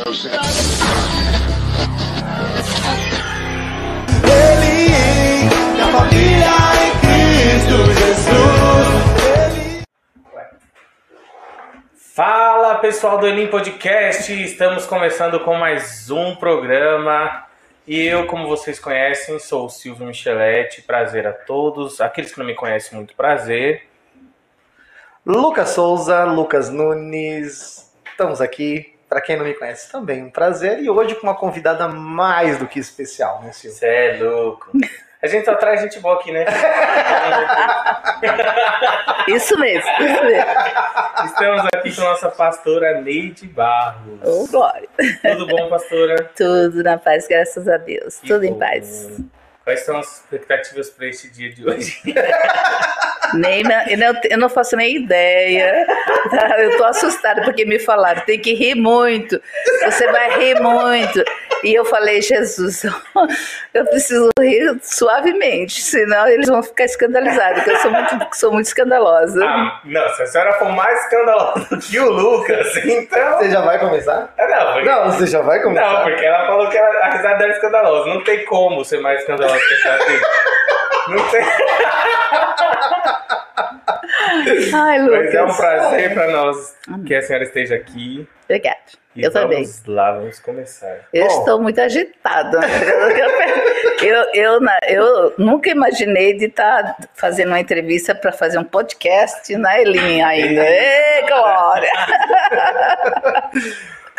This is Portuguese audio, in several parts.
Ele, da família em Cristo Jesus. Fala pessoal do Elim Podcast, estamos começando com mais um programa e eu, como vocês conhecem, sou o Silvio Micheletti, prazer a todos, aqueles que não me conhecem, muito prazer. Lucas Souza, Lucas Nunes, estamos aqui. Para quem não me conhece, também um prazer. E hoje com uma convidada mais do que especial, né, Silvio? Você é louco. A gente só traz gente boa aqui, né? Isso mesmo, isso mesmo. Estamos aqui com a nossa pastora Neide Barros. Ô, glória. Tudo bom, pastora? Tudo na paz, graças a Deus. Que Tudo em bom. paz. Quais são as expectativas para este dia de hoje? Nem, eu, não, faço nem ideia. Eu tô assustada porque me falaram, tem que rir muito. Você vai rir muito. E eu falei, Jesus, eu preciso rir suavemente, senão eles vão ficar escandalizados, porque eu sou muito, sou muito escandalosa. Ah, não, se a senhora for mais escandalosa que o Lucas, então. Você já vai começar? Ah, Não, porque... Não, você já vai começar? Não, porque ela falou que ela- a risada dela é escandalosa. Não tem como ser mais escandalosa que a senhora. Não tem. Ai, Lucas. Mas é um prazer para nós que a senhora esteja aqui. Obrigada. E Eu também. vamos lá, vamos começar. Eu Bom. estou muito agitada. Eu, eu, na- eu nunca imaginei de estar fazendo uma entrevista para fazer um podcast na Elinha ainda. Ê, Glória!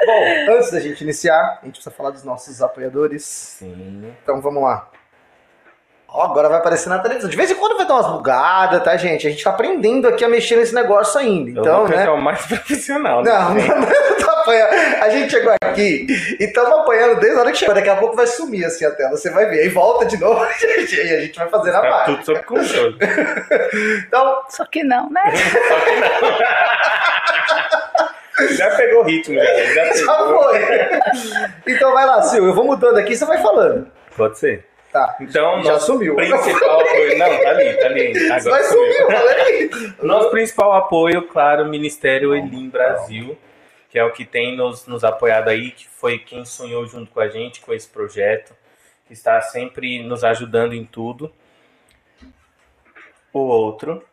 Bom, antes da gente iniciar, a gente precisa falar dos nossos apoiadores. Sim. Então vamos lá. Ó, agora vai aparecer na televisão. De vez em quando vai dar umas bugadas, tá, gente? A gente tá aprendendo aqui a mexer nesse negócio ainda. Eu Então, vou tentar né? o mais profissional. né? Não, não, não tá apanhando. A gente chegou aqui e estamos apanhando desde a hora que chegou. Daqui a pouco vai sumir assim a tela, você vai ver. Aí volta de novo e a gente vai fazer na Tá parte. tudo sob controle. Então, Só que não, né? Só que não. Já pegou ritmo, já. Já já pegou. foi. Então vai lá, Silvio. Eu vou mudando aqui, você vai falando. Pode ser. Tá. Então, Já nosso sumiu. principal apoio. Não, tá ali, tá ali. Agora Vai sumiu. olha aí. Nosso principal apoio, claro, o Ministério Elim Brasil, que é o que tem nos, nos apoiado aí, que foi quem sonhou junto com a gente com esse projeto, que está sempre nos ajudando em tudo. O outro.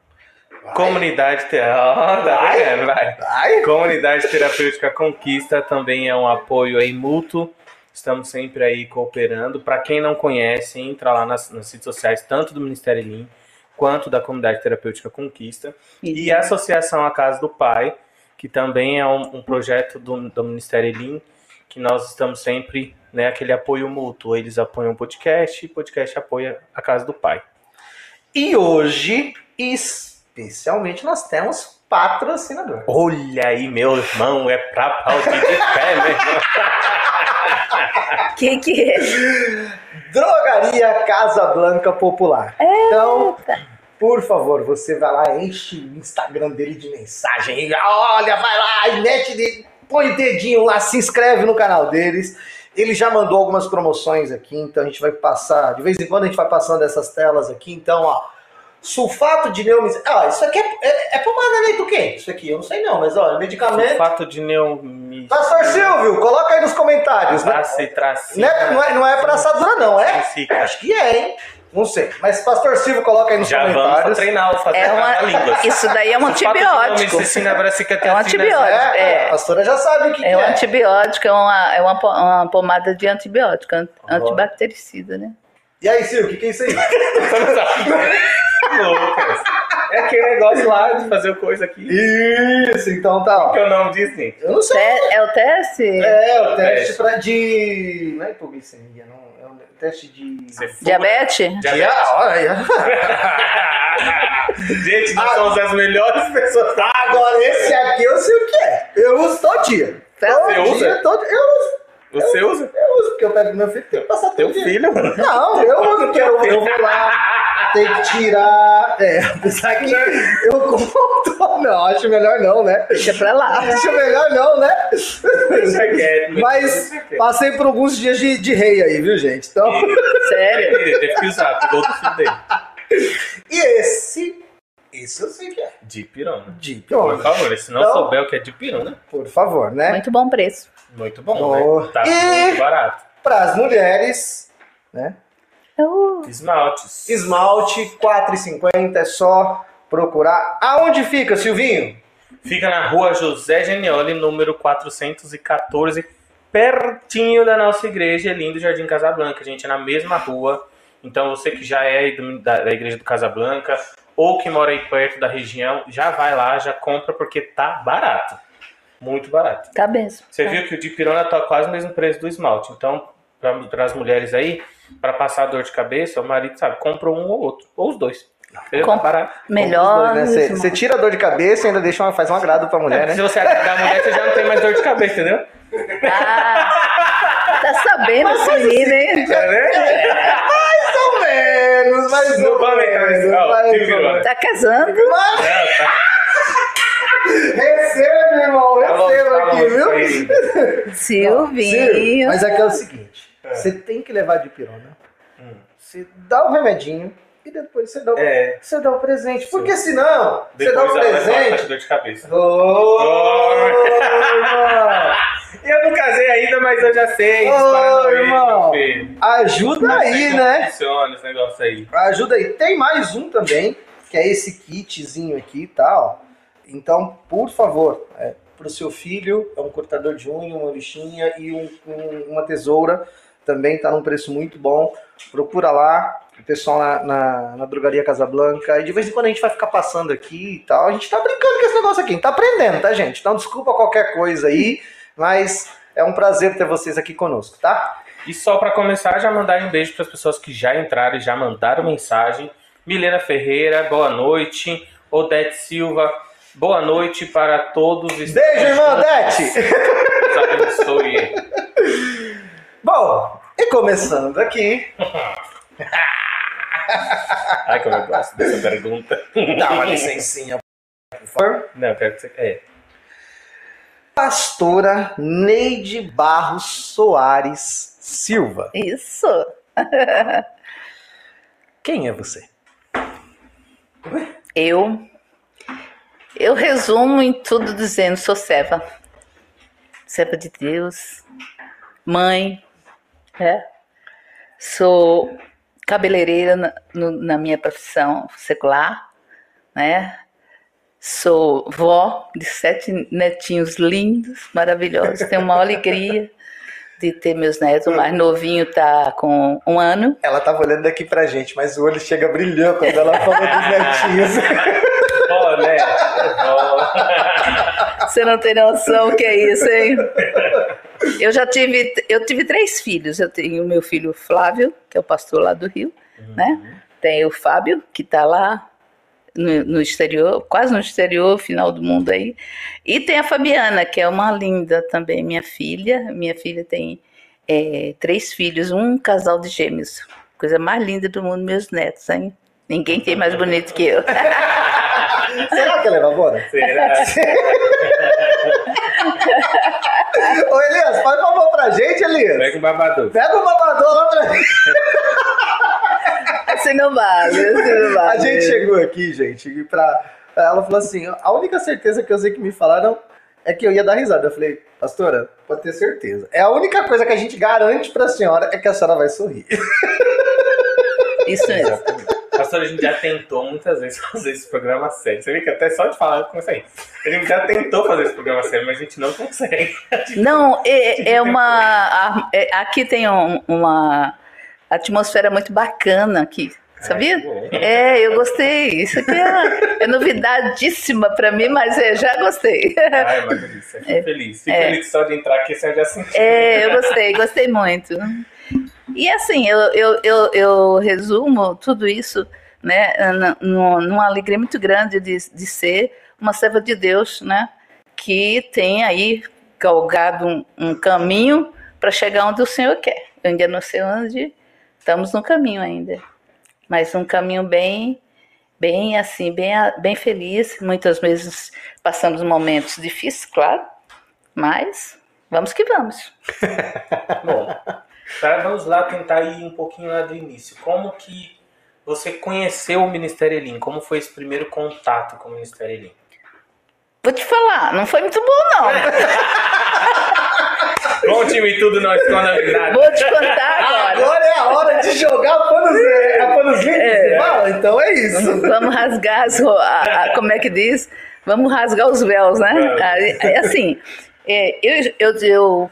Comunidade terapêutica. tá? Vai. Vai. Comunidade Terapêutica Conquista também é um apoio aí mútuo. Estamos sempre aí cooperando. Para quem não conhece, entra lá nas, nas redes sociais, tanto do Ministério Elim quanto da Comunidade Terapêutica Conquista. E a Associação A Casa do Pai, que também é um, um projeto do, do Ministério Elim, que nós estamos sempre, né, aquele apoio mútuo. Eles apoiam o podcast e o podcast apoia a Casa do Pai. E hoje, especialmente, nós temos patrocinador. Olha aí, meu irmão, é pra aplaudir de pé, meu irmão. Que, que é? Drogaria Casa Blanca Popular. Então, por favor, você vai lá, enche o Instagram dele de mensagem. Olha, vai lá e mete, de- põe o dedinho lá, se inscreve no canal deles. Ele já mandou algumas promoções aqui, então a gente vai passar, de vez em quando a gente vai passando essas telas aqui. Então, ó, sulfato de neomicina. Ah, isso aqui é, é, é pomada né, do quê? Isso aqui, eu não sei não, mas ó, é medicamento. Fato de neomicina. Pastor Silvio, coloca aí nos comentários. né? Acitracina. Não é, não é, não é pra assadura, não, é? Sim, Acho que é, hein? Não sei. Mas Pastor Silvio, coloca aí nos Já vamos comentários. treinar o fazer É a língua. uma, isso daí é um antibiótico. É um antibiótico. É, É. a pastora já sabe o que, É que um é. antibiótico, é uma, é uma, uma pomada de antibiótico, an- antibactericida, né? E aí, Silvio, o que, que é isso aí? Lucas. É aquele negócio lá de fazer coisa aqui. isso, então tá, Que ó. é o nome disso, gente? Eu não sei. Te- É o teste? É, o teste pra de. Não é hipoglicemia, não. É um teste de. Diabetes? De... Ah, olha aí. Gente, nós Ah. somos as melhores pessoas da Agora, esse aqui eu sei o que é. Eu uso todo dia. Todo Você dia, usa? Todo... Eu uso. Você usa? Eu uso, porque eu pego meu filho tenho que passar Teu filho, mano. Não, eu uso, porque eu, eu vou lá, tem que tirar. É, apesar que eu conto. Não, acho melhor não, né? Deixa pra lá. Acho melhor não, né? Deixa quieto. né? Mas passei por alguns dias de, de rei aí, viu, gente? Então, Sério? Ele teve que usar, pegou do filho dele. e esse. Esse eu sei que é. De pirona. De Por favor, se não Então- souber o que é de pirona, Por favor, né? Muito bom preço. Muito bom, Oh. né? Tá E- muito barato. Para as mulheres, né? Eu- Esmaltes. Esmalte 4,50 é só procurar. Aonde fica, Silvinho? Fica na rua José Genioli, número 414, pertinho da nossa igreja, lindo Jardim Casablanca. Gente, é na mesma rua. Então você que já é aí do- da, da igreja do Casablanca ou que mora aí perto da região, já vai lá, já compra porque tá barato. Muito barato. Tá mesmo. Você Tá. viu que o de pirona tá quase o mesmo preço do esmalte. Então, para as mulheres aí, para passar dor de cabeça, o marido sabe, compra um ou outro, ou os dois. Tá Com-. Melhor. Né? Você você tira a dor de cabeça e ainda deixa uma, faz um agrado pra mulher, Se né? você agradar a mulher, você já não tem mais dor de cabeça, entendeu? Ah, tá sabendo esse menino, hein? Mais ou menos, mais Não ou menos. mais se ou menos. Tá casando? Não, tá. Receba, irmão, Tá receba tá aqui, viu? Silvinho. Mas aqui é o seguinte: você tem que levar de pirona. Hum. Você dá o remedinho e depois você dá o, É. você dá o presente. Porque senão, você dá o tá presente. dor de cabeça. Eu não casei ainda, mas eu já sei. Ô, no irmão. Ajuda aí, como né? Funciona esse negócio aí. Ajuda aí. Tem mais um também, que é esse kitzinho aqui, tá? Ó. Então, por favor, é, pro seu filho, é um cortador de unha, uma lixinha e um- um- uma tesoura. Também tá num preço muito bom. Procura lá, o pessoal na, na, na drogaria Casablanca. E de vez em quando a gente vai ficar passando aqui e tal. A gente tá brincando com esse negócio aqui, a gente tá aprendendo, tá, gente? Então, desculpa qualquer coisa aí, mas é um prazer ter vocês aqui conosco, tá? E só pra começar, já mandar um beijo para as pessoas que já entraram e já mandaram mensagem. Milena Ferreira, boa noite. Odete Silva, boa noite para todos. Beijo, irmã! Deus abençoe. Bom, e começando aqui, Ai, como eu gosto dessa pergunta. dá uma licencinha, por favor. Não, eu quero que você. É. Pastora Neide Barros Soares Silva. Isso. Quem é você? Eu. Eu resumo em tudo dizendo: sou serva. Serva de Deus. Mãe. né? Sou cabeleireira na, no- na minha profissão secular. Né? Sou vó de sete netinhos lindos, maravilhosos. Tenho uma alegria de ter meus netos. O mais novinho está com um ano. Ela tava olhando aqui pra gente, mas o olho chega brilhou quando ela falou dos netinhos. Ó, né? Ó. Você não tem noção o que é isso, hein? Eu já tive, eu tive três filhos. Eu tenho o meu filho Flávio, que é o pastor lá do Rio, né? Tem o Fábio, que está lá no, no exterior, quase no exterior, final do mundo aí. E tem a Fabiana, que é uma linda também, minha filha. Minha filha tem é, três filhos, um casal de gêmeos. Coisa mais linda do mundo, meus netos, hein? Ninguém tem mais bonito que eu. Será que ela é babona? Será? Ô Elias, faz um favor pra gente, Elias. Pega o babador. Pega o babador lá pra gente. Assim não vale, assim não vale. A gente chegou aqui, gente, e pra. Ela falou assim: a única certeza que eu sei que me falaram é que eu ia dar risada. Eu falei, pastora, pode ter certeza. É a única coisa que a gente garante pra senhora é que a senhora vai sorrir. Isso mesmo. Pastor, a gente já tentou muitas vezes fazer esse programa sério. Você vê que até só de falar eu comecei a gente já tentou fazer esse programa sério, mas a gente não consegue. Não, é, é uma. a- é- aqui tem um- uma atmosfera muito bacana aqui. Sabia? Bom. É, eu gostei. Isso aqui é, é novidadíssima pra mim, mas é, já gostei. Ai, mas delícia. Fico feliz. Fico É. feliz só de entrar aqui, você já sentiu. É, eu gostei, gostei muito. E assim, eu, eu, eu, eu resumo tudo isso né, numa alegria muito grande de, de ser uma serva de Deus, né? Que tem aí galgado um, um caminho para chegar onde o Senhor quer. Eu ainda não sei onde, estamos no caminho ainda. Mas um caminho bem, bem assim, bem, bem feliz. Muitas vezes passamos momentos difíceis, claro, mas vamos que vamos. Bom, tá, vamos lá tentar ir um pouquinho lá do início. Como que você conheceu o Ministério Elim? Como foi esse primeiro contato com o Ministério Elim? Vou te falar, não foi muito bom, não. Conte-me tudo, não esconda nada. Vou te contar agora. Agora é a hora de jogar panos, é, panos É. fala? Então é isso. Vamos rasgar as, a- a- como é que diz? Vamos rasgar os véus, né? É assim, é, eu, eu, eu,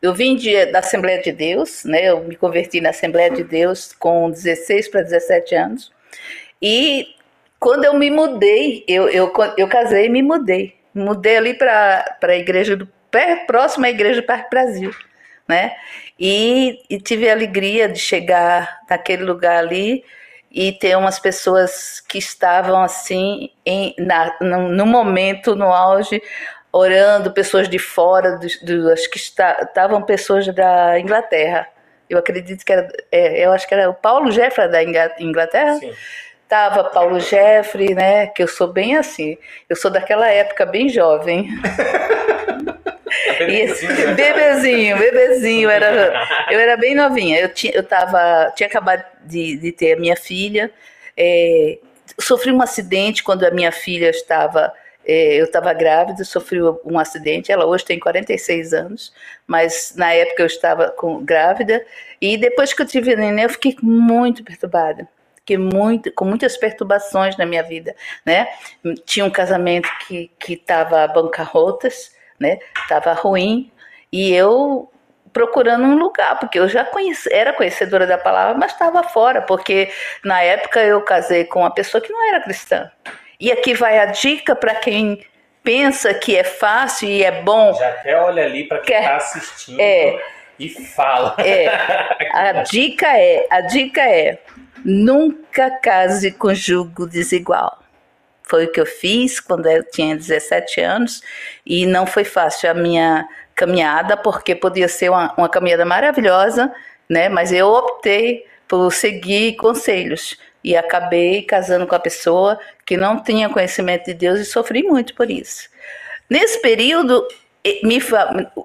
eu vim de- da Assembleia de Deus, né? Eu me converti na Assembleia de Deus com 16 para 17 anos. E quando eu me mudei, eu, eu, eu casei e me mudei. Mudei ali para a igreja do pé, próxima à igreja do Parque Brasil, né? E, e tive a alegria de chegar naquele lugar ali e ter umas pessoas que estavam assim em, na, no, no momento, no auge, orando, pessoas de fora, do, do, acho que estavam pessoas da Inglaterra. Eu acredito que era, é, eu acho que era o Paulo Jeffrey da Inglaterra. Sim. Tava Paulo Jeffrey, né? Que eu sou bem assim. Eu sou daquela época bem jovem. E esse- Bebezinho, né? bebezinho, bebezinho. Era, eu era bem novinha. Eu, tinha, eu tava, tinha acabado de, de ter a minha filha. é, sofri um acidente quando a minha filha estava. É, eu estava grávida, sofri um acidente. Ela hoje tem 46 anos, mas na época eu estava com, grávida. E depois que eu tive a neném, eu fiquei muito perturbada. Fiquei muito, com muitas perturbações na minha vida, né? Tinha um casamento que estava bancarrotas, né? Tava ruim e eu procurando um lugar, porque eu já conheci, era conhecedora da palavra, mas estava fora, porque na época eu casei com uma pessoa que não era cristã. E aqui vai a dica para quem pensa que é fácil e é bom. Já até olha ali para quem está assistindo É. e fala. É, a dica é, a dica é, nunca case com jugo desigual. Foi o que eu fiz quando eu tinha 17 anos e não foi fácil a minha caminhada, porque podia ser uma, uma caminhada maravilhosa, né? Mas eu optei por seguir conselhos e acabei casando com a pessoa que não tinha conhecimento de Deus e sofri muito por isso. Nesse período, me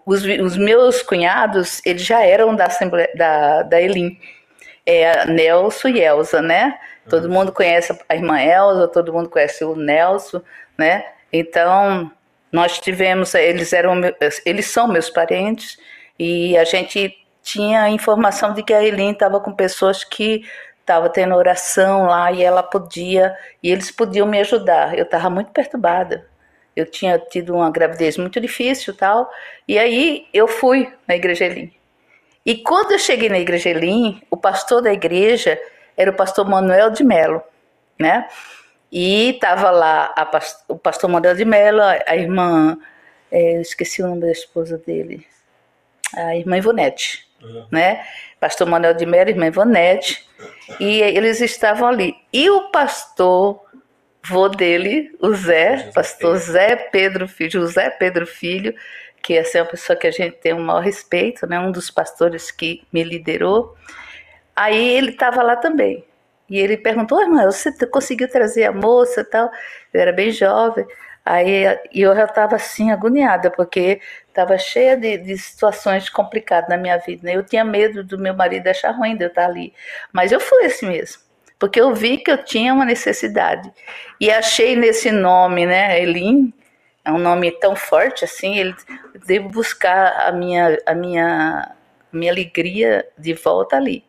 os, os meus cunhados, eles já eram da Assembleia, da, da Elim, é Nelson e Elza, né? Todo mundo conhece a irmã Elza, todo mundo conhece o Nelson, né? Então, nós tivemos, eles eram, eles são meus parentes e a gente tinha a informação de que a Elim estava com pessoas que estava tendo oração lá e ela podia, e eles podiam me ajudar. Eu estava muito perturbada. Eu tinha tido uma gravidez muito difícil tal, e aí eu fui na igreja Elim. E quando eu cheguei na igreja Elim, o pastor da igreja era o pastor Manuel de Melo, né? E estava lá o pastor Manuel de Melo, a irmã, eu esqueci o nome da esposa dele, a irmã Ivonete. Né? Pastor Manuel de Melo, irmã Ivonete, e eles estavam ali. E o pastor vô dele, o Zé, pastor Zé Pedro Filho, José Pedro Filho, que essa é uma pessoa que a gente tem um maior respeito, né? Um dos pastores que me liderou. Aí ele estava lá também. E ele perguntou, irmã, você conseguiu trazer a moça e tal? Eu era bem jovem. Aí eu já estava assim, agoniada, porque estava cheia de, de situações complicadas na minha vida. Né? Eu tinha medo do meu marido achar ruim de eu estar ali. Mas eu fui assim mesmo. Porque eu vi que eu tinha uma necessidade. E achei nesse nome, né, Elim, é um nome tão forte assim, ele devo buscar a minha a minha minha alegria de volta ali.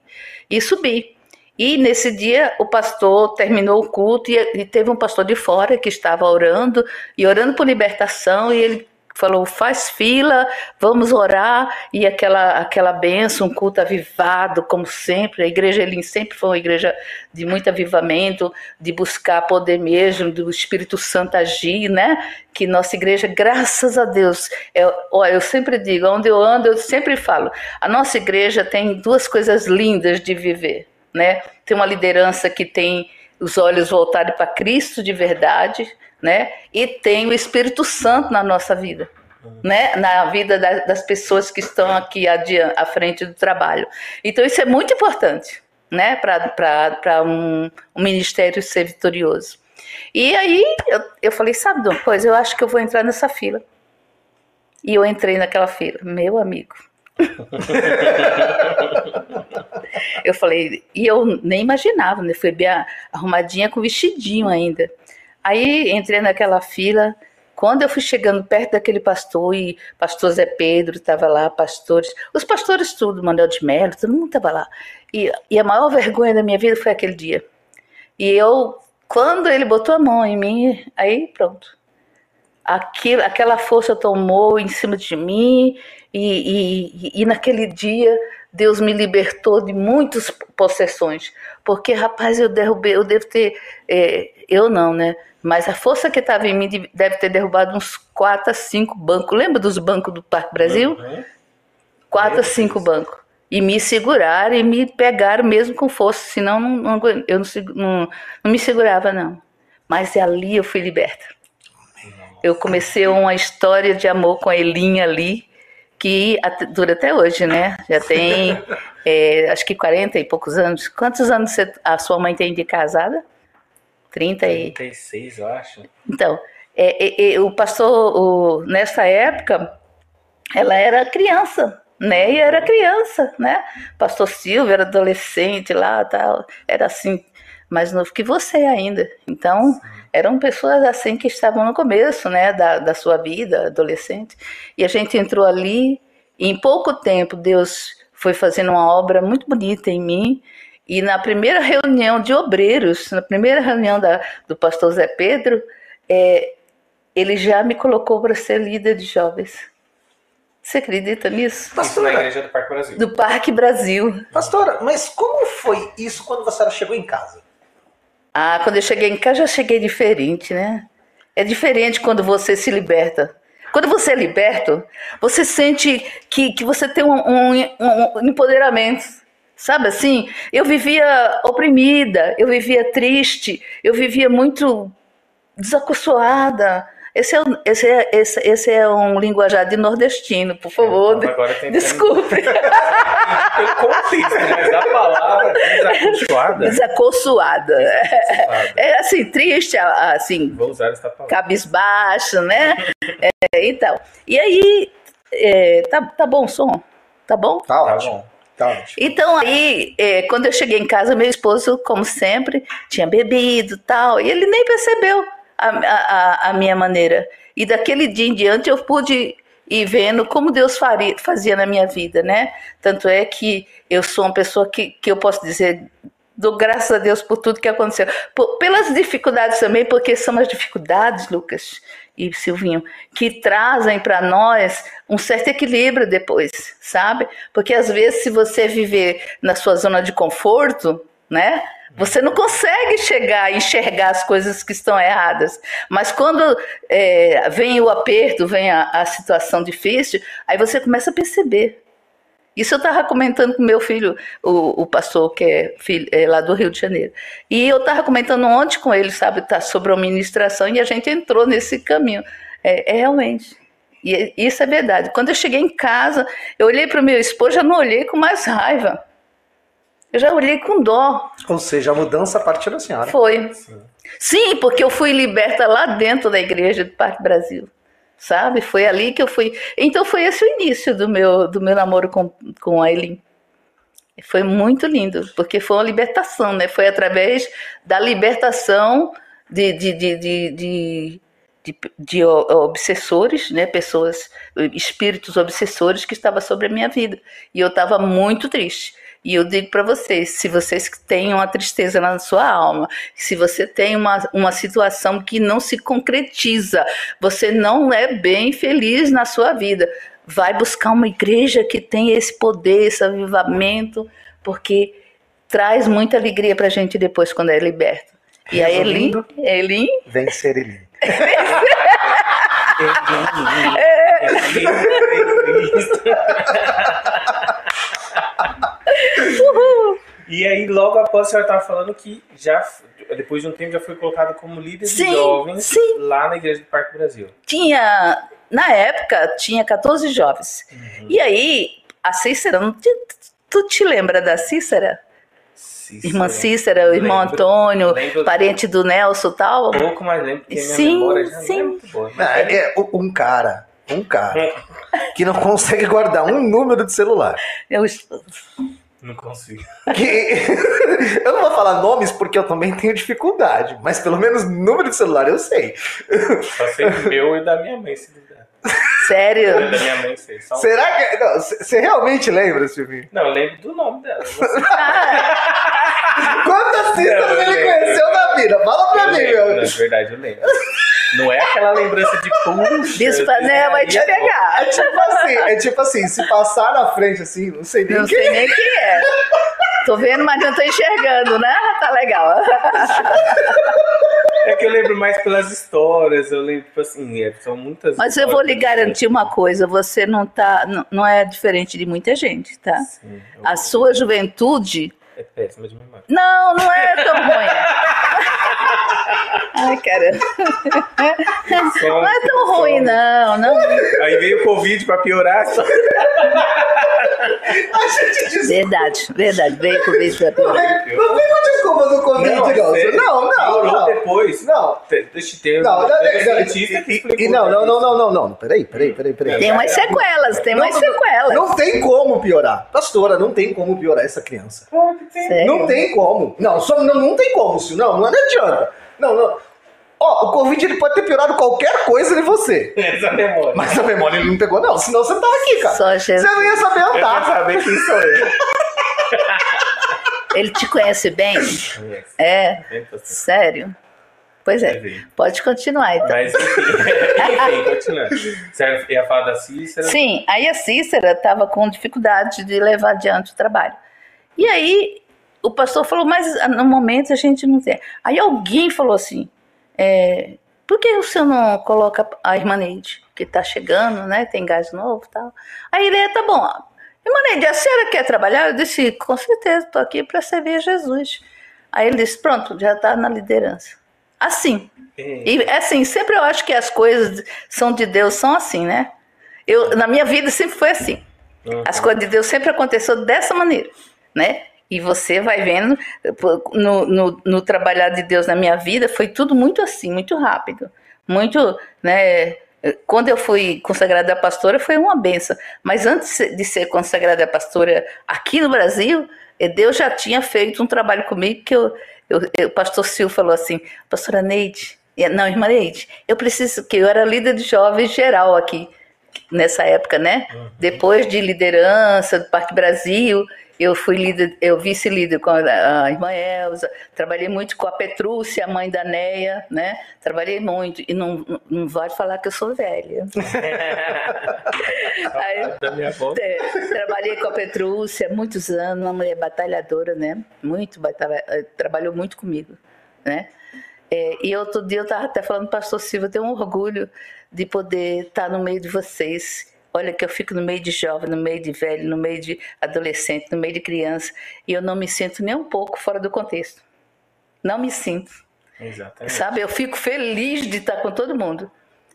E subi. E nesse dia o pastor terminou o culto e, e teve um pastor de fora que estava orando e orando por libertação e ele falou faz fila, vamos orar e aquela aquela benção, um culto avivado como sempre. A igreja Elim sempre foi uma igreja de muito avivamento, de buscar poder mesmo do Espírito Santo agir, né? Que nossa igreja, graças a Deus, eu, ó, eu sempre digo, onde eu ando, eu sempre falo, a nossa igreja tem duas coisas lindas de viver, né? Tem uma liderança que tem os olhos voltados para Cristo de verdade, né? E tem o Espírito Santo na nossa vida, né? Na vida da- das pessoas que estão aqui adiante, à frente do trabalho. Então isso é muito importante, né? Para um, um ministério ser vitorioso. E aí eu, eu falei, sabe de uma coisa? Eu acho que eu vou entrar nessa fila. E eu entrei naquela fila, meu amigo. eu falei, e eu nem imaginava, né? Fui bem arrumadinha com vestidinho ainda. Aí entrei naquela fila Quando eu fui chegando perto daquele pastor, e pastor Zé Pedro estava lá, pastores, os pastores tudo, Manuel de Mello, todo mundo estava lá. E, e a maior vergonha da minha vida foi aquele dia. E eu, quando ele botou a mão em mim, aí pronto. Aquilo, aquela força tomou em cima de mim, e, e, e naquele dia Deus me libertou de muitas possessões. Porque, rapaz, eu derrubei, eu devo ter. É, eu não, né? Mas a força que estava em mim deve ter derrubado uns 4 a 5 bancos. Lembra dos bancos do Parque Brasil? Uhum. 4 a 5 bancos. E me seguraram e me pegaram mesmo com força, senão não, não, eu não, não, não me segurava, não. Mas ali eu fui liberta. Eu comecei uma história de amor com a Elinha ali, que dura até hoje, né? Já tem, é, acho que 40 e poucos anos. Quantos anos você, a sua mãe tem de casada? 30 e... 36, eu acho. Então, é, é, é, o pastor, o, nessa época, ela era criança, né? E era criança, né? Pastor Silvio era adolescente lá, tal, era assim, mais novo que você ainda. Então, eram pessoas assim que estavam no começo, né, da, da sua vida, adolescente. E a gente entrou ali, e em pouco tempo Deus foi fazendo uma obra muito bonita em mim, e na primeira reunião de obreiros, na primeira reunião da, do pastor Zé Pedro, é, ele já me colocou para ser líder de jovens. Você acredita nisso? Pastora, isso na igreja do Parque Brasil. Do Parque Brasil. Pastora, mas como foi isso quando você chegou em casa? Ah, quando eu cheguei em casa, já cheguei diferente, né? É diferente quando você se liberta. Quando você é liberto, você sente que, que você tem um, um, um empoderamento Sabe assim? Eu vivia oprimida, eu vivia triste, eu vivia muito desacostumada. Esse é, esse, é, esse, esse é um linguajar de nordestino, por favor. É, agora Desculpe. Pelo contexto, mas a palavra desacostumada. Desacostumada. É, é assim, triste, assim. Vou usar essa palavra. Cabisbaixo, né? é, então. E aí, é, tá, tá bom o som? Tá bom? Tá ótimo. Tá Tá então aí, é, quando eu cheguei em casa, meu esposo, como sempre, tinha bebido tal, e ele nem percebeu a, a, a minha maneira. E daquele dia em diante eu pude ir vendo como Deus faria, fazia na minha vida, né? Tanto é que eu sou uma pessoa que, que eu posso dizer, dou graças a Deus por tudo que aconteceu. Por, pelas dificuldades também, porque são as dificuldades, Lucas, e Silvinho, que trazem para nós um certo equilíbrio depois, sabe? Porque às vezes, se você viver na sua zona de conforto, né? Você não consegue chegar e enxergar as coisas que estão erradas. Mas quando é, vem o aperto, vem a, a situação difícil, aí você começa a perceber. Isso eu estava comentando com meu filho, o, o pastor que é, filho, é, lá do Rio de Janeiro. E eu estava comentando ontem com ele, sabe, tá, sobre a ministração, e a gente entrou nesse caminho. É, é realmente. E é, isso é verdade. Quando eu cheguei em casa, eu olhei para o meu esposo, já não olhei com mais raiva. Eu já olhei com dó. Ou seja, a mudança partiu da senhora. Foi. Sim. Sim, porque eu fui liberta lá dentro da igreja do Parque Brasil sabe? Foi ali que eu fui. Então foi esse o início do meu, do meu namoro com, com a Eileen. Foi muito lindo, porque foi uma libertação, né? Foi através da libertação de, de, de, de, de, de, de obsessores, né? Pessoas, espíritos obsessores que estavam sobre a minha vida. E eu estava muito triste. E eu digo para vocês, se vocês têm uma tristeza na sua alma, se você tem uma, uma situação que não se concretiza, você não é bem feliz na sua vida, vai buscar uma igreja que tem esse poder, esse avivamento, porque traz muita alegria para a gente depois quando é liberto. E a Elin, Elin... Vencer Elin. Elin. E aí, logo após, a senhora estava falando que já, depois de um tempo, já foi colocado como líder sim, de jovens sim. lá na Igreja do Parque Brasil. Tinha, na época, tinha 14 jovens. Uhum. E aí, a Cícera, tu, tu te lembra da Cícera? Cícera. Irmã Cícera, o irmão lembro, Antônio, lembro, parente do Nelson e tal. Um pouco mais lembro, porque sim, minha memória já sim. é muito boa. É, é, um cara, um cara, que não consegue guardar um número de celular. Eu, Não consigo. que eu não vou falar nomes porque eu também tenho dificuldade, mas pelo menos número de celular eu sei. Só sei o meu e da minha mãe, se duvidar. Sério? Da minha mãe sei. Só um- Será que. Você realmente lembra, Silvinho? Não, eu lembro do nome dela. Quantas cistas eu ele conheceu na vida? Fala pra Eu mim, lembro, meu. Na verdade, eu lembro. Não é aquela lembrança de puxa. Bispanel vai te é- pegar. É tipo assim, é tipo assim, se passar na frente assim, não sei nem Não quem sei nem quem é. Tô vendo, mas não tô enxergando, né? Tá legal. É que eu lembro mais pelas histórias, eu lembro, tipo assim, é, são muitas. Mas eu vou lhe garantir uma coisa: você não tá, não- não é diferente de muita gente, tá? Sim, A sua juventude. É péssima de memória. Não, não é tão ruim. Ai, caramba. Só- Não é tão ruim, não. não. Aí veio o Covid pra piorar. Só... A gente diz. Verdade, verdade. Veio o da Não vem não vem com desculpa do Covid, não. sério, Não, não, piorou não. depois. Não. Deixa eu ter. Não, não, não, não, não, pra não, não, não, não. Peraí, peraí, peraí, peraí. Tem umas sequelas, tem umas Não, sequelas. Não tem como piorar. Pastora, não tem como piorar essa criança. Não tem como. Não, só, não, não tem como, Sil. Não, não adianta. Não, não. Ó, o Covid ele pode ter piorado qualquer coisa em você. Essa memória. Mas a memória ele não pegou, não. Senão você não tava aqui, cara. Só Você não ia saber Eu andar. saber quem sou eu. Ele te conhece bem? Conhece. É, sério. Pois é. Sim. Pode continuar, então. Mas enfim, enfim, continuando. Você ia falar da Cícera? Sim, aí a Cícera estava com dificuldade de levar adiante o trabalho. E aí o pastor falou, mas ah, no momento a gente não tem. Aí alguém falou assim, é, por que o senhor não coloca a irmã Neide, que está chegando, né, tem gás novo e tal. Aí ele, tá bom, irmã Neide, a senhora quer trabalhar? Eu disse, com certeza, estou aqui para servir a Jesus. Aí ele disse, pronto, já está na liderança. Assim, É. e assim, sempre eu acho que as coisas são de Deus, são assim, né? Eu, na minha vida sempre foi assim. Uhum. As coisas de Deus sempre aconteceu dessa maneira, né? E você vai vendo, no, no, no trabalhar de Deus na minha vida, foi tudo muito assim, muito rápido. Muito, né? Quando eu fui consagrada pastora, foi uma benção. Mas antes de ser consagrada pastora aqui no Brasil, eh, Deus já tinha feito um trabalho comigo que eu, eu, eu- o pastor Sil falou assim, pastora Neide, eh, não, irmã Neide, eu preciso, que eu era líder de jovens geral aqui, nessa época, né? Depois de liderança do Parque Brasil, eu fui líder, eu vice-líder com a, a irmã Elza, trabalhei muito com a Petrúcia, a mãe da Neia, né? Trabalhei muito, e não, não- não vale falar que eu sou velha. Aí- é, trabalhei com a Petrúcia muitos anos, uma mulher batalhadora, né? Muito batalha, eh, trabalhou muito comigo, né? É, e outro dia eu estava até falando, pastor Silva, eu tenho um orgulho de poder estar no meio de vocês. Olha que eu fico no meio de jovem, no meio de velho, no meio de adolescente, no meio de criança, e eu não me sinto nem um pouco fora do contexto. Não me sinto. Exatamente. Sabe, eu fico feliz de estar com todo mundo.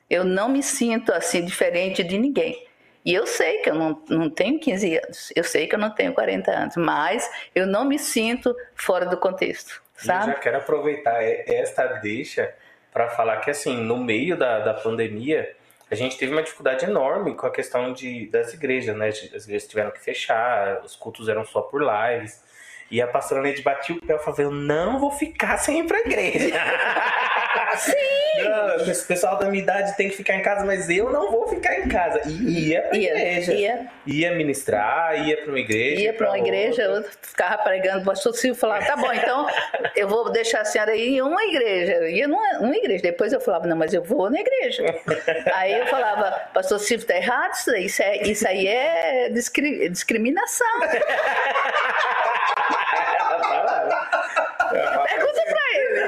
Eu não me sinto assim diferente de ninguém. E eu sei que eu não, não tenho 15 anos, eu sei que eu não tenho 40 anos, mas eu não me sinto fora do contexto, E Eu sabe? já quero aproveitar esta deixa para falar que, assim, no meio da, da pandemia, a gente teve uma dificuldade enorme com a questão de, das igrejas, né? As igrejas tiveram que fechar, os cultos eram só por lives. E a pastora Neide batia o pé e falava: Eu não vou ficar sem ir pra igreja. Sim! o pessoal da minha idade tem que ficar em casa, mas eu não vou ficar em casa. E ia pra Ia, igreja. ia, Ia ministrar, ia pra uma igreja. ia para uma igreja, eu ficava pregando, o pastor Silvio falava, tá bom, então eu vou deixar a senhora ir em uma igreja. Eu ia numa uma igreja. Depois eu falava, não, mas eu vou na igreja. Aí eu falava, pastor Silvio, tá errado isso aí, isso, é- isso aí é discri- discriminação. Pergunta pra ele.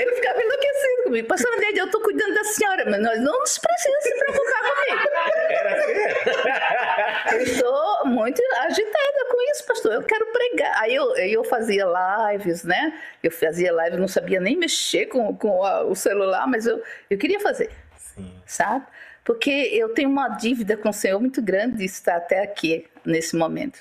Ele ficava enlouquecido comigo. Pastor Neide, eu tô cuidando da senhora, mas nós não precisamos se preocupar comigo. Era assim? Eu estou muito agitada com isso, pastor. Eu quero pregar. Aí eu, eu fazia lives, né? Eu fazia live, não sabia nem mexer com, com a- o celular, mas eu, eu queria fazer, Sim. sabe? Porque eu tenho uma dívida com o Senhor muito grande de estar até aqui, nesse momento.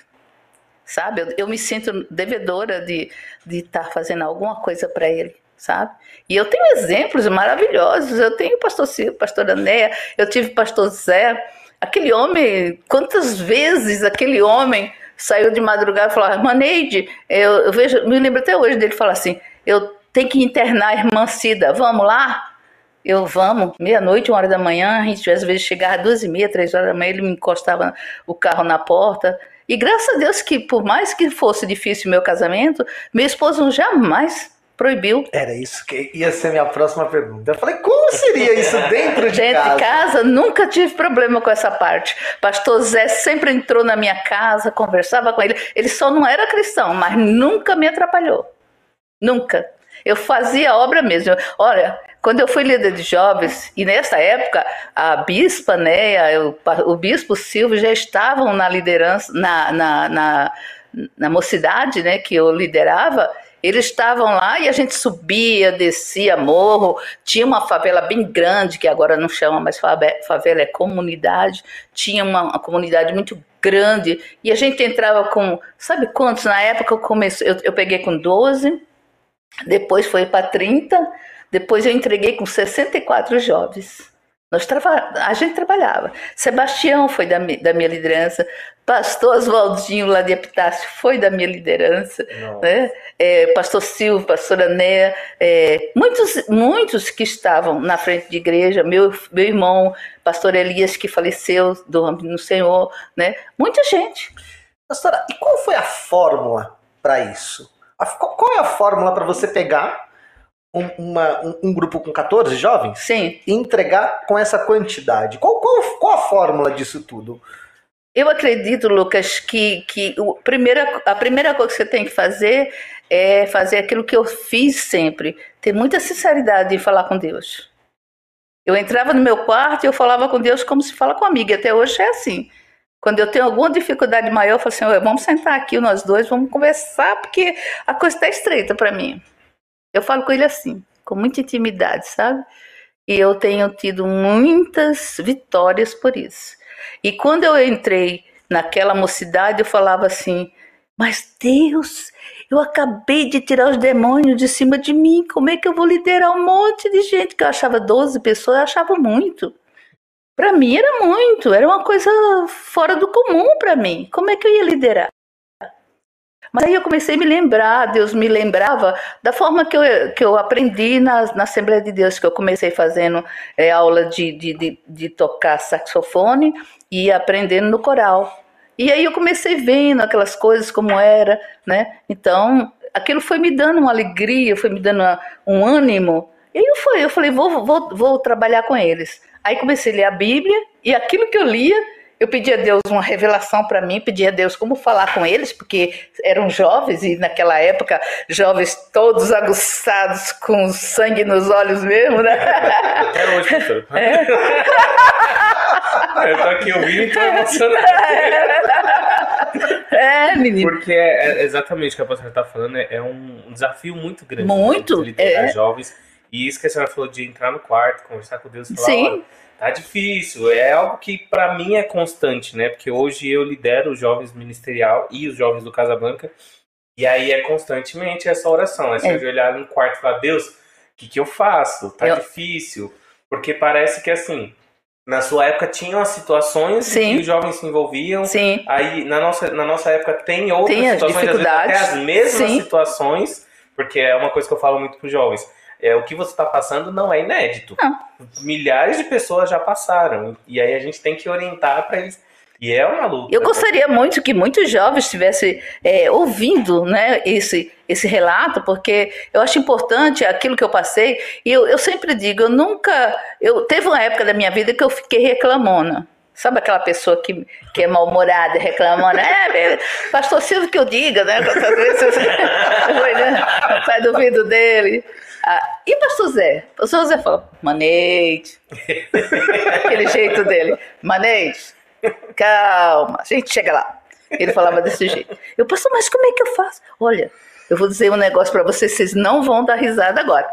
Sabe? Eu, eu me sinto devedora de de estar fazendo alguma coisa para Ele, sabe? E eu tenho exemplos maravilhosos. Eu tenho o pastor Silvio, pastor Anéia, eu tive o pastor Zé. Aquele homem, quantas vezes aquele homem saiu de madrugada e falou: Maneide, eu, eu vejo, me lembro até hoje dele falar assim: eu tenho que internar a irmã Cida, vamos lá? Eu, vamos, meia-noite, uma hora da manhã, a gente às vezes chegava às duas e meia, três horas da manhã, ele me encostava o carro na porta. E graças a Deus que, por mais que fosse difícil o meu casamento, meu esposo jamais proibiu. Era isso que ia ser minha próxima pergunta. Eu falei, como seria isso dentro de Dentro casa? de casa, nunca tive problema com essa parte. Pastor Zé sempre entrou na minha casa, conversava com ele. Ele só não era cristão, mas nunca me atrapalhou. Nunca. Eu fazia a obra mesmo. Olha, quando eu fui líder de jovens, e nessa época a bispa, né, o, o bispo Silvio já estavam na liderança, na, na, na, na mocidade, né, que eu liderava, eles estavam lá e a gente subia, descia morro, tinha uma favela bem grande, que agora não chama mais favela, é comunidade, tinha uma, uma comunidade muito grande, e a gente entrava com, sabe quantos? Na época eu comecei, eu, eu peguei com 12, depois foi para 30, depois eu entreguei com 64 jovens. Nós a gente trabalhava. Sebastião foi da, da minha liderança, pastor Oswaldinho lá de Epitácio foi da minha liderança, né? É, pastor Silvio, pastora Néa, é, muitos, muitos que estavam na frente de igreja, meu, meu irmão, pastor Elias, que faleceu do no Senhor, né? muita gente. Pastora, e qual foi a fórmula para isso? A, qual é a fórmula para você pegar um, uma, um, um, grupo com 14 jovens Sim. e entregar com essa quantidade? Qual, qual, qual a fórmula disso tudo? Eu acredito, Lucas, que, que o, primeira, a primeira coisa que você tem que fazer é fazer aquilo que eu fiz sempre: ter muita sinceridade em falar com Deus. Eu entrava no meu quarto e eu falava com Deus como se fala com amiga. Até hoje é assim. Quando eu tenho alguma dificuldade maior, eu falo assim: vamos sentar aqui nós dois, vamos conversar, porque a coisa está estreita para mim. Eu falo com ele assim, com muita intimidade, sabe? E eu tenho tido muitas vitórias por isso. E quando eu entrei naquela mocidade, eu falava assim: Mas Deus, eu acabei de tirar os demônios de cima de mim, como é que eu vou liderar um monte de gente? Que eu achava 12 pessoas, eu achava muito. Para mim era muito, era uma coisa fora do comum para mim. Como é que eu ia liderar? Mas aí eu comecei a me lembrar, Deus me lembrava da forma que eu, que eu aprendi na, na Assembleia de Deus, que eu comecei fazendo é, aula de, de, de, de tocar saxofone e aprendendo no coral. E aí eu comecei vendo aquelas coisas como era, né? Então, aquilo foi me dando uma alegria, foi me dando uma, um ânimo. E aí eu fui, eu falei, vou, vou, vou trabalhar com eles. Aí comecei a ler a Bíblia e aquilo que eu lia eu pedi a Deus uma revelação para mim, pedi a Deus como falar com eles, porque eram jovens e naquela época jovens todos aguçados com sangue nos olhos mesmo, né? Até hoje, professor. É. Eu tô aqui ouvindo e tô emocionado. É, menino. Porque é, é exatamente o que a professora está falando, é, é, um desafio muito grande. Muito. Né, liderar é. jovens. E isso que a senhora falou de entrar no quarto, conversar com Deus e falar, Sim. Tá difícil. É algo que para mim é constante, né? Porque hoje eu lidero os jovens ministerial e os jovens do Casablanca. E aí é constantemente essa oração. É se é. ajoelhar no quarto e falar, Deus, o que, que eu faço? Tá eu... difícil. Porque parece que assim, na sua época tinham as situações Sim. que os jovens se envolviam. Sim. Aí na nossa, na nossa época tem outras tem situações, às vezes até as mesmas Sim. situações, porque é uma coisa que eu falo muito para os jovens é, o que você está passando não é inédito. Não. Milhares de pessoas já passaram. E aí a gente tem que orientar para eles. E é uma luta. Eu gostaria muito que muitos jovens estivessem é, ouvindo né, esse, esse relato, porque eu acho importante aquilo que eu passei. E eu, eu sempre digo, eu nunca. Eu, teve uma época da minha vida que eu fiquei reclamona. Sabe aquela pessoa que, que é mal-humorada, reclamando? É, pastor Silvio que eu diga, né? Quantas vezes foi, né? sai do ouvido dele. Ah, e pastor Zé? O pastor Zé falou, Maneide. Aquele jeito dele. Maneide, calma, a gente chega lá. Ele falava desse jeito. Eu, pastor, mas como é que eu faço? Olha, eu vou dizer um negócio para vocês, vocês não vão dar risada agora.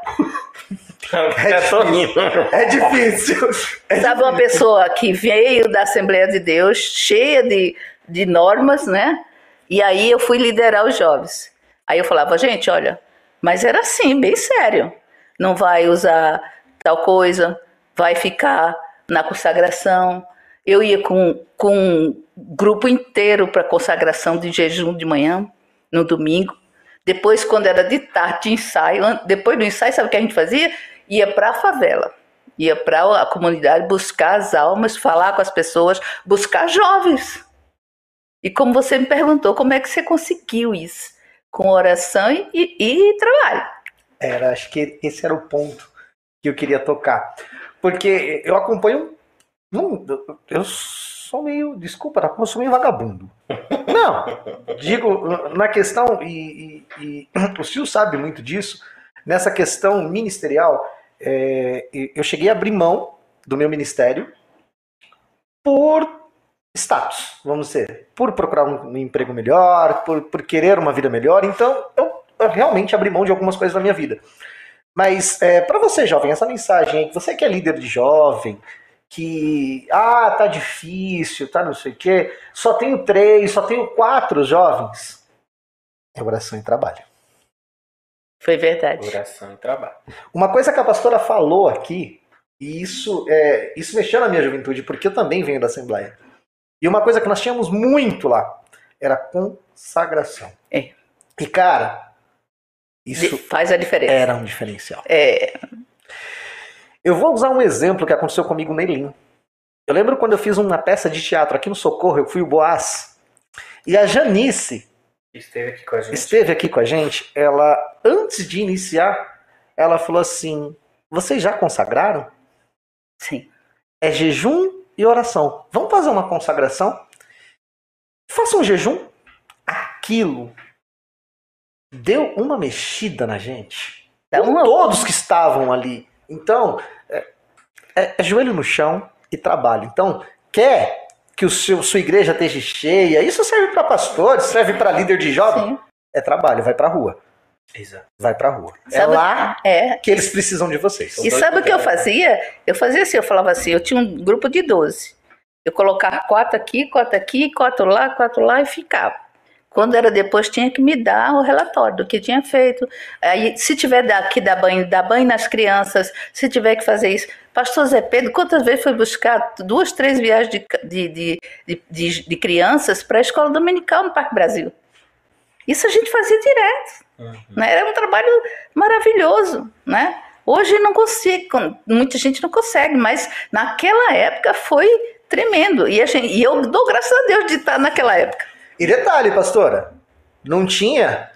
É difícil. É Sabe uma pessoa que veio da Assembleia de Deus, cheia de, de normas, né? E aí eu fui liderar os jovens. Aí eu falava, gente, olha, mas era assim, bem sério. Não vai usar tal coisa, vai ficar na consagração. Eu ia com, com um grupo inteiro para consagração de jejum de manhã, no domingo. Depois, quando era de tarde, de ensaio, depois do ensaio, sabe o que a gente fazia? Ia para a favela, ia para a comunidade buscar as almas, falar com as pessoas, buscar jovens. E como você me perguntou, como é que você conseguiu isso? Com oração e, e- e trabalho. Era, acho que esse era o ponto que eu queria tocar. Porque eu acompanho. Não, eu sou meio. Desculpa, tá? eu sou meio vagabundo. Não, digo, na questão, e, e- e o Sil sabe muito disso, nessa questão ministerial, é, eu cheguei a abrir mão do meu ministério por status, vamos dizer, por procurar um, emprego melhor, por, por querer uma vida melhor. Então, eu, eu realmente abri mão de algumas coisas da minha vida. Mas é, para você, jovem, essa mensagem aí, você que é líder de jovem, que ah, tá difícil, tá não sei o quê, só tenho três, só tenho quatro jovens. É oração e trabalho. Foi verdade. Oração e trabalho. Uma coisa que a pastora falou aqui, e isso, é, isso mexeu na minha juventude, porque eu também venho da Assembleia. E uma coisa que nós tínhamos muito lá era consagração. É. E, cara, isso Faz a diferença. era um diferencial. É, Eu vou usar um exemplo que aconteceu comigo no Elim. Eu lembro quando eu fiz uma peça de teatro aqui no Socorro, eu fui o Boaz. E a Janice Esteve aqui com a gente. esteve aqui com a gente. Ela, antes de iniciar, ela falou assim: Vocês já consagraram? sim. É jejum e oração. Vamos fazer uma consagração? Faça um jejum. Aquilo deu uma mexida na gente. Dá uma- todos que estavam ali. Então, é, é- é joelho no chão e trabalho. Então, quer que o seu, sua igreja esteja cheia? Isso serve para pastores, serve para líder de jovem. Sim. É trabalho, vai pra rua. Exato. Vai pra rua. É Sabe- lá É. que eles precisam de vocês. E sabe o que eu fazia? Eu fazia assim, eu falava assim, eu tinha um grupo de 12. Eu colocava quatro aqui, quatro aqui, quatro lá, quatro lá e ficava. Quando era depois, tinha que me dar o relatório do que tinha feito. Aí, se tiver da- que dar banho, dar banho nas crianças, se tiver que fazer isso. Pastor Zé Pedro, quantas vezes foi buscar duas, três viagens de, de, de, de, de- de crianças para a escola dominical no Parque Brasil? Isso a gente fazia direto. Né? Era um trabalho maravilhoso, né? Hoje não consigo, muita gente não consegue, mas naquela época foi tremendo. E, a gente- e eu dou graças a Deus de estar naquela época. E detalhe, pastora, não tinha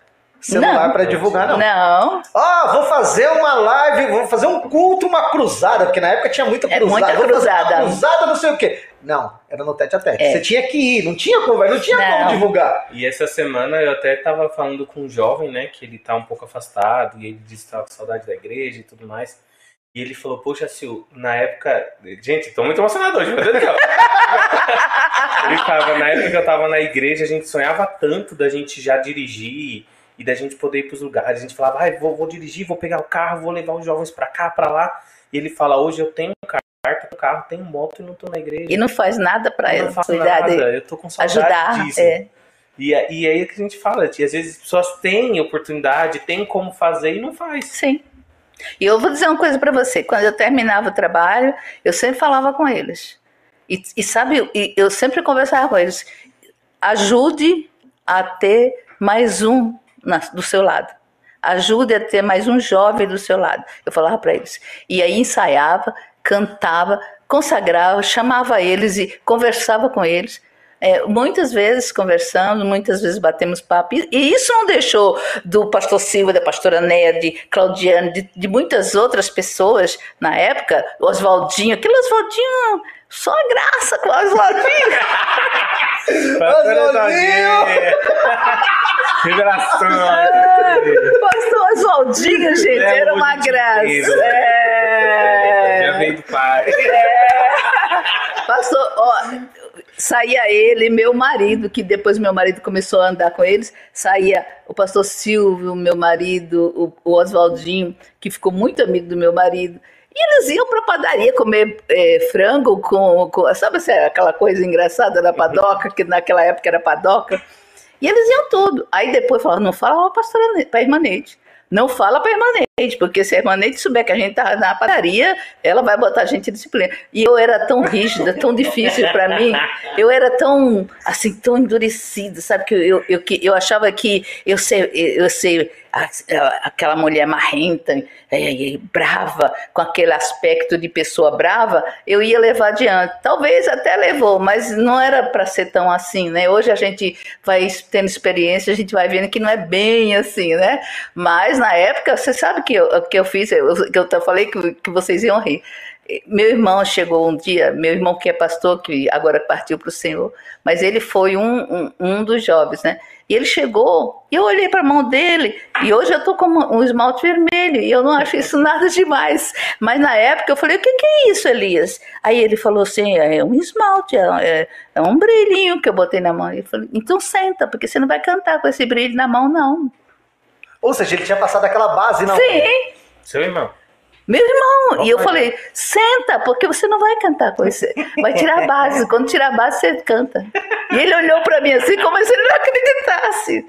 celular Não. para divulgar, não. Não, Ah, vou fazer uma live, vou fazer um culto, uma cruzada, porque na época tinha muita É, cruzada. muita fazer uma cruzada. cruzada, não sei o quê. Não, era no tete a tete. É. Você tinha que ir, não tinha conversa, não tinha como Não. divulgar. E essa semana eu até tava falando com um jovem, né, que ele tá um pouco afastado, e ele disse que tava com saudade da igreja e tudo mais. E ele falou, poxa, Sil, na época. Gente, tô muito emocionado hoje, meu Deus do céu. ele tava, na época que eu tava na igreja, a gente sonhava tanto da gente já dirigir e da gente poder ir pros lugares. A gente falava, ai, vou, vou dirigir, vou pegar o carro, vou levar os jovens pra cá, pra lá. E ele fala, hoje eu tenho carta, tenho carro, tenho moto e não tô na igreja. e não faz nada para cuidar nada, eu tô com saudade ajudar. disso. é. E, e aí é que a gente fala, que às vezes as pessoas têm oportunidade, têm como fazer e não faz. Sim. E eu vou dizer uma coisa para você. Quando eu terminava o trabalho, eu sempre falava com eles. E, e sabe, e eu sempre conversava com eles. Ajude a ter mais um na- do seu lado. Ajude a ter mais um jovem do seu lado. Eu falava para eles. E aí ensaiava, cantava, consagrava, chamava eles e conversava com eles. É, muitas vezes conversamos, muitas vezes batemos papo. E, isso não deixou do pastor Silva, da pastora Néia, de Claudiane, de, de muitas outras pessoas na época, Oswaldinho, aquele Oswaldinho, só graça com o Oswaldinho. Oswaldinho! Revelação! pastor Oswaldinho, gente, É, era uma graça. É. Já veio do pai. Pastor, ó, saía ele, meu marido, que depois meu marido começou a andar com eles, saía o pastor Silvio, meu marido, o, o Oswaldinho, que ficou muito amigo do meu marido. E eles iam para padaria comer é, frango com, com. Sabe aquela coisa engraçada da padoca, que naquela época era padoca? E eles iam tudo. Aí depois falavam, não fala a para a irmã Neide. Não fala para a irmã Neide. Porque se a Neide souber que a gente tá na padaria, ela vai botar a gente em disciplina. E eu era tão rígida, tão difícil para mim, eu era tão, assim, tão endurecida, sabe? Que eu, eu, que eu achava que eu sei, eu sei aquela mulher marrenta, é, é, brava, com aquele aspecto de pessoa brava, eu ia levar adiante. Talvez até levou, mas não era para ser tão assim, né? Hoje a gente vai tendo experiência, a gente vai vendo que não é bem assim, né? Mas na época, você sabe que eu, que eu fiz, eu, que eu falei que, que vocês iam rir. Meu irmão chegou um dia, meu irmão que é pastor, que agora partiu para o Senhor, mas ele foi um, um, um dos jovens, né? E ele chegou, e eu olhei para a mão dele, e hoje eu tô com um esmalte vermelho, e eu não acho isso nada demais. Mas na época eu falei: o que, que é isso, Elias? Aí ele falou assim: é um esmalte, é, é um brilhinho que eu botei na mão. Eu falei: então senta, porque você não vai cantar com esse brilho na mão, não. Ou seja, ele tinha passado aquela base, não? Sim. Seu irmão. Meu irmão, e eu falei, senta, porque você não vai cantar com isso. Vai tirar a base. Quando tirar a base, você canta. E ele olhou para mim assim, como se ele não acreditasse.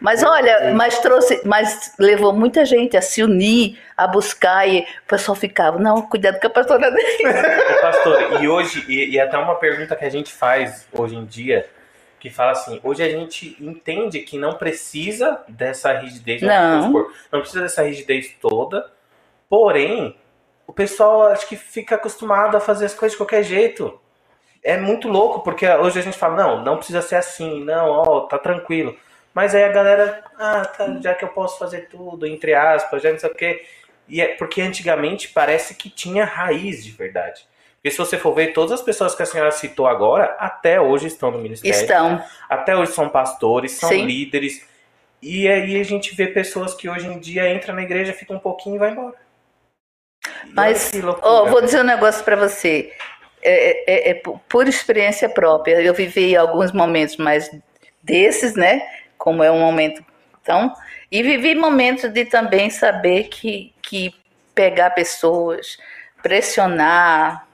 Mas olha, mas trouxe, mas levou muita gente a se unir, a buscar, e o pessoal ficava, não, cuidado com a pastora dele. Pastor, e hoje, e, e até uma pergunta que a gente faz hoje em dia, que fala assim, hoje a gente entende que não precisa dessa rigidez, não, não precisa dessa rigidez toda, Porém, o pessoal acho que fica acostumado a fazer as coisas de qualquer jeito. É muito louco, porque hoje a gente fala, não, não precisa ser assim, não, ó, tá tranquilo. Mas aí a galera, ah, tá, já que eu posso fazer tudo, entre aspas, já não sei o quê. E é porque antigamente parece que tinha raiz de verdade. Porque se você for ver, todas as pessoas que a senhora citou agora, até hoje estão no ministério. Estão. Até hoje são pastores, são Sim. líderes. E aí a gente vê pessoas que hoje em dia entram na igreja, ficam um pouquinho e vai embora. Mas, oh, vou dizer um negócio para você. É, é, é, por experiência própria. Eu vivi alguns momentos mais desses, né? Como é um momento então, e vivi momentos de também saber que, que pegar pessoas, pressionar,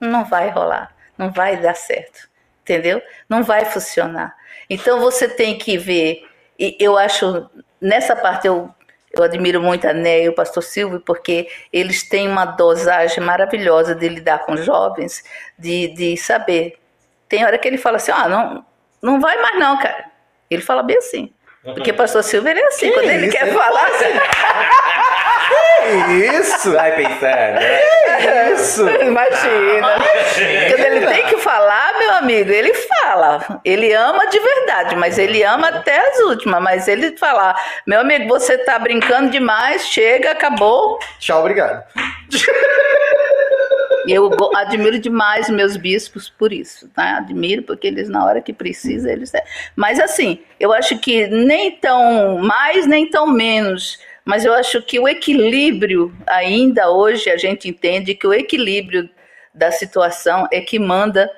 não vai rolar, não vai dar certo, entendeu? Não vai funcionar. Então você tem que ver, e eu acho, nessa parte eu eu admiro muito a Né e o pastor Silvio, porque eles têm uma dosagem maravilhosa de lidar com jovens, de, de saber. Tem hora que ele fala assim: ah, não, não vai mais não, cara. Ele fala bem assim. Porque o pastor Silvio ele é assim, que quando ele quer falar. isso? Vai pensar, né? Isso! Imagina. Quando ele tem que falar, meu amigo, ele fala. Ele ama de verdade, mas ele ama até as últimas. Mas ele fala, meu amigo, você tá brincando demais, chega, acabou. Tchau, obrigado. Eu admiro demais meus bispos por isso, tá? Admiro porque eles na hora que precisa eles. Mas assim, eu acho que nem tão mais nem tão menos mas eu acho que o equilíbrio, ainda hoje, a gente entende que o equilíbrio da situação é que manda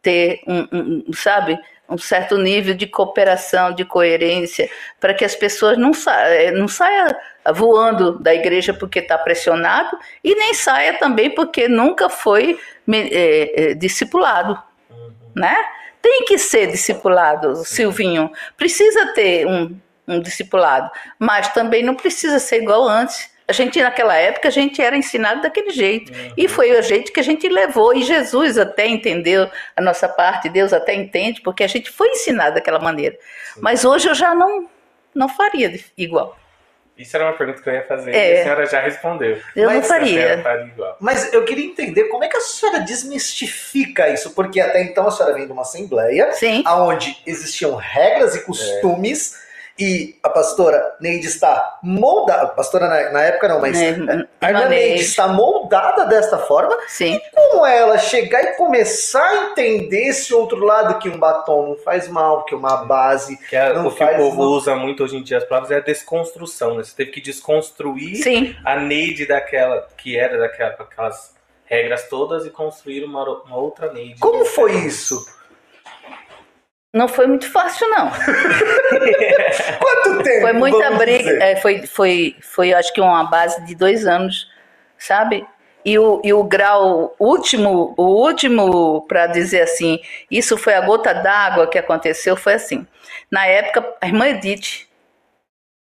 ter um, um sabe, um certo nível de cooperação, de coerência, para que as pessoas não, sa eh, não saiam voando da igreja porque está pressionado e nem saia também porque nunca foi é, é, discipulado, uhum. né? Tem que ser discipulado, Silvinho. Precisa ter um, um discipulado, mas também não precisa ser igual antes. A gente, naquela época, a gente era ensinado daquele jeito. Uhum. E foi o jeito que a gente levou. E Jesus até entendeu a nossa parte, Deus até entende, porque a gente foi ensinado daquela maneira. Sim. Mas hoje eu já não, não faria igual. Isso era uma pergunta que eu ia fazer. É. E a senhora já respondeu. Eu Mas não faria. Mas eu queria entender como é que a senhora desmistifica isso, porque até então a senhora vem de uma assembleia, Sim. onde existiam regras e costumes. É e a pastora Neide está moldada, a pastora na, na época não, mas é, a irmã Neide está moldada desta forma. Sim. E como ela chegar e começar a entender esse outro lado que um batom não faz mal, que uma base que é, não o que o povo mal. usa muito hoje em dia as palavras é a desconstrução, né? Você teve que desconstruir Sim. a Neide daquela que era daquela aquelas regras todas e construir uma, uma outra Neide. Como foi isso? Não foi muito fácil, não. Quanto tempo? Foi muita briga. É, foi, foi, foi, acho que uma base de dois anos, sabe? E o, e o grau último, o último, para dizer assim, isso foi a gota d'água que aconteceu, foi assim. Na época, a irmã Edith,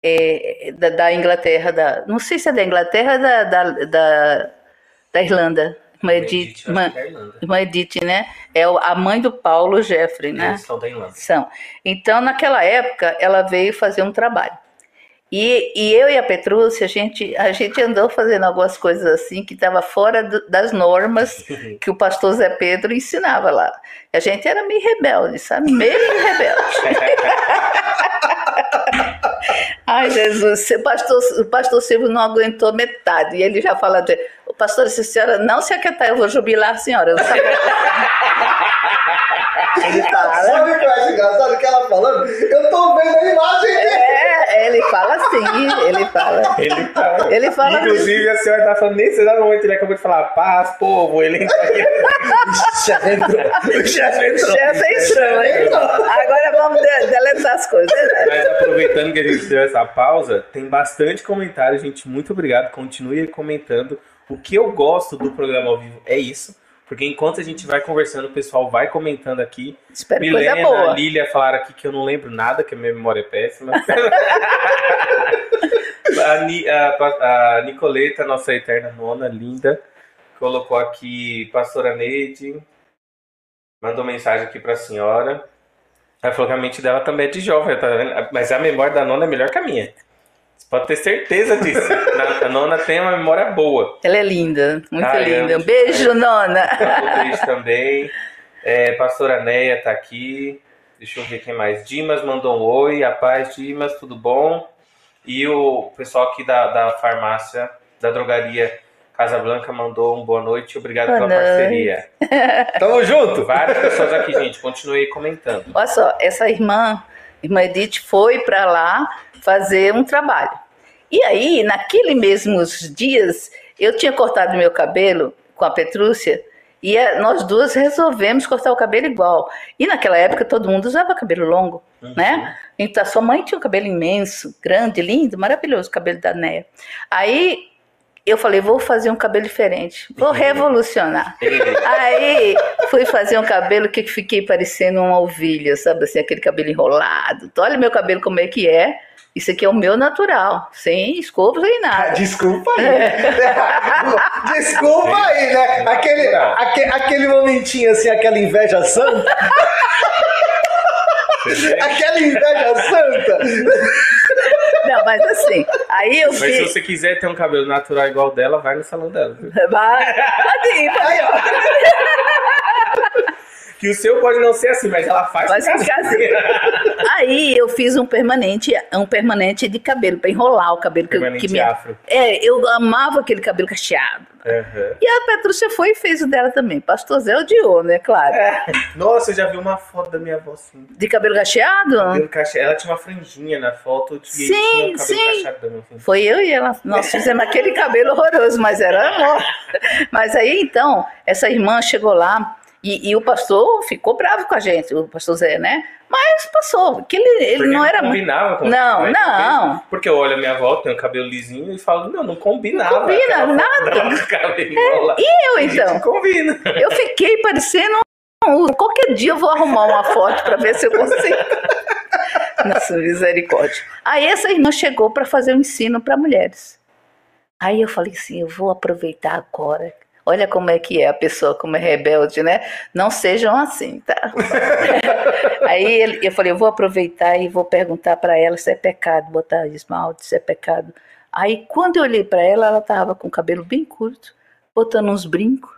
é, da, da Inglaterra, da, não sei se é da Inglaterra ou da, da, da, da Irlanda. Irmã Edith, que é irmã Edith, né? É a mãe do Paulo Jeffrey, né? Eles são da Irlanda. São. Então, naquela época, ela veio fazer um trabalho. E, e eu e a Petrúcia, a gente, a gente andou fazendo algumas coisas assim que estava fora do- das normas que o pastor Zé Pedro ensinava lá. A gente era meio rebelde, sabe? Meio rebelde. Ai, Jesus, o pastor, o pastor Silvio não aguentou metade. E ele já fala de. O pastor disse, senhora, não se aquietar, eu vou jubilar a senhora. Eu. Ele fala. Sabe o que eu acho engraçado que ela falando? Eu tô vendo a imagem dele. É, ele fala assim, ele fala. Ele fala. Ele fala Inclusive, a senhora tá falando nesse exato momento, ele acabou de falar paz, povo. Ele entra aqui. O chefe entrou. O chefe entrou. Chefe entrou, hein? Agora vamos de- deletar as coisas. né? Mas aproveitando que a gente deu essa pausa, tem bastante comentário, gente. Muito obrigado. Continue comentando. O que eu gosto do programa ao vivo é isso. Porque enquanto a gente vai conversando, o pessoal vai comentando aqui. Espero coisa Milena, boa. Lília falaram aqui que eu não lembro nada, que a minha memória é péssima. a, Ni- a a Nicoleta, nossa eterna nona, linda, colocou aqui, pastora Neide, mandou mensagem aqui pra senhora. Ela falou que a mente dela também é de jovem, tá vendo? Mas a memória da nona é melhor que a minha. Pode ter certeza disso. A nona tem uma memória boa. Ela é linda, muito Caramba. linda. Um beijo, nona. O Cris também. É, pastora Neia tá aqui. Deixa eu ver quem mais. Dimas mandou um oi. A paz, Dimas, tudo bom? E o pessoal aqui da, da farmácia, da drogaria Casa Blanca mandou um boa noite. Obrigado Boa pela noite. parceria. Tamo junto. Várias pessoas aqui, gente. Continue aí comentando. Olha só, essa irmã, irmã Edith, foi para lá fazer um trabalho. E aí, naquele mesmos dias, eu tinha cortado meu cabelo com a Petrúcia e eh, nós duas resolvemos cortar o cabelo igual. E naquela época todo mundo usava cabelo longo, né? Então a sua mãe tinha um cabelo imenso, grande, lindo, maravilhoso, o cabelo da Néia. Aí eu falei, vou fazer um cabelo diferente, vou revolucionar. Aí fui fazer um cabelo que fiquei parecendo uma ovelha, sabe assim, aquele cabelo enrolado. Então, olha meu cabelo como é que é. Isso aqui é o meu natural, sem escova, sem nada. Desculpa aí. Desculpa aí, né? Aquele, aque- aquele momentinho assim, aquela inveja santa. aquela inveja santa. Não, mas assim, aí eu Mas se você quiser ter um cabelo natural igual dela, vai no salão dela. viu? Vai, pode ir, pode ir. Que o seu pode não ser assim, mas ela faz Faz ficar assim. Aí eu fiz um permanente, um permanente de cabelo, para enrolar o cabelo Permanente que me. afro. É, eu amava aquele cabelo cacheado. Aham. E a Petrúcia foi e fez o dela também. Pastor Zé odiou, né? Claro. Nossa, eu já vi uma foto da minha avó assim. De cabelo cacheado? Cabelo cache- Ela tinha uma franjinha na foto de Sim, sim. cacheadão, assim. Foi eu e ela. Nós fizemos aquele cabelo horroroso, mas era amor. Mas aí então, essa irmã chegou lá e, e o pastor ficou bravo com a gente, o pastor Zé, né? Mas passou, que ele, ele Porque não era combinava com Não, né? não. Porque eu olho a minha avó, tem um cabelo lisinho e falo, não, não combinava. Não combina, nada. enrolado. E eu então? combina. Eu fiquei parecendo. Qualquer dia eu vou arrumar uma foto para ver se eu consigo. Nossa, misericórdia. Aí essa irmã chegou para fazer um ensino para mulheres. Aí eu falei assim: eu vou aproveitar agora. Olha como é que é a pessoa, como é rebelde, né? Não sejam assim, tá? Aí ele- eu falei: eu vou aproveitar e vou perguntar para ela se é pecado botar esmalte, se é pecado. Aí quando eu olhei para ela, ela estava com o cabelo bem curto, botando uns brincos.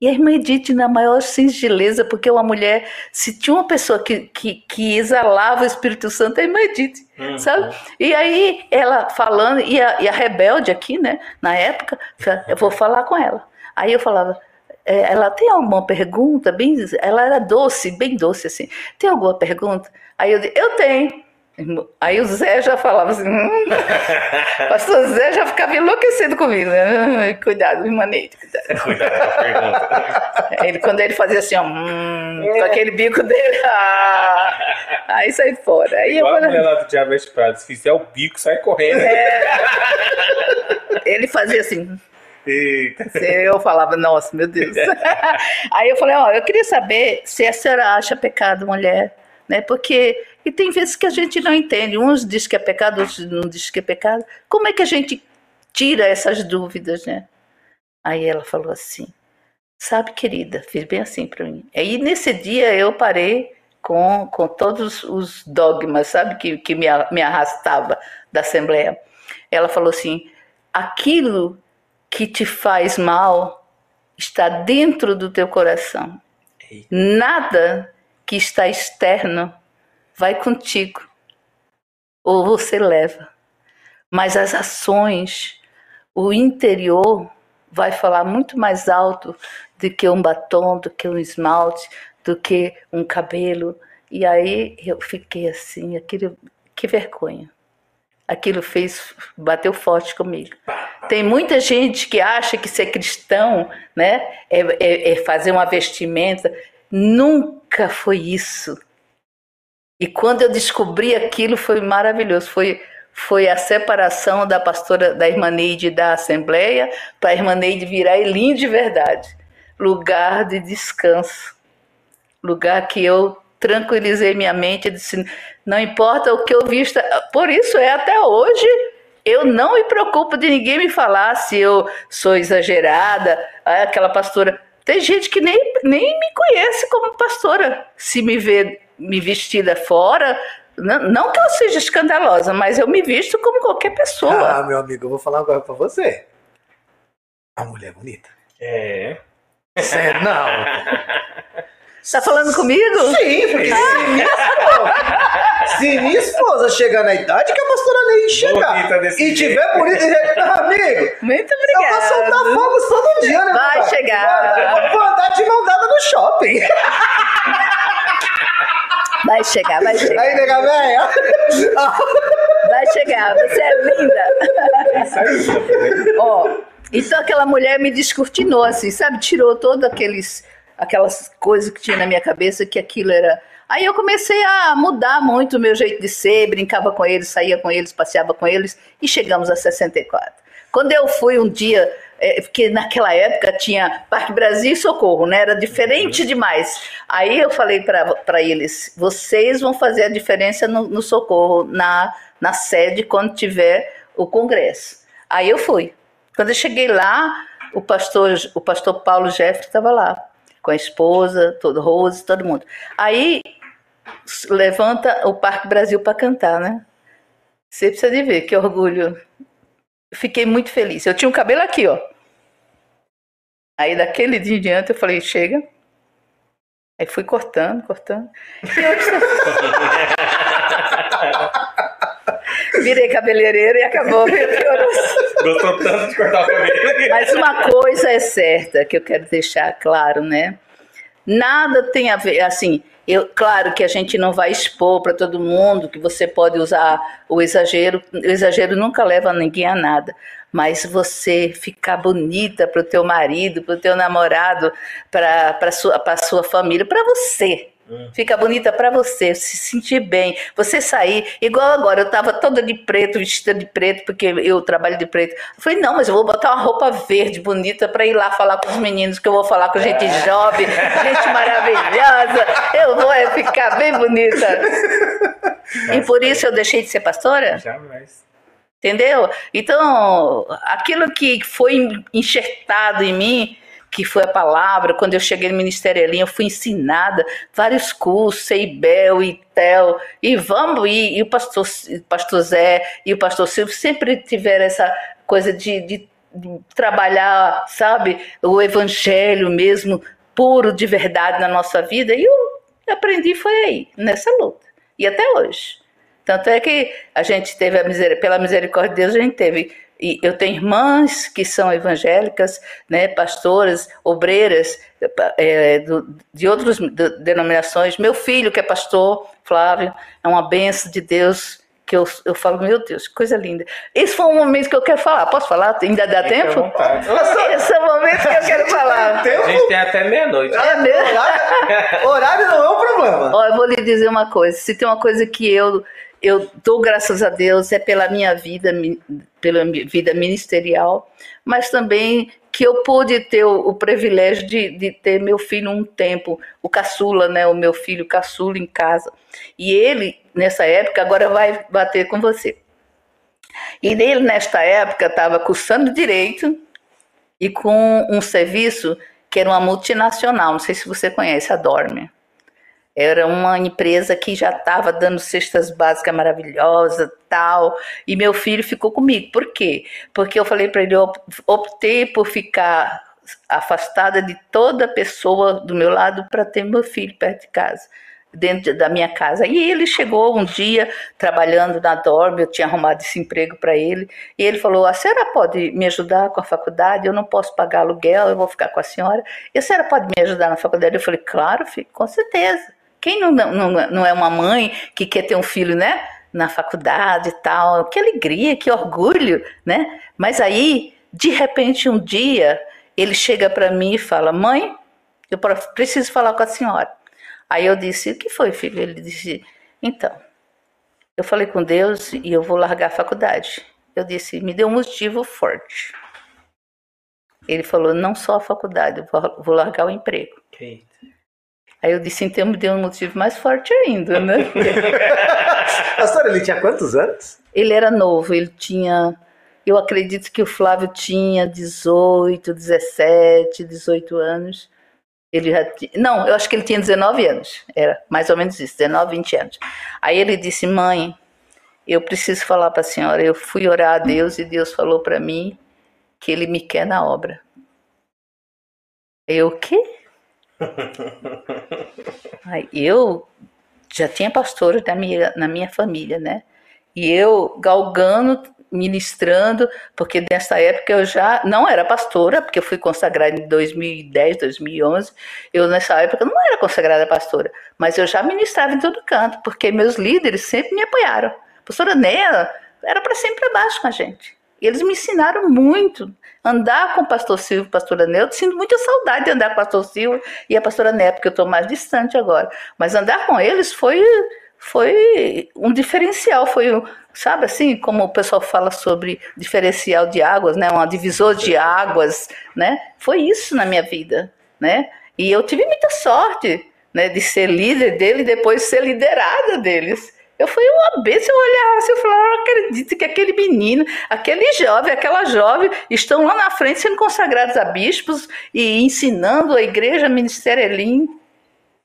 E a irmã Edith, na maior singeleza, porque uma mulher, se tinha uma pessoa que, que, que exalava o Espírito Santo, é a irmã Edith, Uhum. sabe? E aí ela falando, e a, e a rebelde aqui, né, na época, eu vou falar com ela. Aí eu falava, é, ela tem alguma pergunta? Bem, ela era doce, bem doce assim. Tem alguma pergunta? Aí eu disse, eu tenho. Aí o Zé já falava assim, hum. pastor Zé já ficava enlouquecido comigo, né? Cuidado, irmã Neide, cuidado. Cuidado com a pergunta. Ele, quando ele fazia assim, ó, hum, com aquele bico dele, ah, aí sai fora. Aí eu Igual a falei, mulher lá do Diabo Veste Prado, se fizer o bico, sai correndo. É. ele fazia assim, Eita. eu falava, nossa, meu Deus. Aí eu falei, ó, eu queria saber se a senhora acha pecado mulher né? Porque e tem vezes que a gente não entende. Uns diz que é pecado, outros não diz que é pecado. Como é que a gente tira essas dúvidas, né? Aí ela falou assim: Sabe, querida, fiz bem assim para mim. Aí nesse dia eu parei com, com todos os dogmas, sabe, que, que me, me arrastava da Assembleia. Ela falou assim: aquilo que te faz mal está dentro do teu coração. Nada que está externo vai contigo ou você leva. Mas as ações, o interior vai falar muito mais alto do que um batom, do que um esmalte, do que um cabelo. E aí eu fiquei assim, aquilo, que vergonha. Aquilo fez, bateu forte comigo. Tem muita gente que acha que ser cristão né, é, é, é fazer uma vestimenta. Nunca foi isso. E quando eu descobri aquilo foi maravilhoso. Foi, foi a separação da pastora, da irmã Neide da Assembleia, para a irmã Neide virar Elim de verdade. Lugar de descanso. Lugar que eu tranquilizei minha mente e disse: não importa o que eu vista. Por isso é até hoje. Eu não me preocupo de ninguém me falar se eu sou exagerada, aquela pastora. Tem gente que nem, nem me conhece como pastora. Se me vê me vestida fora, não, não, que eu seja escandalosa, mas eu me visto como qualquer pessoa. Ah, meu amigo, eu vou falar agora pra você. A mulher é bonita. É. Sério, não. Tá falando comigo? Sim, porque se minha esposa, se minha esposa chegar na idade que a pastora Neide chegar e tiver bonita, amigo, Muito eu vou obrigada. soltar fogos todo dia, né? Vai chegar. Eu vou andar de mão dada no shopping. Vai chegar, vai chegar. Aí, nega velha. Vai chegar, você é linda. Ó, então aquela mulher me descortinou assim, sabe? Tirou todas aqueles aquelas coisas que tinha na minha cabeça que aquilo era. Aí eu comecei a mudar muito o meu jeito de ser, brincava com eles, saía com eles, passeava com eles e chegamos a 64. Quando eu fui um dia, é, porque naquela época tinha Parque Brasil e Socorro, né? Era diferente demais. Aí eu falei para eles: vocês vão fazer a diferença no, no Socorro, na, na sede, quando tiver o congresso. Aí eu fui. Quando eu cheguei lá, o pastor, o pastor Paulo Jeffrey estava lá, com a esposa, todo Rose, todo mundo. Aí levanta o Parque Brasil para cantar, né? Você precisa de ver, que orgulho. Fiquei muito feliz. Eu tinha um cabelo aqui, ó. Aí daquele dia em diante eu falei, chega. Aí fui cortando, cortando. E hoje Virei cabeleireira e acabou. Gostou tanto de cortar o cabelo. Mas uma coisa é certa que eu quero deixar claro, né? Nada tem a ver, assim, eu, claro que a gente não vai expor para todo mundo que você pode usar o exagero, o exagero nunca leva ninguém a nada. Mas você ficar bonita para o teu marido, para o teu namorado, para a sua, pra sua família, para você. Fica bonita para você, se sentir bem. Você sair, igual agora, eu tava toda de preto, vestida de preto, porque eu trabalho de preto. Eu falei, não, mas eu vou botar uma roupa verde bonita para ir lá falar com os meninos, que eu vou falar com gente jovem, gente maravilhosa. Eu vou é, ficar bem bonita. E por isso eu deixei de ser pastora? Jamais. Entendeu? Então, aquilo que foi enxertado em mim, que foi a palavra, quando eu cheguei no Ministério Elim, eu fui ensinada vários cursos, Seibel, Itel, e vamos, e, e o pastor, pastor Zé e o pastor Silvio sempre tiveram essa coisa de, de, trabalhar, sabe, o evangelho mesmo, puro de verdade na nossa vida, e eu aprendi foi aí, nessa luta, e até hoje. Tanto é que a gente teve a pela misericórdia de Deus, a gente teve. E eu tenho irmãs que são evangélicas, né, pastoras, obreiras é, do, de outras denominações. Meu filho, que é pastor, Flávio, é uma benção de Deus. Que eu, eu falo, meu Deus, que coisa linda. Esse foi um momento que eu quero falar. Posso falar? Ainda dá Fica tempo? Esse é o momento que eu quero falar. A gente tem até meia-noite. Ah, Horário, horário não é um problema. Ó, eu vou lhe dizer uma coisa. Se tem uma coisa que eu eu dou graças a Deus é pela minha vida, pela mi- vida ministerial, mas também que eu pude ter o, o privilégio de, de, ter meu filho um tempo, o caçula, né, o meu filho caçula em casa. E ele, nessa época, agora vai bater com você. E ele, nesta época, estava cursando direito e com um serviço que era uma multinacional, não sei se você conhece, a Dorme. Era uma empresa que já estava dando cestas básicas maravilhosas, tal. E meu filho ficou comigo. Por quê? Porque eu falei para ele, eu optei por ficar afastada de toda pessoa do meu lado para ter meu filho perto de casa, dentro da minha casa. E ele chegou um dia trabalhando na Dorme, eu tinha arrumado esse emprego para ele, e ele falou: "A senhora pode me ajudar com a faculdade? Eu não posso pagar aluguel, eu vou ficar com a senhora. E a senhora pode me ajudar na faculdade?" Eu falei: "Claro, filho, com certeza." Quem não, não, não é uma mãe que quer ter um filho, né? Na faculdade e tal. Que alegria, que orgulho, né? Mas aí, de repente, um dia, ele chega para mim e fala: Mãe, eu preciso falar com a senhora. Aí eu disse: O que foi, filho? Ele disse: Então, eu falei com Deus e eu vou largar a faculdade. Eu disse: Me dê um motivo forte. Ele falou: Não só a faculdade, vou largar o emprego. Okay. Aí eu disse, então me deu um motivo mais forte ainda, né? Pastor, ele tinha quantos anos? Ele era novo, ele tinha. Eu acredito que o Flávio tinha 18, 17, 18 anos. Ele já tinha, não, eu acho que ele tinha 19 anos. Era mais ou menos isso, 19, 20 anos. Aí ele disse: "Mãe, eu preciso falar para a senhora. Eu fui orar a Deus e Deus falou para mim que ele me quer na obra." Eu o quê? eu já tinha pastores na minha, na minha família, né? E eu galgando, ministrando, porque nessa época eu já não era pastora, porque eu fui consagrada em 2010, 2011. Eu nessa época não era consagrada pastora, mas eu já ministrava em todo canto, porque meus líderes sempre me apoiaram. A pastora Néa era para sempre para baixo com a gente. E eles me ensinaram muito. Andar com o pastor Silvio a pastora eu sinto muita saudade de andar com o pastor Silvio e a pastora Nel, porque eu estou mais distante agora. Mas andar com eles foi, foi um diferencial, foi, sabe assim, como o pessoal fala sobre diferencial de águas, né? Um divisor de águas, né? Foi isso na minha vida, né? E eu tive muita sorte, né, de ser líder dele e depois ser liderada deles. Eu fui uma vez, eu olhava assim, eu falava, não acredito que aquele menino, aquele jovem, aquela jovem, estão lá na frente sendo consagrados a bispos e ensinando a igreja ministerial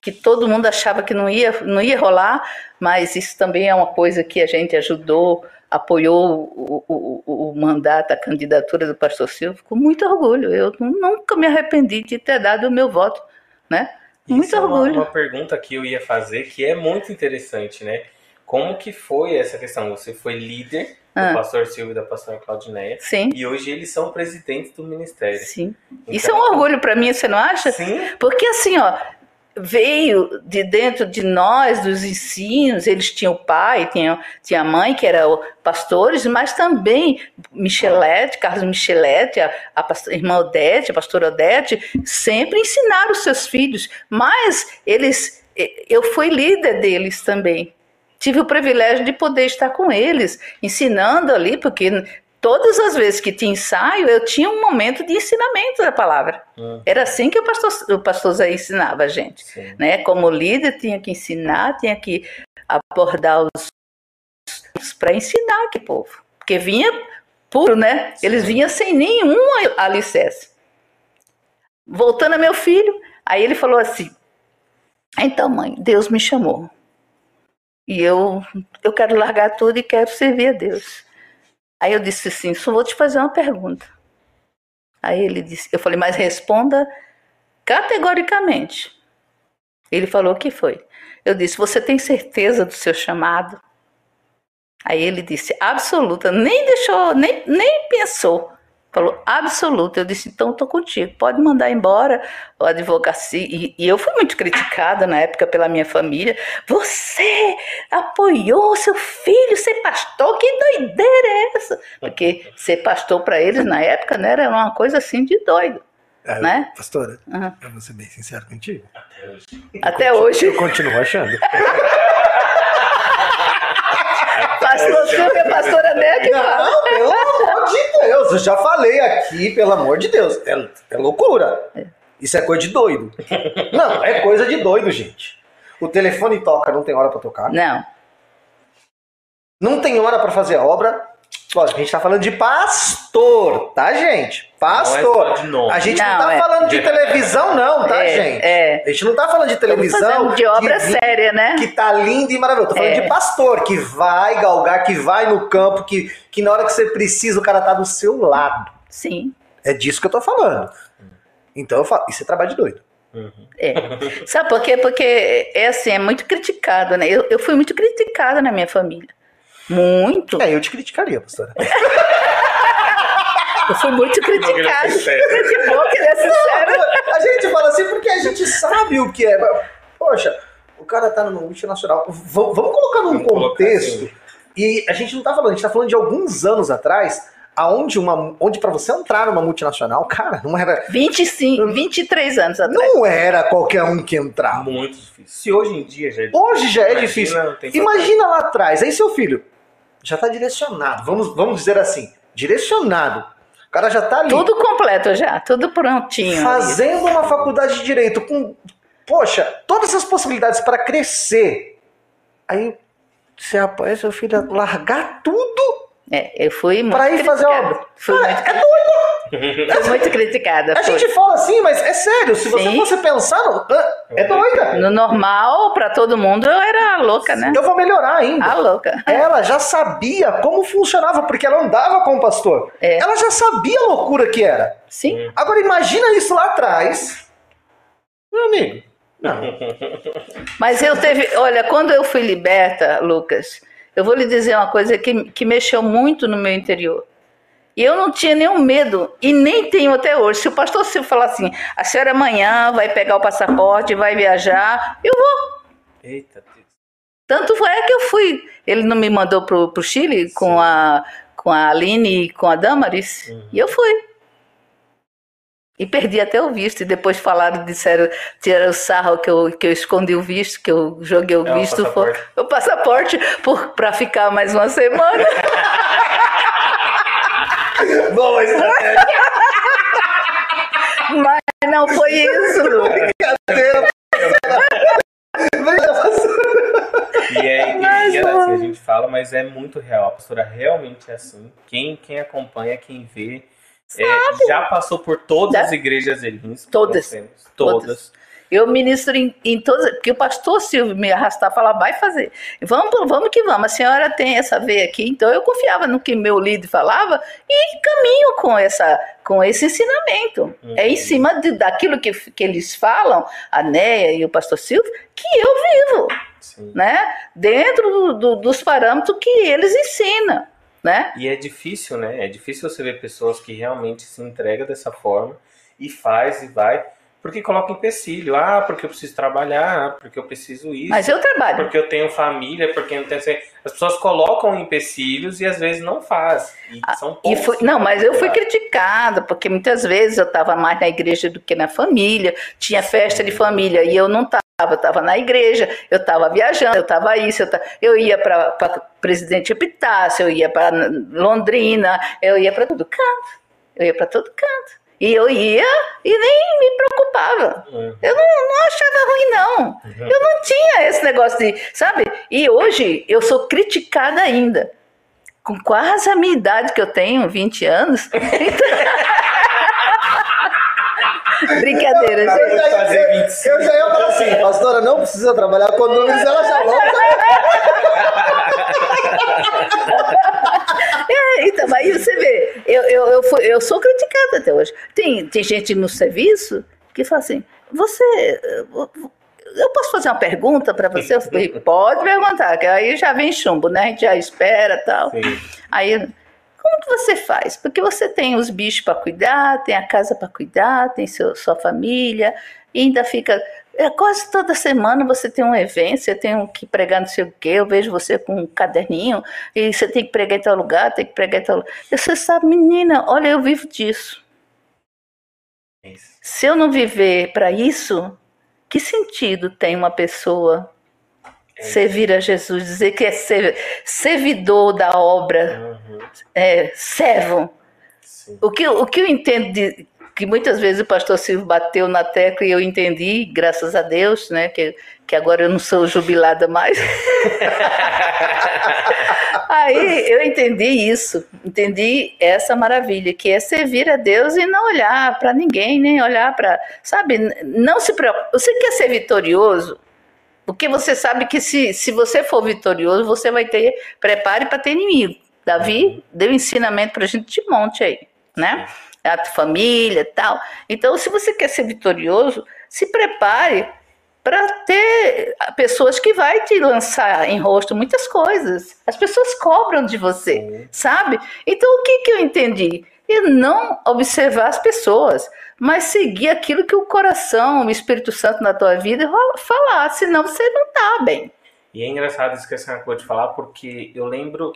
que todo mundo achava que não ia, não ia rolar, mas isso também é uma coisa que a gente ajudou, apoiou o, o, o mandato, a candidatura do pastor Silvio, com muito orgulho. Eu nunca me arrependi de ter dado o meu voto, né? Muito isso orgulho. É uma, uma pergunta que eu ia fazer que é muito interessante, né? Como que foi essa questão? Você foi líder ah. do pastor Silvio e da pastora Claudineia. Sim. E hoje eles são presidentes do ministério. Sim. Então, Isso é um orgulho para mim, você não acha? Sim. Porque assim, ó, veio de dentro de nós, dos ensinos, eles tinham o pai, tinham, tinha a mãe, que eram pastores, mas também Michelete, Carlos Michelete, a, a, a irmã Odete, a pastora Odete, sempre ensinaram os seus filhos, mas eles, eu fui líder deles também, tive o privilégio de poder estar com eles, ensinando ali, porque todas as vezes que tinha ensaio, eu tinha um momento de ensinamento da palavra. Uhum. Era assim que o pastor, o pastor Zé ensinava a gente. Né? Como líder, tinha que ensinar, tinha que abordar os para ensinar que povo. Porque vinha puro, né? Sim. Eles vinham sem nenhum alicerce. Voltando a meu filho, aí ele falou assim: Então, mãe, Deus me chamou. E eu, eu quero largar tudo e quero servir a Deus. Aí eu disse assim, só vou te fazer uma pergunta. Aí ele disse, eu falei, mas responda categoricamente. Ele falou que foi. Eu disse, você tem certeza do seu chamado? Aí ele disse, absoluta, nem deixou, nem, nem pensou. Falou, absoluta. Eu disse, então estou contigo, pode mandar embora o advocacia. E, e, eu fui muito criticada na época pela minha família. Você apoiou seu filho ser pastor? Que doideira é essa? Porque ser pastor para eles na época né, era uma coisa assim de doido. É, né? Pastora, uhum. eu vou ser bem sincero contigo. Até hoje. Até eu hoje. Eu continuo achando. Pastor Silvio, pastora Neca. Não, pelo amor de Deus. eu já falei aqui, pelo amor de Deus. É, é loucura. Isso é coisa de doido. Não, é coisa de doido, gente. O telefone toca, não tem hora pra tocar. Não. Não tem hora pra fazer a obra. Lógico, a gente tá falando de pastor, tá, gente? Não é Pastor. nome. A gente não, Não, tá é. falando de televisão, não, tá, é, gente? é. A gente não tá falando de Estamos televisão. fazendo de obra vi- séria, né? que tá lindo e maravilhoso. Tô falando É. de pastor, que vai galgar, que vai no campo, que, que na hora que você precisa o cara tá do seu lado. Sim. É disso que eu tô falando. Então eu falo, isso é trabalho de doido. É. Sabe por quê? Porque é assim, é muito criticado, né? Eu, eu fui muito criticada na minha família. Muito. É, eu te criticaria, pastora. Eu fui muito criticada. sincero. Que bom que ele é sincero. A gente fala assim porque a gente sabe o que é. Poxa, o cara tá numa multinacional. V vamos colocar num Vamos colocar contexto. assim. E a gente não tá falando, a gente tá falando de alguns anos atrás, aonde uma. Onde para você entrar numa multinacional, cara, não era. 25, 23 anos atrás. Não era qualquer um que entrava. Muito difícil. Se hoje em dia já é Hoje já é Imagina, difícil. Imagina lá atrás, aí seu filho já tá direcionado, vamos, vamos dizer assim, direcionado. O cara já tá ali Tudo completo já, tudo prontinho. ali. fazendo uma faculdade de direito com, poxa, todas as possibilidades para crescer. Aí você apoia seu filho a largar tudo É, eu fui muito para ir fazer criticada. uma. Fui Cara, muito, é doido. fui muito criticada. A fui. gente fala assim, mas é sério, se você Sim. fosse pensar, no- é doida. No normal, pra todo mundo, eu era louca, né? Eu vou melhorar ainda. A louca. Ela já sabia como funcionava, porque ela andava com o pastor. É. Ela já sabia a loucura que era. Sim. Agora imagina isso lá atrás. Meu amigo. Mas eu teve. Olha, quando eu fui liberta, Lucas, eu vou lhe dizer uma coisa que, que mexeu muito no meu interior. E eu não tinha nenhum medo, e nem tenho até hoje. Se o pastor Silvio falar assim, a senhora amanhã vai pegar o passaporte, vai viajar, eu vou. Eita, Deus. Tanto é que eu fui. Ele não me mandou pro, pro Chile com a, com a Aline e com a Damaris, Uhum. e eu fui. E perdi até o visto. E depois falaram, disseram, tiraram o sarro que eu, que eu escondi o visto, que eu joguei o É, visto. O passaporte por, pra ficar mais uma semana. Boa estratégia. Mas não foi isso, Lucas. E é, e Mas, é assim, a gente fala, mas é muito real. A pastora realmente é assim. Quem, quem acompanha, quem vê, é, já passou por todas Já. as igrejas que Todas. Todas. Todas. Eu ministro em, em todas, porque o pastor Silvio me arrastar falar, vai fazer. Vamos, vamos que vamos. A senhora tem essa veia aqui, então eu confiava no que meu líder falava e caminho com essa, com esse ensinamento. Uhum. É em cima de, daquilo que, que eles falam, a Neia e o pastor Silvio, que eu vivo, Sim. né? Dentro do- do- dos parâmetros que eles ensinam, né? E é difícil, né? É difícil você ver pessoas que realmente se entregam dessa forma e faz e vai, porque coloca empecilho. Ah, porque eu preciso trabalhar, porque eu preciso isso. Mas eu trabalho. Porque eu tenho família, porque não tenho. As pessoas colocam empecilhos e às vezes não fazem. E são Ah, E fui, que não, mas eu fui criticada, porque muitas vezes eu estava mais na igreja do que na família, tinha festa de família e eu não estava, eu estava na igreja, eu estava viajando, eu estava isso, eu, tava- eu ia para Presidente Epitácio, eu ia para Londrina, eu ia para todo canto, eu ia para todo canto. E eu ia e nem me preocupava. Uhum. Eu não, não achava ruim, não. Eu não tinha esse negócio de, sabe? E hoje eu sou criticada ainda. Com quase a minha idade que eu tenho, 20 anos. Brincadeira, Eu gente. já, ia, fazer 25. eu já ia falar assim, pastora, não precisa trabalhar com números, ela já logo. É, então, aí você vê, eu, eu, eu, fui- eu sou criticada até hoje. Tem, tem gente no serviço que fala assim, você. Eu posso fazer uma pergunta para você? Eu falei, pode perguntar, que aí já vem chumbo, né? A gente já espera e tal. Sim. Aí, como que você faz? Porque você tem os bichos para cuidar, tem a casa para cuidar, tem seu, sua família, e ainda fica. É, quase toda semana você tem um evento, você tem que pregar não sei o quê, eu vejo você com um caderninho, e você tem que pregar em tal lugar, tem que pregar em tal lugar. E Você sabe, menina, olha, eu vivo disso. É. Se eu não viver para isso, que sentido tem uma pessoa servir a Jesus, dizer que é ser- servidor da obra? Uhum. é, servo. Sim. O que, o que eu entendo de, que muitas vezes o pastor Silvio bateu na tecla e eu entendi, graças a Deus, né? Que, que agora eu não sou jubilada mais. Aí eu entendi isso, entendi essa maravilha, que é servir a Deus e não olhar para ninguém, nem olhar para. Sabe, não se preocupe. Você quer ser vitorioso? Porque você sabe que se, se você for vitorioso, você vai ter. Prepare para ter inimigo. Davi deu ensinamento para a gente de monte aí, né? A família e tal. Então, se você quer ser vitorioso, se prepare para ter pessoas que vai te lançar em rosto muitas coisas. As pessoas cobram de você, sabe? Então o que, que eu entendi? E não observar as pessoas, mas seguir aquilo que o coração, o Espírito Santo na tua vida falar, senão você não tá bem. E é engraçado isso que a senhora acabou de falar, porque eu lembro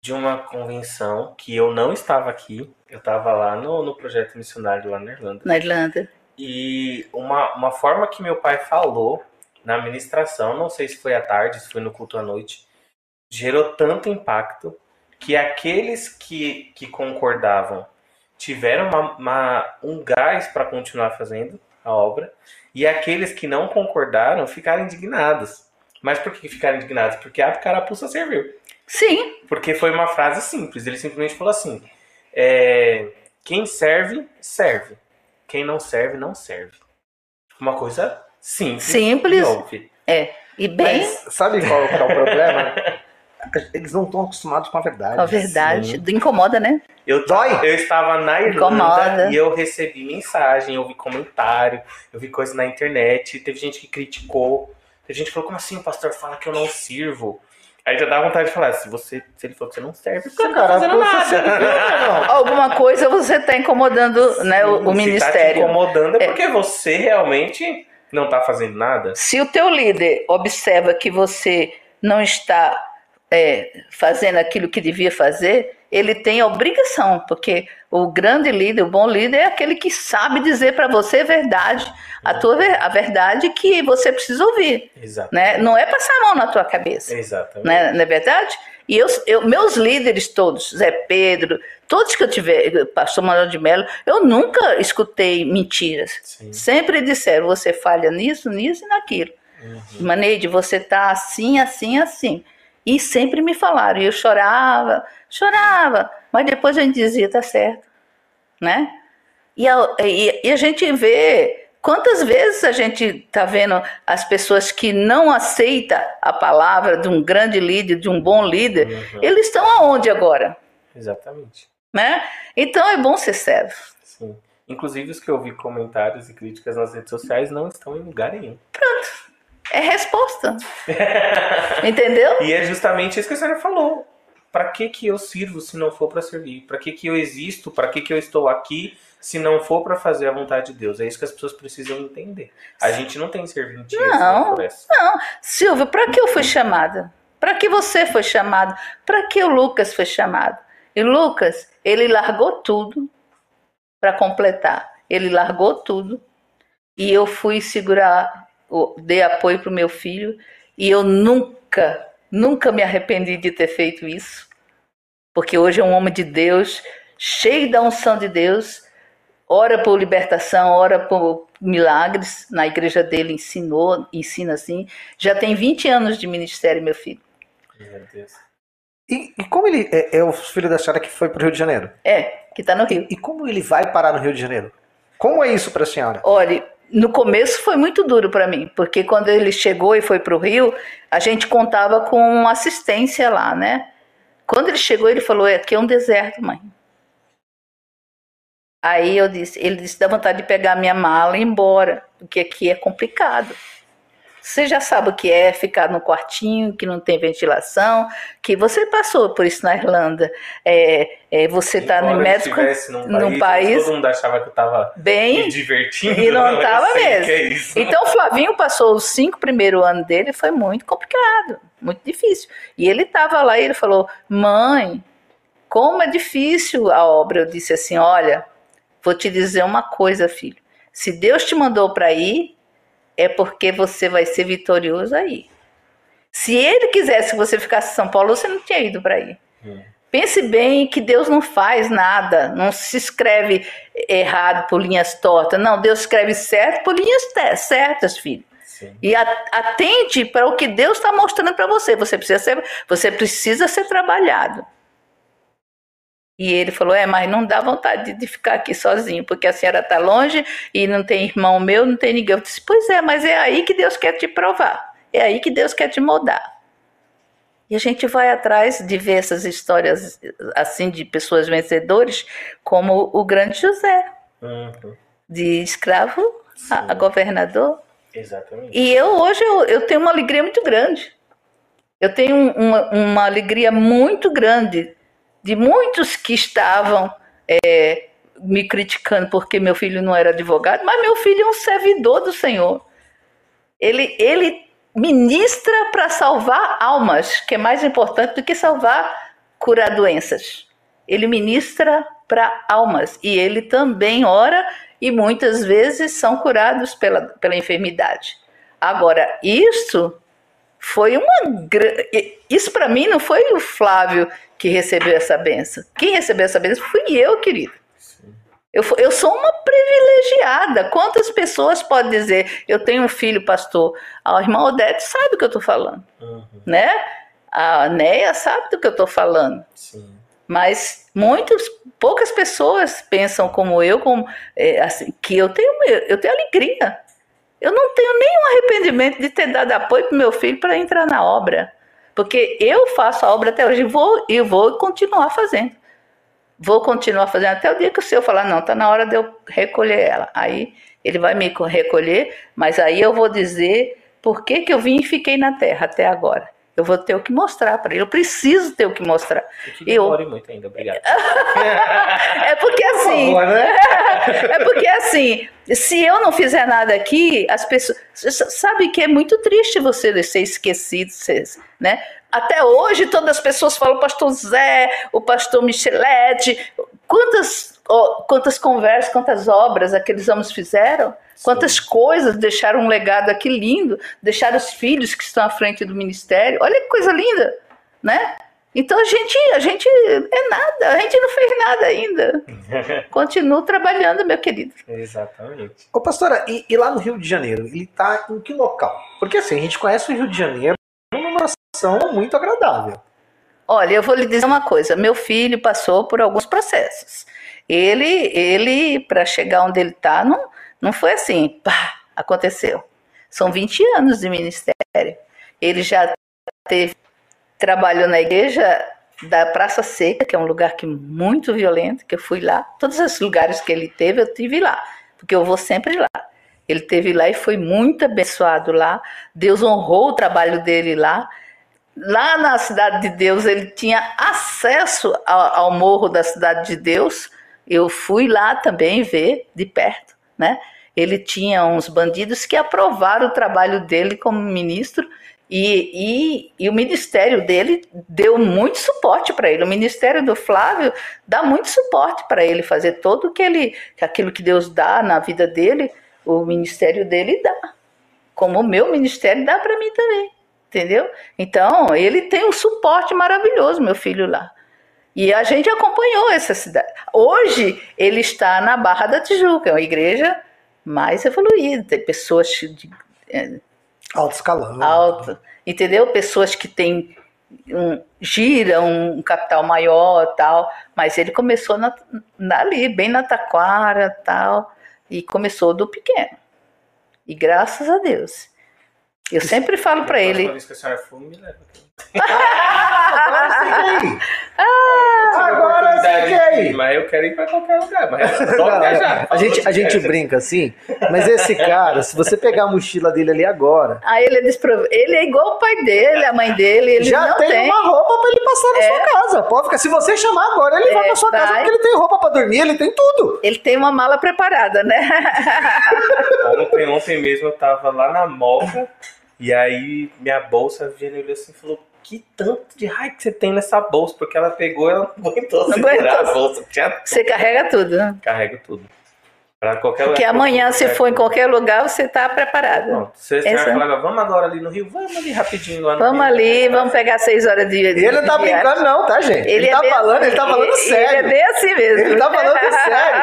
de uma convenção que eu não estava aqui, eu estava lá no, no projeto missionário lá na Irlanda. Na Irlanda. E uma, uma forma que meu pai falou na ministração, não sei se foi à tarde, se foi no culto à noite, gerou tanto impacto que aqueles que, que concordavam tiveram uma, uma- um gás para continuar fazendo a obra, e aqueles que não concordaram ficaram indignados. Mas por que ficaram indignados? Porque a carapuça serviu. Sim, Porque foi uma frase simples. Ele simplesmente falou assim: é, quem serve, serve. Quem não serve, não serve. Uma coisa simples. Simples. E óbvia. e bem, Mas sabe qual é o problema? Eles não estão acostumados com a verdade. com a verdade, incomoda, né? Eu, Dói. eu estava na Irlanda Incomoda. e eu recebi mensagem, eu vi comentário, eu vi coisa na internet, teve gente que criticou. Teve gente que falou, como assim o pastor fala que eu não sirvo? Aí já dá vontade de falar, se, você, se ele falou que você não serve, porque Esse você não tá cara, fazendo você nada. não. Alguma coisa você está incomodando né, o, o Se tá te ministério. incomodando é É. porque você realmente não tá fazendo nada. Se o teu líder observa que você não está é, fazendo aquilo que devia fazer, ele tem a obrigação, porque o grande líder, o bom líder, é aquele que sabe dizer para você a verdade, a, tua, a verdade que você precisa ouvir. Exato. Né? Não é passar a mão na tua cabeça. Exatamente. né? não é verdade? E eu, eu- meus líderes todos, Zé Pedro, todos que eu tiver, pastor Manuel de Mello, eu nunca escutei mentiras. Sim. Sempre disseram, você falha nisso, nisso e naquilo. Uhum. Maneide, você tá assim, assim, assim. E sempre me falaram, e eu chorava, chorava, mas depois a gente dizia, tá certo, né? E a, e- e a gente vê quantas vezes a gente tá vendo as pessoas que não aceitam a palavra de um grande líder, de um bom líder, Uhum. eles estão aonde agora, Exatamente. né? Então é bom ser servo. Sim. Inclusive os que eu vi comentários e críticas nas redes sociais não estão em lugar nenhum. É resposta. Entendeu? E é justamente isso que a senhora falou. Para que que eu sirvo se não for para servir? Para que que eu existo? Para que que eu estou aqui se não for para fazer a vontade de Deus? É isso que as pessoas precisam entender. A gente não tem serventia Não. por essa. Silvio, para que eu fui chamada? Para que você foi chamado? Para que o Lucas foi chamado? E Lucas, ele largou tudo para completar. Ele largou tudo e eu fui segurar, dei apoio para o meu filho e eu nunca, nunca me arrependi de ter feito isso, porque hoje é um homem de Deus, cheio da unção de Deus, ora por libertação, ora por milagres. Na igreja dele ensinou, ensina assim. Já tem 20 anos de ministério, meu filho. Meu Deus. E, e como ele é, é o filho da senhora que foi para o Rio de Janeiro? É, que está no Rio. E como ele vai parar no Rio de Janeiro? Como é isso para a senhora? Olha, no começo foi muito duro para mim, porque quando ele chegou e foi para o Rio, a gente contava com assistência lá, né? Quando ele chegou, ele falou: "É, aqui é um deserto, mãe. Aí eu disse, ele disse, dá vontade de pegar minha mala e ir embora, porque aqui é complicado. Você já sabe o que é ficar no quartinho, que não tem ventilação, que você passou por isso na Irlanda. É, é, você está no médico num num país, todo mundo achava que eu tava bem me divertindo. E não eu tava sei mesmo. é. Então, o Flavinho passou os cinco primeiros anos dele, foi muito complicado, muito difícil. E ele estava lá e ele falou: Mãe, como é difícil a obra. Eu disse assim: Olha, vou te dizer uma coisa, filho. Se Deus te mandou para ir, é porque você vai ser vitorioso aí. Se ele quisesse que você ficasse em São Paulo, você não tinha ido para aí. Hum. Pense bem que Deus não faz nada, não se escreve errado por linhas tortas. Não, Deus escreve certo por linhas certas, filho. Sim. E atente para o que Deus está mostrando para você. Você precisa ser, você precisa ser trabalhado. E ele falou: É, mas não dá vontade de ficar aqui sozinho, porque a senhora está longe e não tem irmão meu, não tem ninguém. Eu disse: Pois é, mas é aí que Deus quer te provar. É aí que Deus quer te moldar. E a gente vai atrás de ver essas histórias assim de pessoas vencedores, como o grande José, uhum. de escravo a, a, governador. Exatamente. E eu hoje eu, eu tenho uma alegria muito grande. Eu tenho uma, uma alegria muito grande de muitos que estavam é, me criticando porque meu filho não era advogado, mas meu filho é um servidor do Senhor. Ele, ele ministra para salvar almas, que é mais importante do que salvar, curar doenças. Ele ministra para almas e ele também ora e muitas vezes são curados pela, pela enfermidade. Agora, isso foi uma isso para mim não foi o Flávio que recebeu essa benção. Quem recebeu essa benção fui eu, querido. Eu, eu sou uma privilegiada. Quantas pessoas podem dizer, eu tenho um filho pastor? A irmã Odete sabe do que eu estou falando, uhum. né? A Neia sabe do que eu estou falando. Sim. Mas muitas, poucas pessoas pensam como eu, como, é, assim, que eu tenho, eu tenho alegria. Eu não tenho nenhum arrependimento de ter dado apoio para meu filho para entrar na obra. Porque eu faço a obra até hoje e vou, e vou continuar fazendo. Vou continuar fazendo até o dia que o senhor falar, não, está na hora de eu recolher ela. Aí ele vai me recolher, mas aí eu vou dizer por que, que eu vim e fiquei na terra até agora. Eu vou ter o que mostrar para ele. Eu preciso ter o que mostrar. Eu te eu... muito ainda, obrigado. é porque assim. Por favor, né? é porque assim, se eu não fizer nada aqui, as pessoas. Sabe que é muito triste você ser esquecido, né? Até hoje, todas as pessoas falam o pastor Zé, o pastor Michelete. Quantas, oh, quantas conversas, quantas obras aqueles homens fizeram? Sim. Quantas coisas deixaram um legado aqui lindo, deixaram os filhos que estão à frente do ministério. Olha que coisa linda, né? Então a gente, a gente é nada, a gente não fez nada ainda. Continuo trabalhando, meu querido. Exatamente. Ô pastora, e, e lá no Rio de Janeiro, ele está em que local? Porque assim, a gente conhece o Rio de Janeiro sensação muito agradável. Olha, eu vou lhe dizer uma coisa. Meu filho passou por alguns processos. Ele, ele para chegar onde ele está, não, não foi assim, pá, aconteceu. São 20 anos de ministério. Ele já teve, trabalhou na igreja da Praça Seca, que é um lugar que muito violento, que eu fui lá. Todos os lugares que ele teve, eu tive lá, porque eu vou sempre lá. Ele teve lá e foi muito abençoado lá. Deus honrou o trabalho dele lá lá na Cidade de Deus ele tinha acesso ao, ao, morro da Cidade de Deus. Eu fui lá também ver de perto, né? Ele tinha uns bandidos que aprovaram o trabalho dele como ministro e, e, e o ministério dele deu muito suporte para ele. O ministério do Flávio dá muito suporte para ele fazer todo que ele, aquilo que Deus dá na vida dele, o ministério dele dá. Como o meu ministério dá para mim também. Entendeu? Então, ele tem um suporte maravilhoso, meu filho lá. E a gente acompanhou essa cidade. Hoje, ele está na Barra da Tijuca, é uma igreja mais evoluída. Tem pessoas de. É, alto escalão. Alto. Entendeu? Pessoas que têm. Um, gira um capital maior tal, mas ele começou na, ali, bem na taquara tal, e começou do pequeno. E graças a Deus. Eu sempre falo para ele. Vez que a senhora for, me leva. agora sim ah, agora eu quero ir para qualquer lugar. Mas não, viajar, a gente, a gente brinca assim, mas esse cara, se você pegar a mochila dele ali agora. Ah, ele é desprov... Ele é igual o pai dele, a mãe dele. Ele já tem, tem, uma roupa para ele passar na é. sua casa. Pode ficar. Se você chamar agora, ele é, vai para sua vai. casa porque ele tem roupa para dormir, ele tem tudo. Ele tem uma mala preparada, né? ontem, ontem mesmo eu tava lá na Moca. E aí minha bolsa, a Viviane olhou assim e falou, que tanto de raio que você tem nessa bolsa? Porque ela pegou ela não aguentou segurar a bolsa. Tinha... Você carrega tudo, né? Carrego tudo. Pra qualquer Porque lugar. amanhã, se for em qualquer lugar, você está preparado. Pronto. Você Essa- vai falar, vamos agora ali no Rio? Vamos ali rapidinho lá no Vamos Rio. ali, vamos pegar seis horas de. de Ele não tá brincando, não, tá, gente? Ele, é tá falando, ele tá assim, falando ele- sério. Ele é bem assim mesmo. Ele tá falando sério.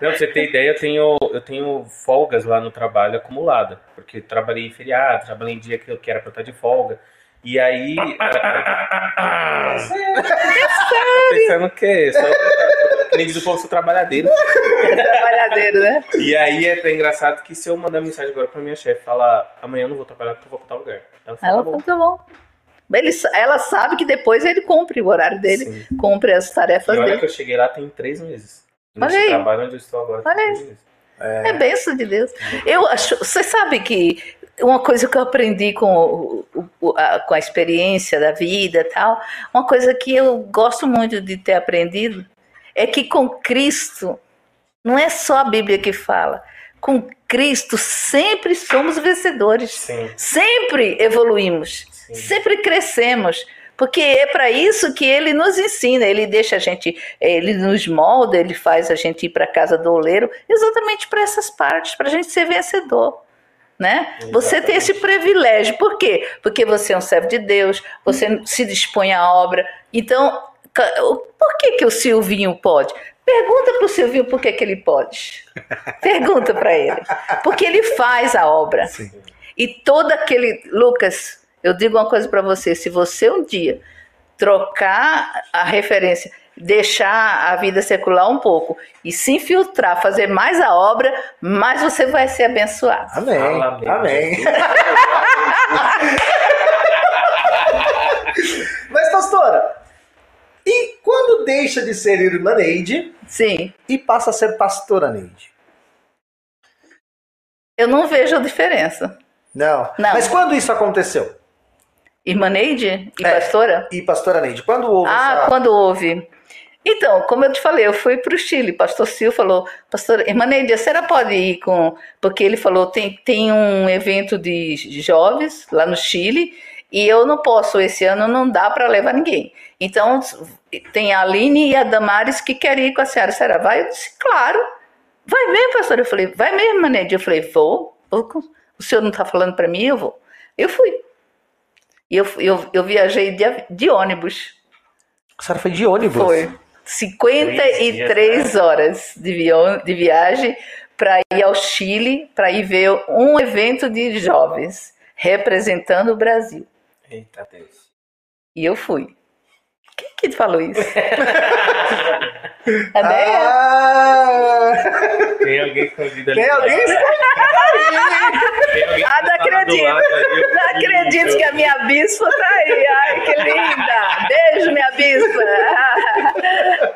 Não, pra você ter ideia, eu tenho, eu tenho folgas lá no trabalho acumulada. Porque trabalhei em feriado, trabalhei em dia que eu que era pra estar de folga. E aí. Pensando o quê? Só, nem diz o povo, sou trabalhadeiro. Trabalhadeiro, né? E aí é até engraçado que se eu mandar mensagem agora pra minha chefe, falar amanhã eu não vou trabalhar porque eu vou pra tal lugar. Ela fala, Ela tá bom. falou, tá bom. Ele, ela sabe que depois ele cumpre o horário dele, Sim. cumpre as E tarefas olha dele. que eu cheguei lá tem três meses. Olha Nesse aí. trabalho onde eu estou agora. Olha aí. três meses. É bênção de Deus. Eu acho, você sabe que uma coisa que eu aprendi com, a, com a experiência da vida e tal, uma coisa que eu gosto muito de ter aprendido é que com Cristo, não é só a Bíblia que fala, com Cristo sempre somos vencedores, Sim, sempre evoluímos, sim. sempre crescemos. Porque é para isso que ele nos ensina, ele deixa a gente, ele nos molda, ele faz a gente ir para a casa do oleiro, exatamente para essas partes, para a gente ser vencedor. Né? Você tem esse privilégio. Por quê? Porque você é um servo de Deus, você se dispõe à obra. Então, por que, que o Silvinho pode? Pergunta para o Silvinho por que, que ele pode. Pergunta para ele. Porque ele faz a obra. Sim. E todo aquele. Lucas, eu digo uma coisa para você: se você um dia trocar a referência, deixar a vida secular um pouco e se infiltrar, fazer mais a obra, mais você vai ser abençoado. Amém. Fala Amém. Mas, pastora, e quando deixa de ser irmã Neide Sim, e passa a ser pastora Neide? eu não vejo a diferença. Não. Não. Mas quando isso aconteceu? Irmã Neide e É. pastora? E pastora Neide, quando houve Ah, essa... quando houve. Então, como eu te falei, eu fui para o Chile. Pastor Sil falou, pastor, irmã Neide, a senhora pode ir com. Porque ele falou, tem, tem um evento de jovens lá no Chile e eu não posso, esse ano não dá para levar ninguém. Então, tem a Aline e a Damares que querem ir com a senhora. A senhora vai? Eu disse, claro. Vai mesmo, pastor? Eu falei, vai mesmo, irmã Neide? Eu falei, vou. vou O senhor não está falando para mim? Eu vou. Eu fui. Eu, eu, eu viajei de, de ônibus. A senhora foi de ônibus? Foi 53 horas de, vio- de viagem para ir ao Chile, para ir ver um evento de jovens representando o Brasil. Eita Deus. E eu fui. Quem que falou isso? A Neia? Ah, Tem alguém escondido ali. tem alguém? Tem alguém Ah, não acredito. ali. Não acredito que a minha bispa tá aí. Ai, que linda. Beijo, minha bispa.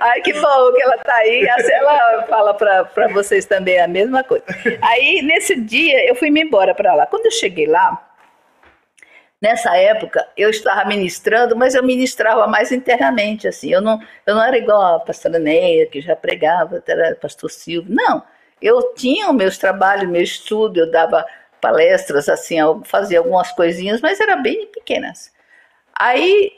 Ai, que bom que ela tá aí. Assim, Ela fala pra, pra vocês também a mesma coisa. Aí, nesse dia, eu fui me embora pra lá. Quando eu cheguei lá, nessa época, eu estava ministrando, mas eu ministrava mais internamente, assim. Eu não, eu não era igual a pastora Neia, que já pregava, era pastor Silvio. Não. Eu tinha os meus trabalhos, meu estudo, eu dava palestras, assim, fazia algumas coisinhas, mas eram bem pequenas. Aí,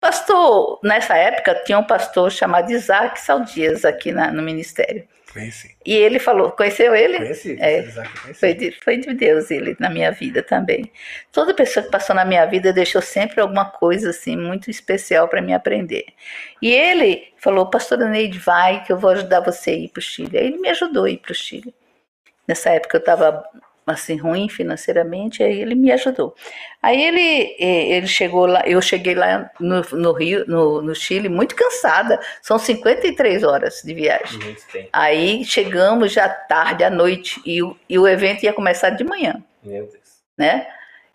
pastor, nessa época tinha um pastor chamado Isaac Saldias aqui na- no ministério. Conheci. E ele falou, conheceu ele? Conheci. É. Conheci. Foi de, foi de Deus ele na minha vida também. Toda pessoa que passou na minha vida deixou sempre alguma coisa assim muito especial para mim aprender. E ele falou, pastora Neide, vai que eu vou ajudar você a ir para o Chile. Aí ele me ajudou a ir para o Chile. Nessa época eu estava assim ruim financeiramente, aí ele me ajudou. Aí ele eh, ele chegou lá, eu cheguei lá no, no Rio, no, no Chile, muito cansada. São 53 horas de viagem. Aí chegamos já tarde à noite e o, e o evento ia começar de manhã, Meu Deus. né?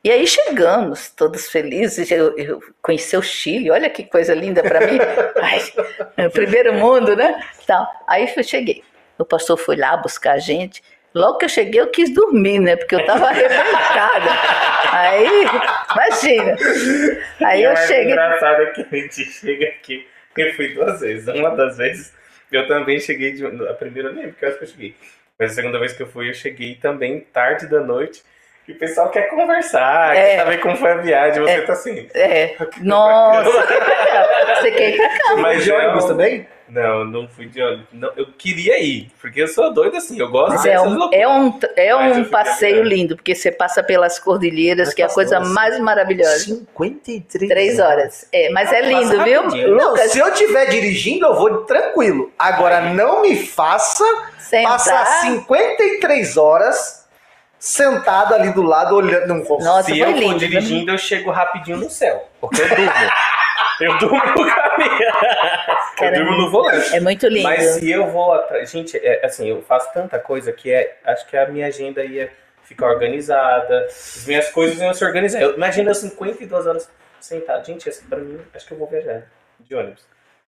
E aí chegamos, todos felizes. Eu, eu conheci o Chile, olha que coisa linda para mim. Ai, é primeiro mundo, né? Então, aí eu cheguei. O pastor foi lá buscar a gente. Logo que eu cheguei, eu quis dormir, né? Porque eu estava arrebentada. Aí, imagina. Aí E eu cheguei. engraçado é que a gente chega aqui. Eu fui duas vezes. Uma das vezes eu também cheguei. De, a primeira eu nem lembro que horas que eu cheguei. Mas a segunda vez que eu fui, eu cheguei também tarde da noite. E o pessoal quer conversar, É. quer saber como foi a viagem. Você tá assim. É, nossa, você quer ir pra cá? Mas de é ônibus também? Não, não fui de ônibus. Não, eu queria ir, porque eu sou doido assim, eu gosto Mas é dessas um, loucuras. é um, é um passeio lindo, porque você passa pelas cordilheiras, Mas que é a coisa assim, mais maravilhosa. 53 Três horas. É, mas é lindo, viu? Não, Lucas, se eu estiver dirigindo, eu vou tranquilo. Agora, não me faça passar sentar. 53 horas sentado ali do lado, olhando. Não. Nossa, Se eu for dirigindo, eu chego rapidinho no céu, porque eu durmo. eu durmo no caminho. eu durmo no volante. É muito lindo. Mas se eu vou atrás. Gente, é, assim, eu faço tanta coisa que é. Acho que a minha agenda ia ficar organizada, as minhas coisas iam se organizar. Eu, imagina eu 52 horas sentado. Gente, essa pra mim, acho que eu vou viajar de ônibus.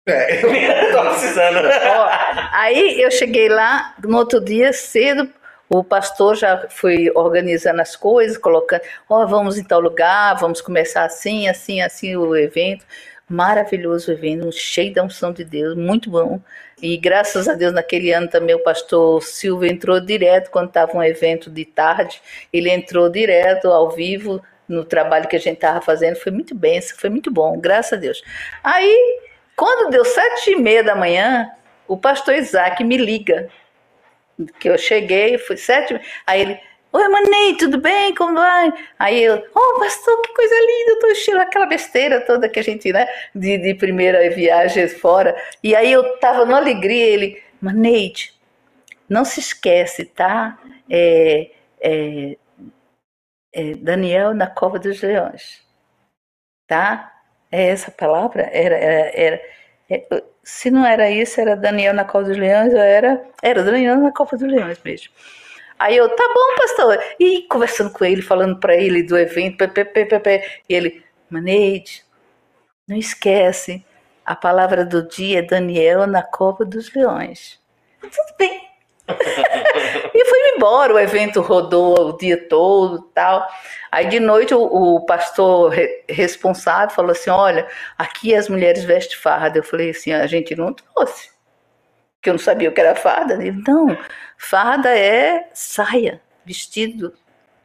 É, Eu tô precisando. Ó, aí eu cheguei lá, no outro dia, cedo, o pastor já foi organizando as coisas, colocando, ó, vamos em tal lugar, vamos começar assim, assim, assim o evento. Maravilhoso evento, cheio da unção de Deus, muito bom. E graças a Deus, naquele ano também o pastor Silvio entrou direto, quando estava um evento de tarde, ele entrou direto ao vivo no trabalho que a gente estava fazendo. Foi muito bem, foi muito bom, graças a Deus. Aí, quando deu sete e meia da manhã, o pastor Isaac me liga. Que eu cheguei, foi sete. Aí ele, oi, Manei, tudo bem? Como vai? Aí eu, oh, pastor, que coisa linda, tô enchendo aquela besteira toda que a gente, né, de, de primeira viagem fora. E aí eu tava numa alegria, ele, Maneide, não se esquece, tá? É, é, é Daniel na cova dos leões, tá? É essa palavra? Era, era, era é, se não era isso, era Daniel na cova dos leões, ou era, era Daniel na cova dos leões mesmo. Aí eu, tá bom, pastor. E conversando com ele, falando para ele do evento, pé, pé, pé, pé, e ele, Maneide, não esquece, a palavra do dia é Daniel na cova dos leões. Tudo bem. e fui embora, o evento rodou o dia todo tal. Aí de noite o, o pastor re- responsável falou assim: olha, aqui as mulheres vestem farda. Eu falei assim: a gente não trouxe. Que eu não sabia o que era farda. Ele, não, farda é saia, vestido,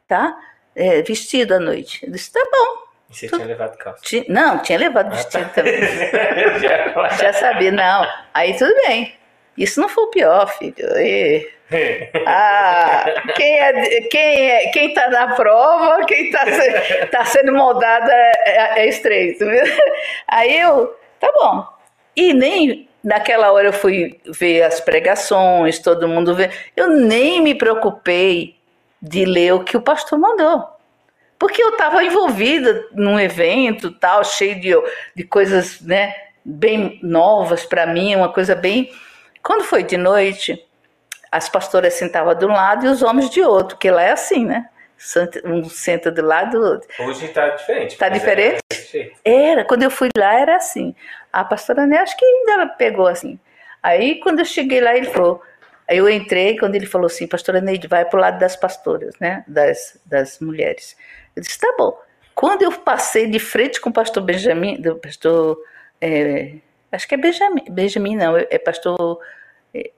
tá? É, vestido à noite. Eu disse, tá bom. E você tinha levado calça. Não, tinha levado vestido também. Já- Já sabia, não. Aí tudo bem. Isso não foi o pior, filho. E- Ah, quem é, quem é, quem tá na prova, quem tá, se- tá sendo moldada é, é estreito. viu? Aí eu, tá bom. E nem naquela hora eu fui ver as pregações, todo mundo vê. Eu nem me preocupei de ler o que o pastor mandou. Porque eu estava envolvida num evento tal, cheio de, de coisas né, bem novas para mim, uma coisa bem. Quando foi de noite, as pastoras sentavam de um lado e os homens de outro, porque lá é assim, né? Um senta de lado do outro. Hoje tá diferente. Tá diferente? É desse jeito. Era, quando eu fui lá era assim. A pastora Né, acho que ainda pegou assim. Aí quando eu cheguei lá, ele falou. Aí eu entrei, quando ele falou assim, pastora Neide, vai pro lado das pastoras, né? Das, das mulheres. Eu disse, tá bom. Quando eu passei de frente com o pastor Benjamin, do pastor. é, acho que é Benjamin, Benjamin não, é pastor. É,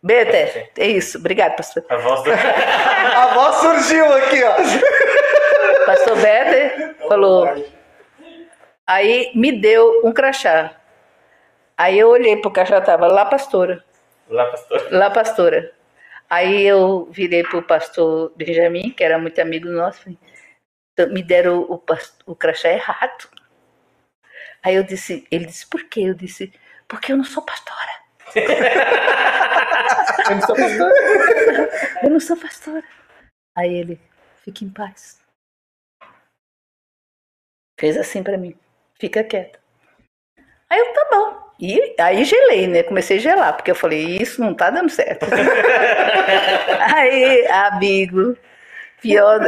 Beter, é isso, obrigado, pastor. A voz do. A voz surgiu aqui, ó. Pastor Beter falou. Aí me deu um crachá. Aí eu olhei pro crachá, tava lá, pastora. Lá, pastor. Lá, pastora. Aí eu virei pro pastor Benjamin, que era muito amigo nosso, falei, "Então, me deram o, pas- o crachá errado. Aí eu disse, ele disse, por quê? Eu disse, porque eu não sou pastora. Eu não sou pastor. Eu não sou pastora. Aí ele, fique em paz. Fez assim pra mim, fica quieta. Aí eu, tá bom. E aí gelei, né? Comecei a gelar, porque eu falei, isso não tá dando certo. aí, amigo, pior,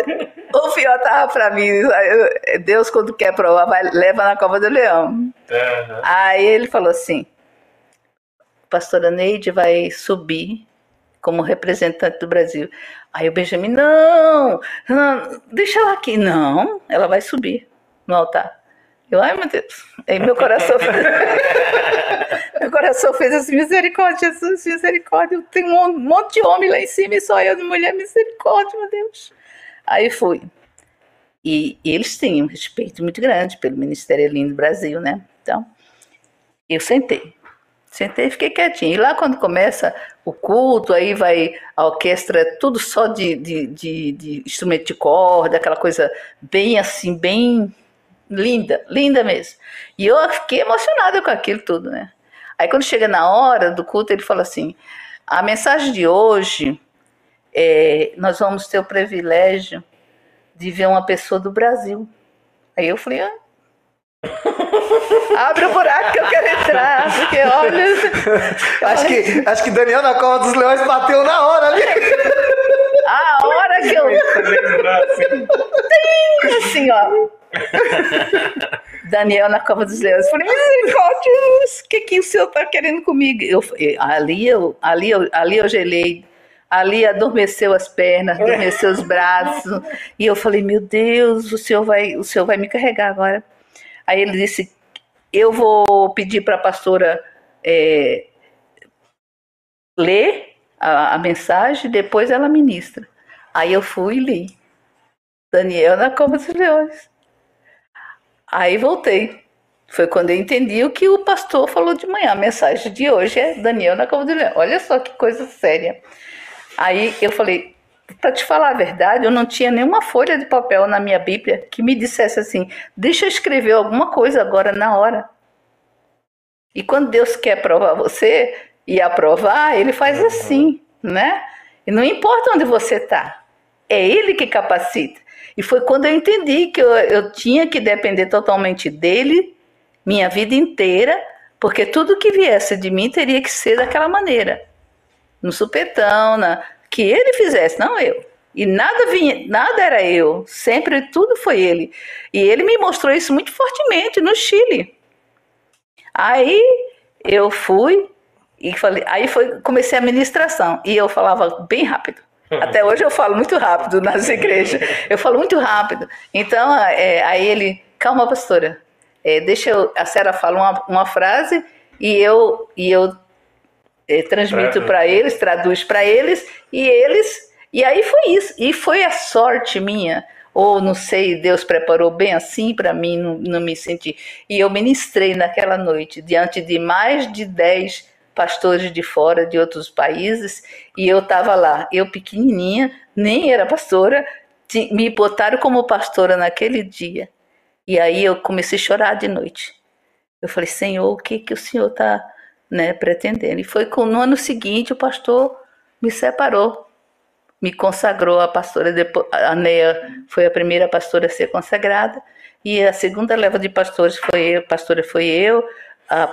o pior tava pra mim. Deus, quando quer provar, vai, leva na cova do leão. Aham. Aí ele falou assim: Pastora Neide vai subir como representante do Brasil. Aí o Benjamin, não, não, deixa ela aqui. Não, ela vai subir no altar. Eu, ai meu Deus. Aí meu coração. meu coração fez assim: misericórdia, Jesus, misericórdia. Eu tenho um monte de homem lá em cima e só eu de mulher, misericórdia, meu Deus. Aí fui. E, e eles têm um respeito muito grande pelo Ministério Lindo do Brasil, né? Então, eu sentei. Sentei e fiquei quietinha. E lá quando começa o culto, aí vai a orquestra, tudo só de, de, de, de instrumento de corda, aquela coisa bem assim, bem linda, linda mesmo. E eu fiquei emocionada com aquilo tudo, né? Aí quando chega na hora do culto, ele fala assim: a mensagem de hoje, é, nós vamos ter o privilégio de ver uma pessoa do Brasil. Aí eu falei, ah, Abre o buraco que eu quero entrar, porque olha. Acho que, acho que Daniel na Cova dos Leões bateu na hora ali. A hora que eu. Tem assim, ó. Daniel na Cova dos Leões. Falei, misericórdia, o que, que o senhor está querendo comigo? Eu, ali, eu, ali, eu, ali eu gelei. Ali adormeceu as pernas, adormeceu os braços. E eu falei, meu Deus, o senhor vai, o senhor vai me carregar agora. Aí ele disse: Eu vou pedir para a pastora é, ler a, a mensagem, depois ela ministra. Aí eu fui e li. Daniel na Cova dos Leões. Aí voltei. Foi quando eu entendi o que o pastor falou de manhã. A mensagem de hoje é Daniel na Cova dos Leões. Olha só que coisa séria. Aí eu falei, para te falar a verdade, eu não tinha nenhuma folha de papel na minha Bíblia que me dissesse assim: deixa eu escrever alguma coisa agora na hora. E quando Deus quer provar você e aprovar, ele faz assim, né? E não importa onde você está, é Ele que capacita. E foi quando eu entendi que eu, eu tinha que depender totalmente dele, minha vida inteira, porque tudo que viesse de mim teria que ser daquela maneira. No supetão, na, que ele fizesse, não eu. E nada vinha, nada era eu, sempre tudo foi ele. E ele me mostrou isso muito fortemente no Chile. Aí eu fui e falei, aí foi, comecei a ministração e eu falava bem rápido. Até hoje eu falo muito rápido nas igrejas. Eu falo muito rápido. Então, é, aí ele, calma, pastora. É, deixa eu, a Sara fala uma, uma frase e eu e eu é, transmito para eles, traduz para eles e eles. E aí foi isso. E foi a sorte minha, ou não sei, Deus preparou bem assim para mim não, não me sentir. E eu ministrei naquela noite diante de mais de dez pastores de fora, de outros países, e eu estava lá, eu pequenininha, nem era pastora, me botaram como pastora naquele dia. E aí eu comecei a chorar de noite. Eu falei, Senhor, o que que o Senhor está né, pretendendo. E foi com, no ano seguinte o pastor me separou, me consagrou a pastora, depois, a Neia foi a primeira pastora a ser consagrada, e a segunda leva de pastores foi eu, pastora foi eu, a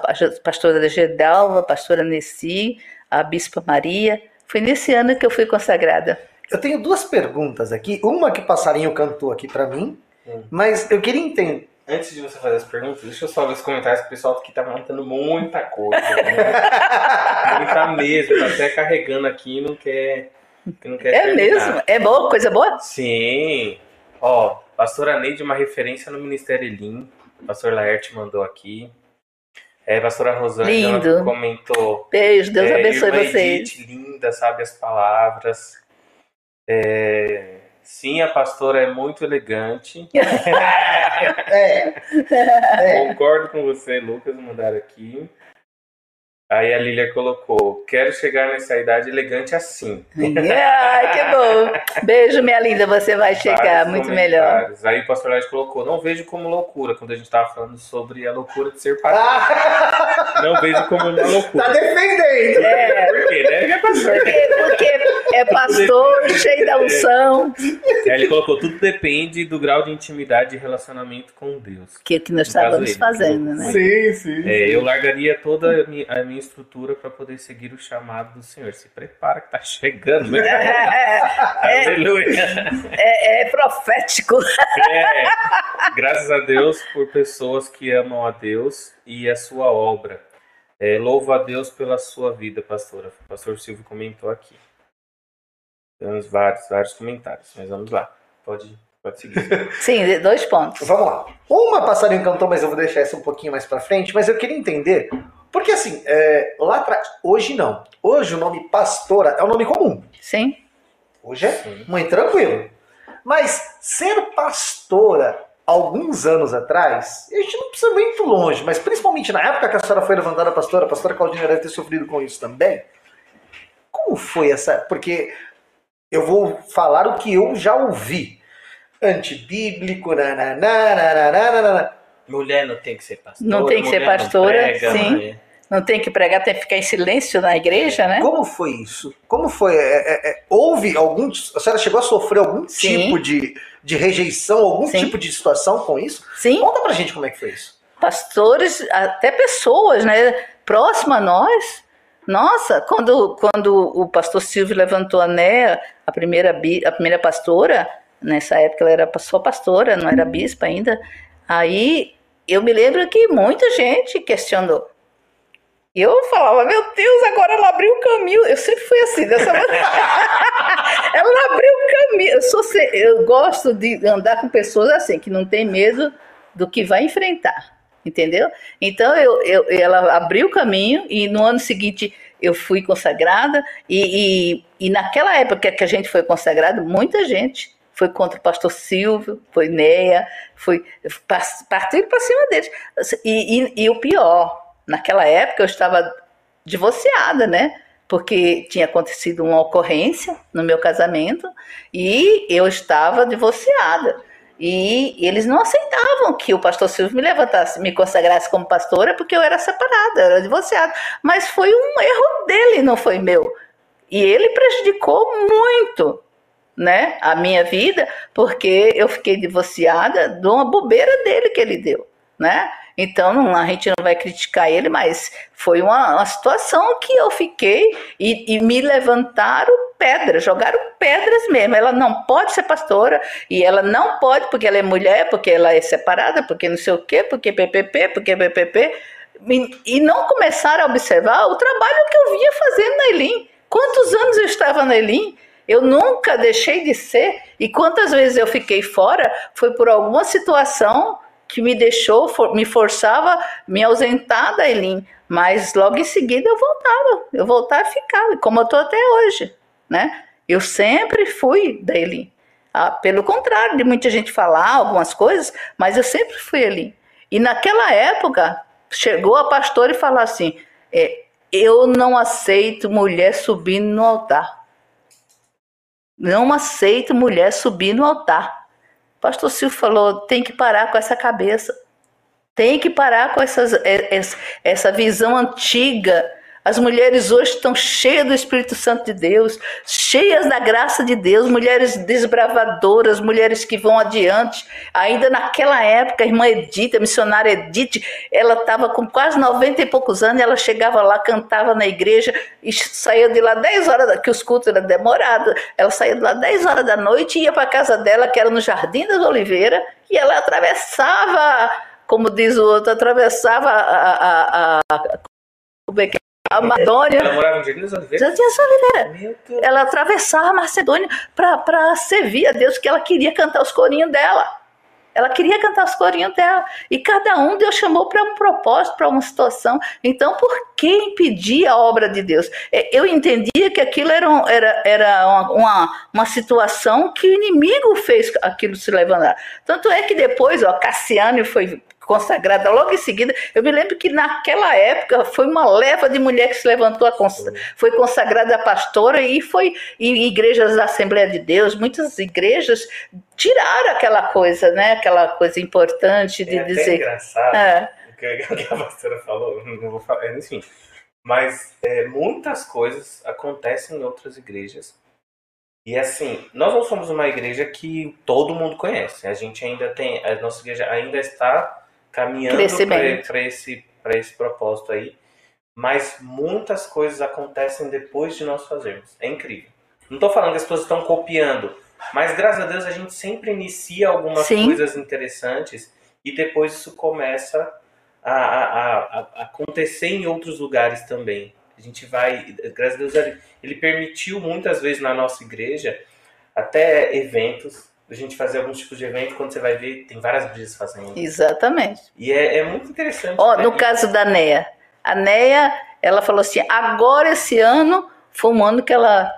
pastora Gedalva, a pastora Nessi, a bispa Maria. Foi nesse ano que eu fui consagrada. Eu tenho duas perguntas aqui. Uma que o passarinho cantou aqui para mim, hum. mas eu queria entender. Antes de você fazer as perguntas, deixa eu só ver os comentários que o pessoal aqui tá montando muita coisa. Né? muita mesmo, tá até carregando aqui não quer. Não quer é terminar. mesmo? É boa? Coisa boa? Sim. Ó, pastora Neide, uma referência no Ministério Elim. Pastor Laerte mandou aqui. É, pastora Rosângela comentou. Beijo, Deus é, abençoe vocês. Edith, linda, sabe as palavras. É, Sim, a pastora é muito elegante. é. Concordo com você, Lucas, mandaram aqui. Aí a Lilia colocou: Quero chegar nessa idade elegante assim. Ai, que bom. Beijo, minha linda, você vai chegar Vários muito melhor. Aí o pastor Led colocou: Não vejo como loucura, quando a gente estava falando sobre a loucura de ser pastor. Não vejo como uma loucura. Tá defendendo. É. Por quê, né? Pastor. Porque, porque é pastor, cheio da unção. Aí ele colocou: Tudo depende do grau de intimidade e relacionamento com Deus. Que, que nós estávamos fazendo, né? Sim, sim. É, eu largaria toda a minha, a minha estrutura para poder seguir o chamado do Senhor. Se prepara que tá chegando. Né? É, é, Aleluia. É, é, profético. É, graças a Deus por pessoas que amam a Deus e a sua obra. É, louvo a Deus pela sua vida, pastora. O pastor Silvio comentou aqui. Temos vários, vários comentários, mas vamos lá. Pode, pode seguir. Sim, dois pontos. Vamos lá. Uma passarinho cantou, mas eu vou deixar essa um pouquinho mais para frente. Mas eu queria entender porque assim, é, lá atrás, hoje não. Hoje o nome pastora é um nome comum. Sim. Hoje é Sim. muito tranquilo. Mas ser pastora alguns anos atrás, e a gente não precisa ir muito longe, mas principalmente na época que a senhora foi levantada pastora, a pastora Claudinha deve ter sofrido com isso também. Como foi essa? Porque eu vou falar o que eu já ouvi. Antibíblico, nananá, nananá, nananá. Mulher não tem que ser pastora. Não tem que ser mulher não pastora, prega, sim. mulher- Não tem que pregar, tem que ficar em silêncio na igreja, né? Como foi isso? Como foi? É, é, é, houve algum. A senhora chegou a sofrer algum Sim. tipo de, de rejeição, algum Sim. tipo de situação com isso? Sim, Conta pra gente como é que foi isso. pastores, até pessoas, né, próximas a nós. Nossa, quando, quando o pastor Silvio levantou a Néa, a primeira, a primeira pastora, nessa época ela era só pastora, não era bispa ainda, aí eu me lembro que muita gente questionou. Eu falava, meu Deus, agora ela abriu o caminho. Eu sempre fui assim, dessa maneira. ela abriu o caminho. Eu, sou, eu gosto de andar com pessoas assim, que não tem medo do que vai enfrentar. Entendeu? Então eu, eu, ela abriu o caminho e no ano seguinte eu fui consagrada. E, e, e naquela época que a gente foi consagrado, muita gente foi contra o pastor Silvio, foi Neia, foi partiram para cima deles. E, e, e o pior, naquela época eu estava divorciada, né? Porque tinha acontecido uma ocorrência no meu casamento e eu estava divorciada. E eles não aceitavam que o pastor Silvio me levantasse, me consagrasse como pastora, porque eu era separada, eu era divorciada. Mas foi um erro dele, não foi meu. E ele prejudicou muito, né, a minha vida, porque eu fiquei divorciada de uma bobeira dele que ele deu, né? Então não- a gente não vai criticar ele, mas foi uma, uma situação que eu fiquei e, e me levantaram pedras, jogaram pedras mesmo. Ela não pode ser pastora e ela não pode porque ela é mulher, porque ela é separada, porque não sei o quê, porque PPP, porque PPP. E, e não começaram a observar o trabalho que eu vinha fazendo na Elim. Quantos anos eu estava na Elim? Eu nunca deixei de ser. E quantas vezes eu fiquei fora foi por alguma situação que me deixou, me forçava me ausentar da Elim. Mas logo em seguida eu voltava. Eu voltava e ficava, como eu estou até hoje. Né? Eu sempre fui da Elim. Ah, pelo contrário de muita gente falar algumas coisas, mas eu sempre fui Elim. E naquela época, chegou a pastora e falou assim: é, Eu não aceito mulher subindo no altar. Não aceito mulher subir no altar. Pastor Silvio falou: tem que parar com essa cabeça. Tem que parar com essas, essa- essa visão antiga. As mulheres hoje estão cheias do Espírito Santo de Deus, cheias da graça de Deus, mulheres desbravadoras, mulheres que vão adiante. Ainda naquela época, a irmã Edith, a missionária Edith, ela estava com quase 90 e poucos anos, ela chegava lá, cantava na igreja e saía de lá 10 horas, que os cultos eram demorados. Ela saía de lá 10 horas da noite e ia para a casa dela, que era no Jardim das Oliveiras, e ela atravessava, como diz o outro, atravessava a, a, a, como é que é? A Macedônia. Ela morava em? Já tinha sua Oliveira. Deus. Ela atravessava a Macedônia para servir a Deus, que ela queria cantar os corinhos dela. Ela queria cantar os corinhos dela. E cada um Deus chamou para um propósito, para uma situação. Então, por que impedir a obra de Deus? É, Eu entendia que aquilo era, um- era, era uma, uma, uma situação que o inimigo fez aquilo se levantar. Tanto é que depois, ó, Cassiane foi consagrada logo em seguida. Eu me lembro que naquela época foi uma leva de mulher que se levantou, foi consagrada a pastora e foi em igrejas da Assembleia de Deus, muitas igrejas tiraram aquela coisa, né? Aquela coisa importante de é dizer. engraçado É, o que o que a pastora falou, não vou falar, enfim. Mas é, muitas coisas acontecem em outras igrejas. E assim, nós não somos uma igreja que todo mundo conhece. A gente ainda tem, a nossa igreja ainda está caminhando para esse, pra esse propósito aí. Mas muitas coisas acontecem depois de nós fazermos. É incrível. Não estou falando que as pessoas estão copiando, mas graças a Deus a gente sempre inicia algumas Sim. coisas interessantes e depois isso começa a, a- a- acontecer em outros lugares também. A gente vai, graças a Deus, ele permitiu muitas vezes na nossa igreja até eventos, a gente fazer alguns tipos de evento, quando você vai ver, tem várias igrejas fazendo. exatamente. E é, é muito interessante. Ó, né? no caso da Neia, a Neia, ela falou assim: agora esse ano foi um ano que ela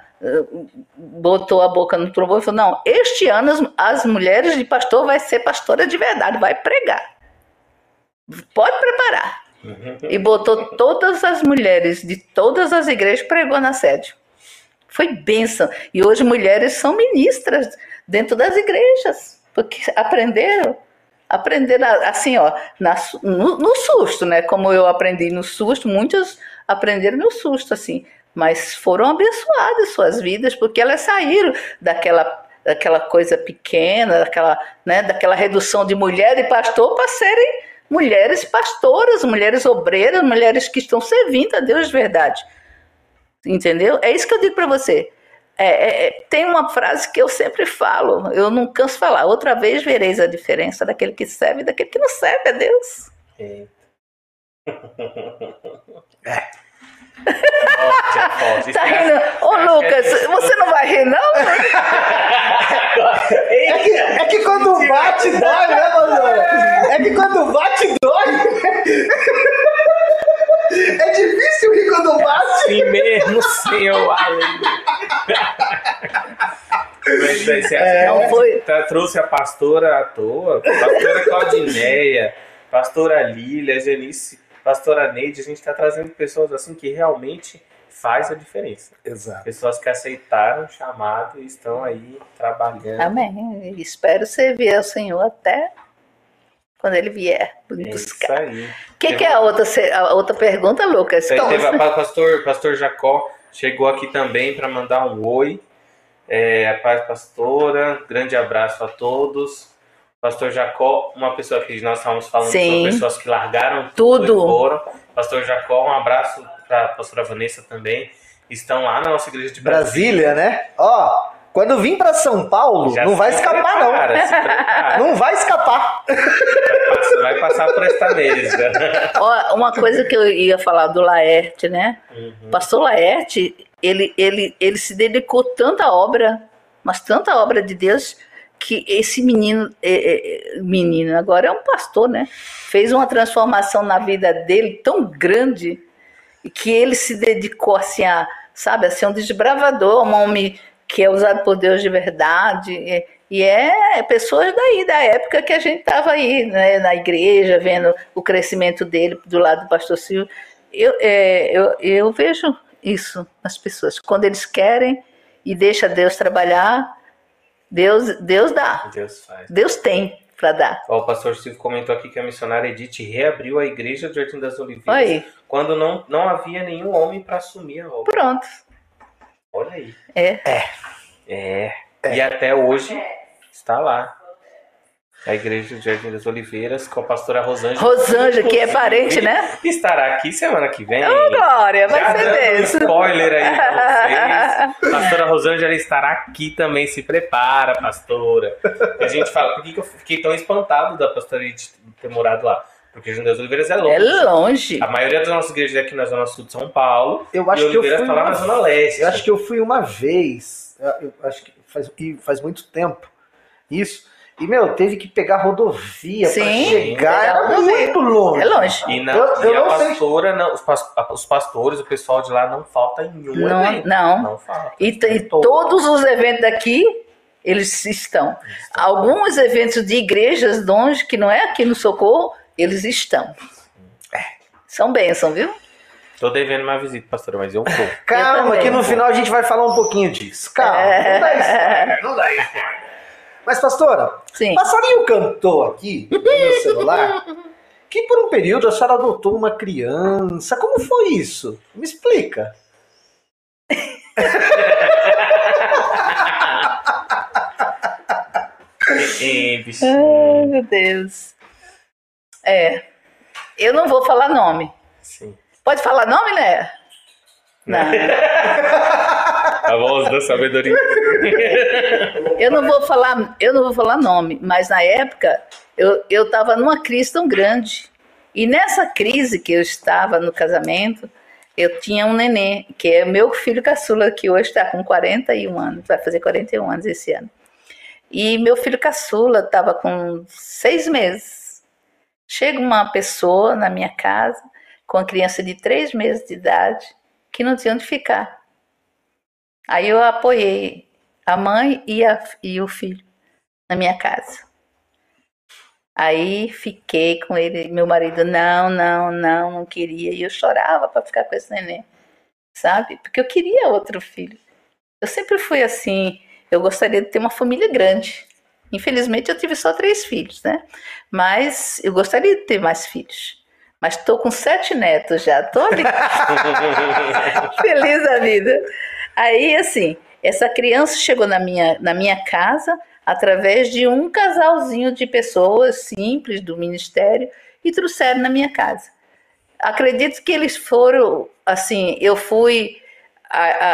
botou a boca no trombone e falou: Não, este ano as, as mulheres de pastor vai ser pastora de verdade, vai pregar. Pode preparar. Uhum. E botou todas as mulheres de todas as igrejas pregou na sede. Foi bênção. E hoje mulheres são ministras dentro das igrejas, porque aprenderam. Aprenderam assim, ó, na, no, no susto, né? Como eu aprendi no susto, muitas aprenderam no susto, assim mas foram abençoadas suas vidas, porque elas saíram daquela, daquela coisa pequena, daquela, né, daquela redução de mulher e pastor para serem mulheres pastoras, mulheres obreiras, mulheres que estão servindo a Deus de verdade. Entendeu? É isso que eu digo para você. É, é, é, tem uma frase que eu sempre falo, eu não canso de falar. Outra vez vereis a diferença daquele que serve e daquele que não serve a Deus. É. É forte. Tá rindo? Ô Lucas, você não vai rir, não? É que, é que quando bate, dói, né, pastora? É que quando bate, dói. É difícil rir quando bate. Sim mesmo, senhor Allen. Mas você acha É, ela foi. tá- trouxe a pastora à toa? Pastora Claudineia, pastora Lília, Janice, pastora Neide, a gente está trazendo pessoas assim que realmente faz a diferença. Exato. Pessoas que aceitaram o chamado e estão aí trabalhando. Amém. Espero servir ao Senhor até quando ele vier É isso buscar. aí. O que, que é a outra, a outra pergunta, Lucas? Aí Então, teve a pa- pastor, pastor Jacó chegou aqui também para mandar um oi. É, a paz pastora, grande abraço a todos. Pastor Jacó, uma pessoa que nós estávamos falando Sim. sobre pessoas que largaram Tudo. e foram. Pastor Jacó, um abraço para a pastora Vanessa também. Estão lá na nossa igreja de Brasília, né? Ó, quando vim pra São Paulo, Já não vai escapar, não. prepara, prepara. Não vai escapar. Você vai passar por esta mesa. ó, uma coisa que eu ia falar do Laerte, né? Uhum. O pastor Laerte, ele, ele, ele se dedicou tanta obra, mas tanta obra de Deus, que esse menino, é, é, menino, agora é um pastor, né? Fez uma transformação na vida dele tão grande que ele se dedicou assim a, sabe, a ser um desbravador, um homem que é usado por Deus de verdade. E, e é pessoas daí, da época que a gente estava aí, né, na igreja, vendo o crescimento dele do lado do pastor Silvio. Eu, é, eu, eu vejo isso nas pessoas. Quando eles querem e deixa Deus trabalhar, Deus, Deus dá. Deus faz. Deus tem para dar. Ó, o pastor Silvio comentou aqui que a missionária Edith reabriu a igreja do Jardim das Oliveiras Aí, quando não, não havia nenhum homem para assumir a obra. pronto. Olha aí. É. É. E até hoje está lá. A igreja do Jardim das Oliveiras com a pastora Rosângela. Rosângela, que é parente, né? Estará aqui semana que vem. Ô, Glória, vai Já ser dando um spoiler aí pra vocês. Pastora Rosângela estará aqui também. Se prepara, pastora. A gente fala, por que, que eu fiquei tão espantado da pastora ter morado lá? Porque Jardim das Oliveiras é longe. É longe. A maioria das nossas igrejas é aqui na Zona Sul de São Paulo. Eu acho e que eu Oliveiras fui tá lá uma na Zona Leste. Eu acho que eu fui uma vez, eu- acho que faz, e faz muito tempo, isso. E, meu, teve que pegar rodovia pra Sim, chegar, pegar era rodovia. muito longe. É longe. E, na, Eu- eu e a pastora, não, os, pas- os pastores, o pessoal de lá não falta em nenhum Não, evento. não. Não falta. E, e Todo. todos os eventos daqui, eles estão. Alguns eventos de igrejas longe, que não é aqui no Socorro, eles estão. São bênção, viu? Tô devendo uma visita, pastora, mas eu vou. Calma, também. que no final a gente vai falar um pouquinho disso. Calma, É. não dá spoiler, não dá spoiler. Mas, pastora, Sim. passarinho cantou aqui no meu celular que por um período a senhora adotou uma criança. Como foi isso? Me explica. Ei. Ai, meu Deus. É. Eu não vou falar nome. Sim. Pode falar nome, né? Não. A voz da sabedoria. Eu não vou falar, eu não vou falar nome, mas na época eu eu estava numa crise tão grande. E nessa crise que eu estava no casamento, eu tinha um neném, que é meu filho caçula, que hoje está com 41 anos, vai fazer 41 anos esse ano. E meu filho caçula estava com seis meses. Chega uma pessoa na minha casa com uma criança de três meses de idade que não tinha onde ficar. Aí eu apoiei a mãe e, a, e o filho na minha casa. Aí fiquei com ele, meu marido, não, não, não, não queria. E eu chorava para ficar com esse neném, sabe? Porque eu queria outro filho. Eu sempre fui assim, eu gostaria de ter uma família grande. Infelizmente eu tive só três filhos, né? Mas eu gostaria de ter mais filhos. Mas estou com sete netos já, tô ali. feliz da vida. Aí, assim, essa criança chegou na minha, na minha casa através de um casalzinho de pessoas simples do ministério e trouxeram na minha casa. Acredito que eles foram, assim, eu fui a, a,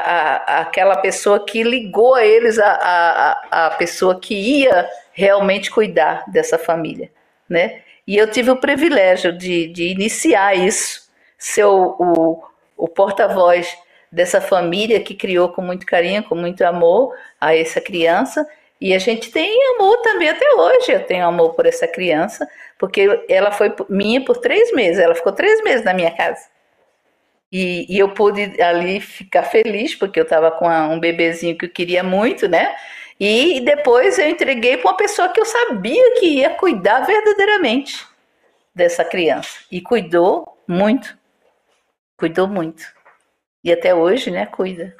a, aquela pessoa que ligou a eles a, a, pessoa que ia realmente cuidar dessa família, né? E eu tive o privilégio de, de iniciar isso, ser o, o, o porta-voz dessa família que criou com muito carinho, com muito amor a essa criança. E a gente tem amor também até hoje. Eu tenho amor por essa criança, porque ela foi minha por três meses. Ela ficou três meses na minha casa. E, e eu pude ali ficar feliz, porque eu estava com um bebezinho que eu queria muito, né? E depois eu entreguei para uma pessoa que eu sabia que ia cuidar verdadeiramente dessa criança. E cuidou muito. Cuidou muito. E até hoje, né, cuida.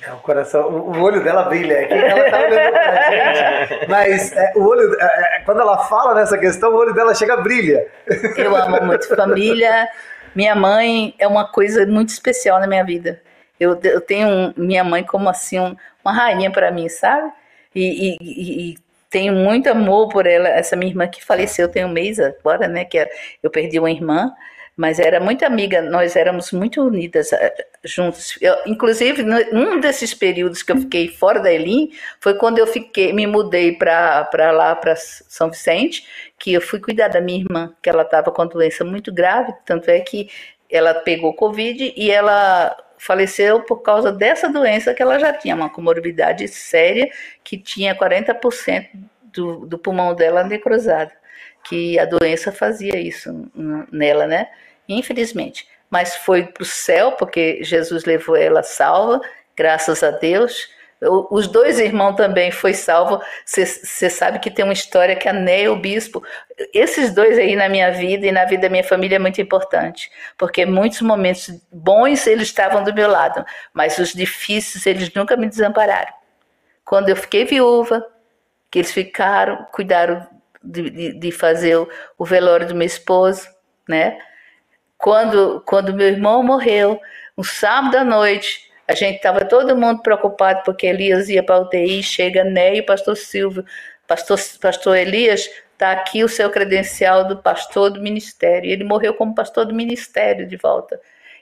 É, o coração, o olho dela brilha aqui, ela tá olhando pra gente, mas é, o olho, é, é, quando ela fala nessa questão, o olho dela chega a brilha. Eu amo muito família. Minha mãe é uma coisa muito especial na minha vida. Eu, eu tenho minha mãe como assim um, uma rainha para mim, sabe? E, e, e, tenho muito amor por ela, essa minha irmã que faleceu tem um mês agora, né? Que eu perdi uma irmã, mas era muito amiga, nós éramos muito unidas eh, juntos. Eu, inclusive, num desses períodos que eu fiquei fora da Elim, foi quando eu fiquei, me mudei para lá, para São Vicente, que eu fui cuidar da minha irmã, que ela estava com doença muito grave, tanto é que ela pegou Covid e ela faleceu por causa dessa doença que ela já tinha, uma comorbidade séria, que tinha 40% do, do pulmão dela necrosado, que a doença fazia isso nela, né? Infelizmente. Mas foi para o céu, porque Jesus levou ela salva, graças a Deus. Os dois irmãos também foi salvo. Você sabe que tem uma história que a Né o bispo. Esses dois aí na minha vida e na vida da minha família é muito importante, porque muitos momentos bons eles estavam do meu lado, mas os difíceis eles nunca me desampararam. Quando eu fiquei viúva, que eles ficaram, cuidaram de, de, de fazer o, o velório do meu esposo, né? Quando, quando meu irmão morreu, um sábado à noite, a gente estava todo mundo preocupado porque Elias ia para UTI, chega Né e pastor Silvio. Pastor, pastor Elias, está aqui o seu credencial do pastor do ministério. Ele morreu como pastor do ministério de volta.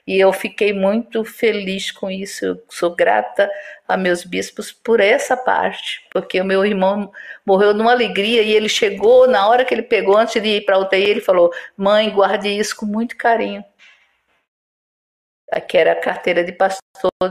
E eu fiquei muito feliz com isso. Eu sou grata a meus bispos por essa parte, porque o meu irmão morreu numa alegria e ele chegou, na hora que ele pegou, antes de ir para a UTI, ele falou: Mãe, guarde isso com muito carinho que era a carteira de pastor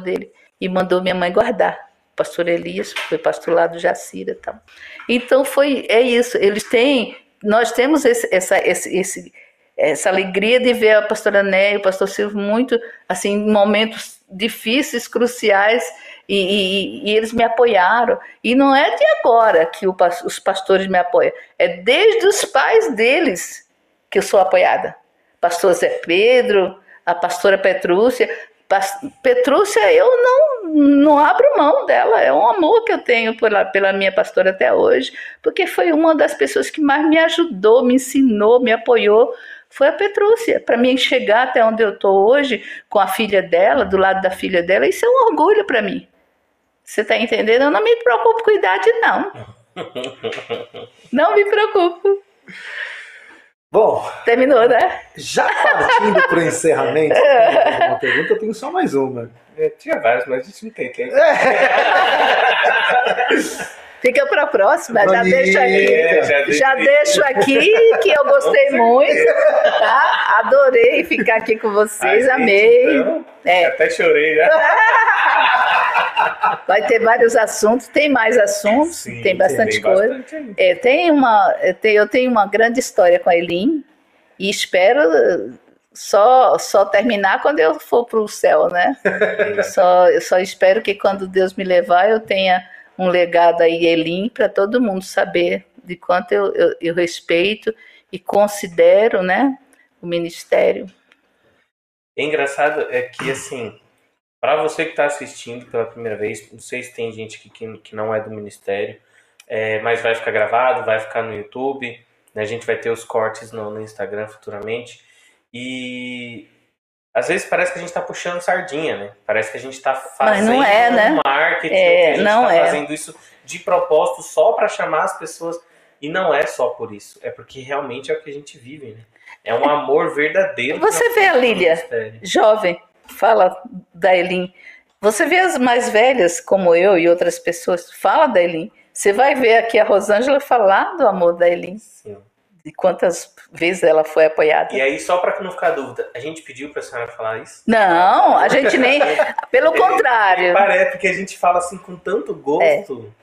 dele, e mandou minha mãe guardar. Pastor Elias foi pastor lá do Jacira tal. Então foi, é isso, eles têm, nós temos esse, essa, esse, esse, essa alegria de ver a pastora Né e o pastor Silvio muito, assim, em momentos difíceis, cruciais, e, e, e, eles me apoiaram. E não é de agora que o, os pastores me apoiam, é desde os pais deles que eu sou apoiada. Pastor Zé Pedro, a pastora Petrúcia. Petrúcia, eu não, não abro mão dela, é um amor que eu tenho pela, pela minha pastora até hoje, porque foi uma das pessoas que mais me ajudou, me ensinou, me apoiou, foi a Petrúcia. Para mim chegar até onde eu estou hoje, com a filha dela, do lado da filha dela, isso é um orgulho para mim. Você está entendendo? Eu não me preocupo com idade, não. Não me preocupo. Bom. Terminou, né? Já partindo para o encerramento, uma pergunta, eu tenho só mais uma. É, tinha várias, mas a gente não tem tempo. Fica para a próxima, já deixo aqui. É, já, já deixo aqui que eu gostei muito, tá? Adorei ficar aqui com vocês, amei. Então, é. Até chorei já. Vai ter vários assuntos, tem mais assuntos, Sim, tem bastante coisa. Bastante. É, tem uma, eu tenho uma grande história com a Elin e espero só, só terminar quando eu for para o céu, né? só, eu só espero que quando Deus me levar eu tenha um legado aí, Elim, para todo mundo saber de quanto eu, eu, eu respeito e considero, né, o ministério. É engraçado é que, assim, para você que está assistindo pela primeira vez, não sei se tem gente que, que, que não é do ministério, é, mas vai ficar gravado, vai ficar no YouTube, né, a gente vai ter os cortes no, no Instagram futuramente. E às vezes parece que a gente está puxando sardinha, né? Parece que a gente está fazendo não é, né? um marketing, É, a gente não está é. fazendo isso de propósito só para chamar as pessoas. E não é só por isso, é porque realmente é o que a gente vive, né? É um amor verdadeiro. Você vê a Lília? Jovem, fala da Elim. Você vê as mais velhas, como eu e outras pessoas, fala da Elim. Você vai ver aqui a Rosângela falar do amor da Elim, Sim. De quantas vezes ela foi apoiada. E aí, só para não ficar dúvida, a gente pediu para a senhora falar isso? Não, a gente nem. Pelo contrário. Parece porque a gente fala assim com tanto gosto.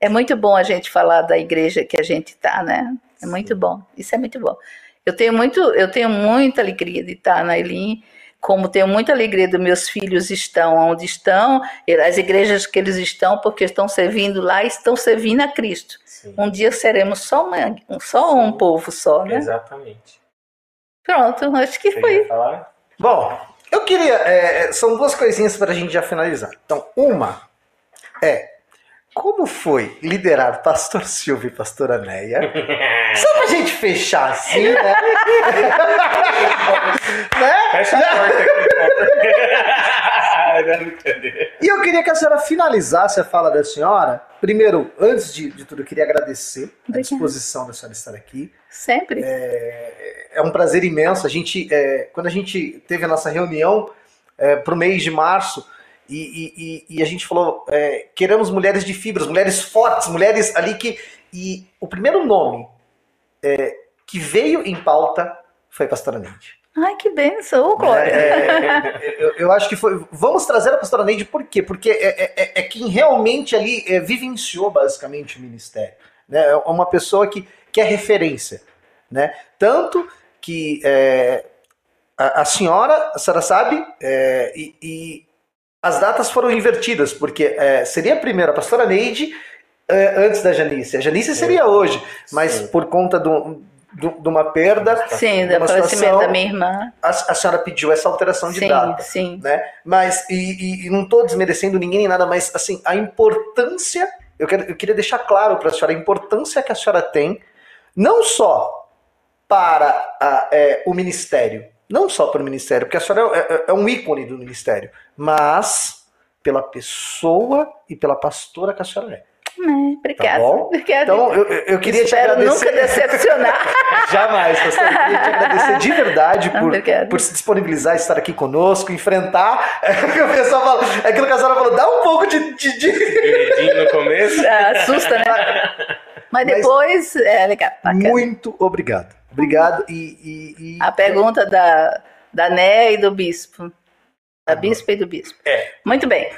É muito bom a gente falar da igreja que a gente está, né? É Sim. muito bom. Isso é muito bom. Eu tenho muito, eu tenho muita alegria de estar na Elim, como tenho muita alegria dos meus filhos estão onde estão, e as igrejas que eles estão, porque estão servindo lá, estão servindo a Cristo. Sim. Um dia seremos só, uma, só um povo só, né? Exatamente. Pronto, acho que Você foi. Bom, eu queria. é, são duas coisinhas para a gente já finalizar. Então, uma é como foi liderar Pastor Silvio e Pastora Neia? Só pra gente fechar assim, né? né? Fecha a porta aqui. E eu queria que a senhora finalizasse a fala da senhora. Primeiro, antes de, de tudo, eu queria agradecer a Obrigada. disposição da senhora estar aqui. Sempre. É um prazer imenso. A gente, é, quando a gente teve a nossa reunião para o mês de março, e, e- e- e a gente falou: é, queremos mulheres de fibras, mulheres fortes, mulheres ali que. E o primeiro nome é, que veio em pauta foi a pastora Neide. Ai, que benção, ô, Glória. É, eu, eu acho que foi. Vamos trazer a pastora Neide por quê? Porque é, é- é- é quem realmente ali é, vivenciou basicamente o ministério. Né? É uma pessoa que, que é referência. Né? Tanto que é, a, a senhora, a senhora sabe, é, e, e as datas foram invertidas, porque é, seria primeiro a pastora Neide é, antes da Janice. A Janice seria hoje, mas Sim. por conta do- de uma perda, Sim, do falecimento da minha irmã. a, a senhora pediu essa alteração de Sim, data sim. né? Mas, e, e- e não estou desmerecendo ninguém nem nada, mas, assim, a importância, eu, quero- eu queria deixar claro para a senhora a importância que a senhora tem, não só para a- é, o ministério, não só para o ministério, porque a senhora é, é- é um ícone do ministério, mas pela pessoa e pela pastora que a senhora é. É, obrigada. Tá bom? Obrigada. Então, eu, eu- queria te Espero agradecer. nunca decepcionar. Jamais, pastor. Eu queria te agradecer de verdade por, Obrigada. por se disponibilizar, estar aqui conosco, enfrentar. É o que o pessoal fala, é aquilo que a senhora falou, dá um pouco de. de, de- Medinho no começo. Ah, Assusta, né? Mas depois é legal. bacana. Muito obrigado. Obrigado e. e- e- A pergunta da, da Né e do bispo. Da bispa e do bispo. É. Muito bem.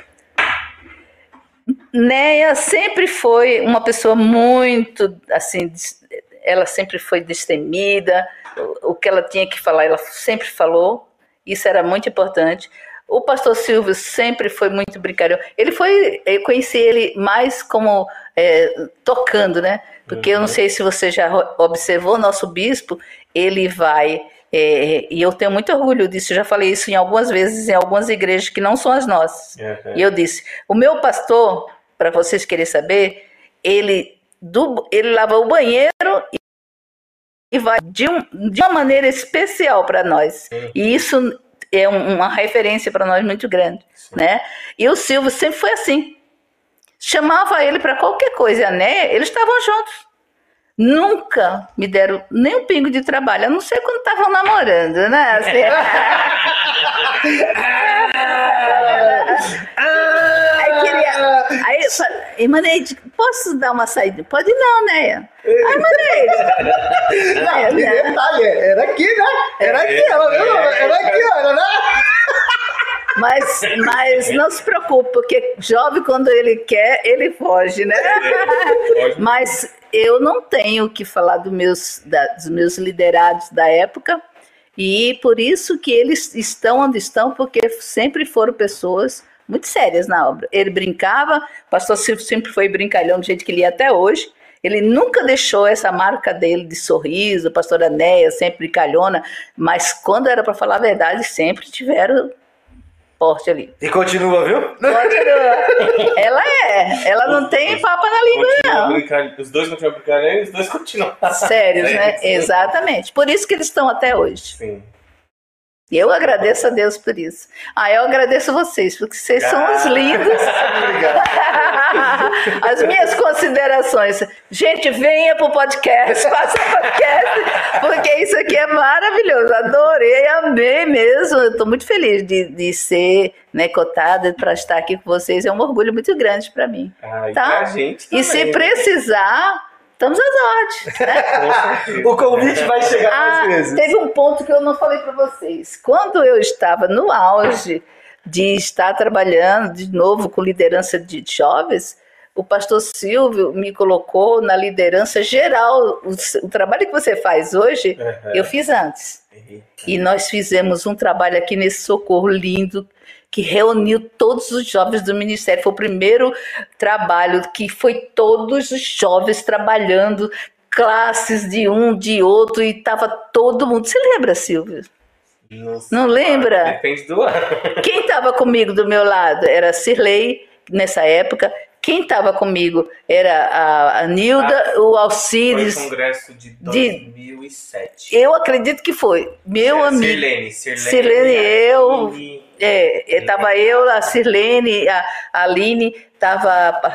Neia sempre foi uma pessoa muito, assim, ela sempre foi destemida, o, que ela tinha que falar, ela sempre falou, isso era muito importante. O pastor Silvio sempre foi muito brincalhão. Ele foi, eu conheci ele mais como é, tocando, né? Porque eu não sei se você já observou, nosso bispo, ele vai, é, e eu tenho muito orgulho disso, eu já falei isso em algumas vezes em algumas igrejas que não são as nossas. Uhum. E eu disse: o meu pastor, para vocês querem saber, ele, do, ele lava o banheiro e, e vai de, um, de uma maneira especial para nós. Sim. E isso é um- uma referência para nós muito grande. Sim. Né? E o Silvio sempre foi assim. Chamava ele para qualquer coisa, Né, eles estavam juntos. Nunca me deram nem um pingo de trabalho, a não ser quando estavam namorando, né? Assim, Aí queria. Aí eu falei, Emaneide, posso dar uma saída? Pode não, né? Ai, Emaneide. Não, É, detalhe, era aqui, né? Era aqui, ela viu? Era aqui, olha, né? Mas, mas não se preocupe, porque jovem, quando ele quer, ele foge, né? Mas eu não tenho o que falar dos meus, da- dos meus liderados da época. E por isso que eles estão onde estão, porque sempre foram pessoas muito sérias na obra. Ele brincava, o pastor Silvio sempre foi brincalhão do jeito que ele é até hoje. Ele nunca deixou essa marca dele de sorriso, pastora Néia, sempre brincalhona, mas quando era para falar a verdade, sempre tiveram porte ali. E continua, viu? Continua. ela é, ela não tem papo na língua, Continua não. brincalhando- Os dois continuam brincando e os dois continuam. Sérios, né? Sim. Exatamente. Por isso que eles estão até hoje. Sim. E eu agradeço a Deus por isso. Ah, eu agradeço vocês, porque vocês são os lindos. As minhas considerações. Gente, venha pro podcast, faça podcast, porque isso aqui é maravilhoso. Adorei, amei mesmo. Estou muito feliz de, de ser né, cotada para estar aqui com vocês. É um orgulho muito grande para mim. Ah, e Tá. pra gente E se né? precisar, estamos às ordens. né? O convite vai chegar Ah, mais vezes. teve um ponto que eu não falei para vocês. Quando eu estava no auge de estar trabalhando de novo com liderança de jovens, o pastor Silvio me colocou na liderança geral. O, o trabalho que você faz hoje, Aham. eu fiz antes. E nós fizemos um trabalho aqui nesse socorro lindo que reuniu todos os jovens do ministério. Foi o primeiro trabalho que foi todos os jovens trabalhando, classes de um, de outro, e estava todo mundo. Você lembra, Silvio? Nossa, Não lembra? Depende do ano. Quem estava comigo do meu lado era a Cirlei, nessa época. Quem estava comigo era a, a Nilda, o Foi Alcides. o congresso de De- 2007. Eu acredito que foi. Meu É, amigo. Sirlene, Sirlene. Sirlene, eu-. É, estava eu, a Sirlene, a a Aline, estava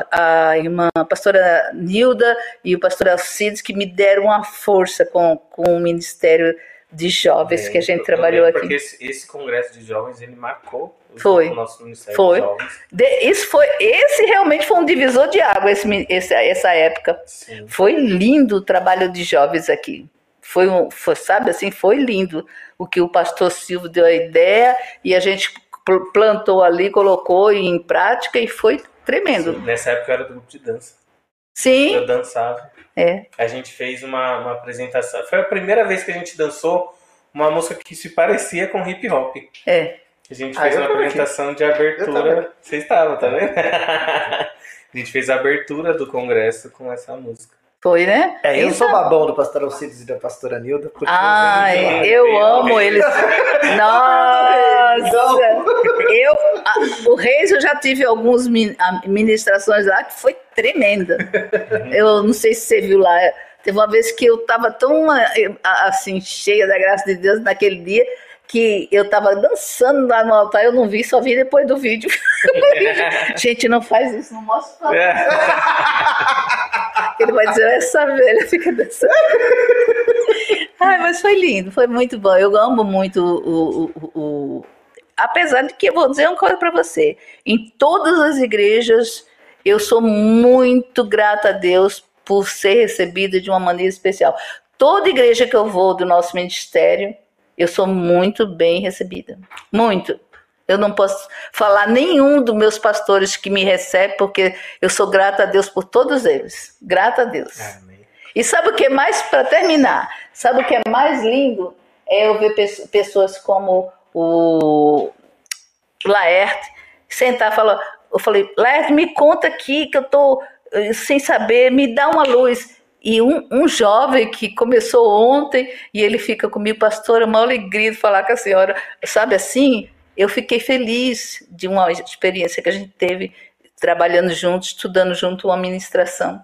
a, a irmã a pastora Nilda e o pastor Alcides que me deram uma força com, com o Ministério de Jovens É, que a gente trabalhou aqui. Porque esse, esse congresso de jovens, ele marcou o- Foi. o nosso Ministério Foi. de isso foi, esse realmente foi um divisor de água, esse, esse- essa época. Sim. Foi lindo o trabalho de jovens aqui. Foi, um, foi, sabe assim, foi lindo o que o pastor Silvio deu a ideia e a gente pl- plantou ali, colocou em prática e foi tremendo. Sim, Nessa época eu era do grupo de dança. Sim, Eu dançava. é. A gente fez uma, uma apresentação. Foi a primeira vez que a gente dançou uma música que se parecia com hip hop. É. A gente Ah, fez uma apresentação de Eu tava abertura. Você estava, tá vendo? a gente fez a abertura do congresso com essa música. Foi, né? É, eu sou Então- babão do pastor Alcides e da pastora Nilda. porque Ai, eu Ai, eu amo eles. Nossa! Eu, a- o Reis, eu já tive algumas ministrações lá que foi tremenda. Eu não sei se você viu lá. Teve uma vez que eu estava tão a- assim, cheia da graça de Deus naquele dia que eu estava dançando lá no altar, eu não vi, só vi depois do vídeo. Gente, não faz isso, não mostra pra É. ele vai dizer, essa velha fica dançando. Ai, mas foi lindo, foi muito bom. Eu amo muito o. o- o- o- Apesar de que eu vou dizer uma coisa para você: em todas as igrejas, eu sou muito grata a Deus por ser recebida de uma maneira especial. Toda igreja que eu vou do nosso ministério, eu sou muito bem recebida. Muito. Eu não posso falar nenhum dos meus pastores que me recebe, porque eu sou grata a Deus por todos eles. Grata a Deus. Amém. E sabe o que é mais, para terminar, sabe o que é mais lindo? É eu ver pe- pessoas como o Laerte sentar e falar. Eu falei, Laerte, me conta aqui que eu tô eh, sem saber, me dá uma luz. E um, um jovem que começou ontem e ele fica comigo, pastora, uma alegria de falar com a senhora. Sabe assim? Eu fiquei feliz de uma experiência que a gente teve trabalhando junto, estudando junto uma ministração.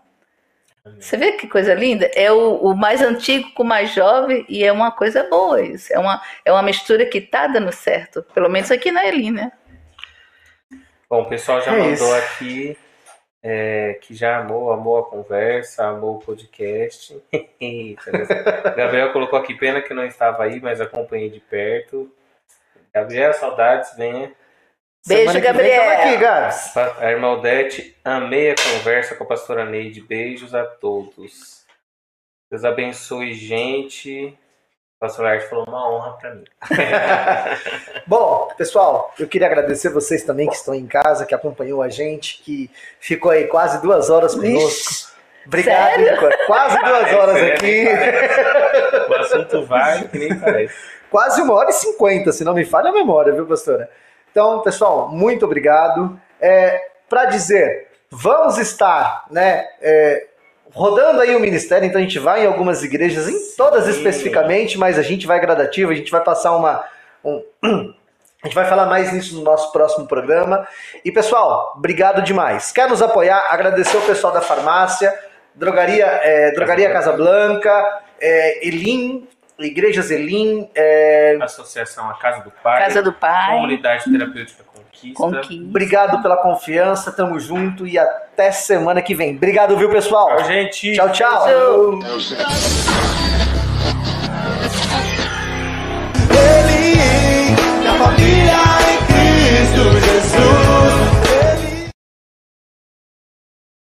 Você vê que coisa linda? É o, o mais antigo com o mais jovem e é uma coisa boa isso. É uma, é uma mistura que tá dando certo. Pelo menos aqui na Eli, né? Bom, o pessoal já É mandou isso. aqui é, que já amou, amou a conversa, amou o podcast. Gabriel colocou aqui, pena que não estava aí, mas acompanhei de perto. Gabriel, saudades, venha. Beijo, Semana vem Gabriel. tamo aqui, Gabs. A irmã Odete, amei a conversa com a pastora Neide. Beijos a todos. Deus abençoe, gente. Pastor Arte falou uma honra para mim. Bom, pessoal, eu queria agradecer vocês também que estão em casa, que acompanhou a gente, que ficou aí quase duas horas conosco. Ixi, Obrigado? Nico. Quase duas Vai, horas sério. aqui. O assunto vai que nem parece. quase uma hora e cinquenta, se não me falha a memória, viu, pastora? Então, pessoal, muito obrigado. É, Para dizer, vamos estar, né? Rodando aí o ministério, então a gente vai em algumas igrejas, em todas Sim. especificamente, mas a gente vai gradativo, a gente vai passar uma. um- a gente vai falar mais nisso no nosso próximo programa. E pessoal, obrigado demais. Quer nos apoiar? Agradecer o pessoal da farmácia, Drogaria, é, Drogaria Casablanca, é, Elim, Igrejas Elim, é, Associação A Casa do Pai. Casa do Pai, Comunidade Terapêutica Conquista. Conquista. Obrigado pela confiança, tamo junto e até semana que vem. Obrigado, viu, pessoal? Tchau, gente. Tchau, tchau. Ele, família em Cristo Jesus.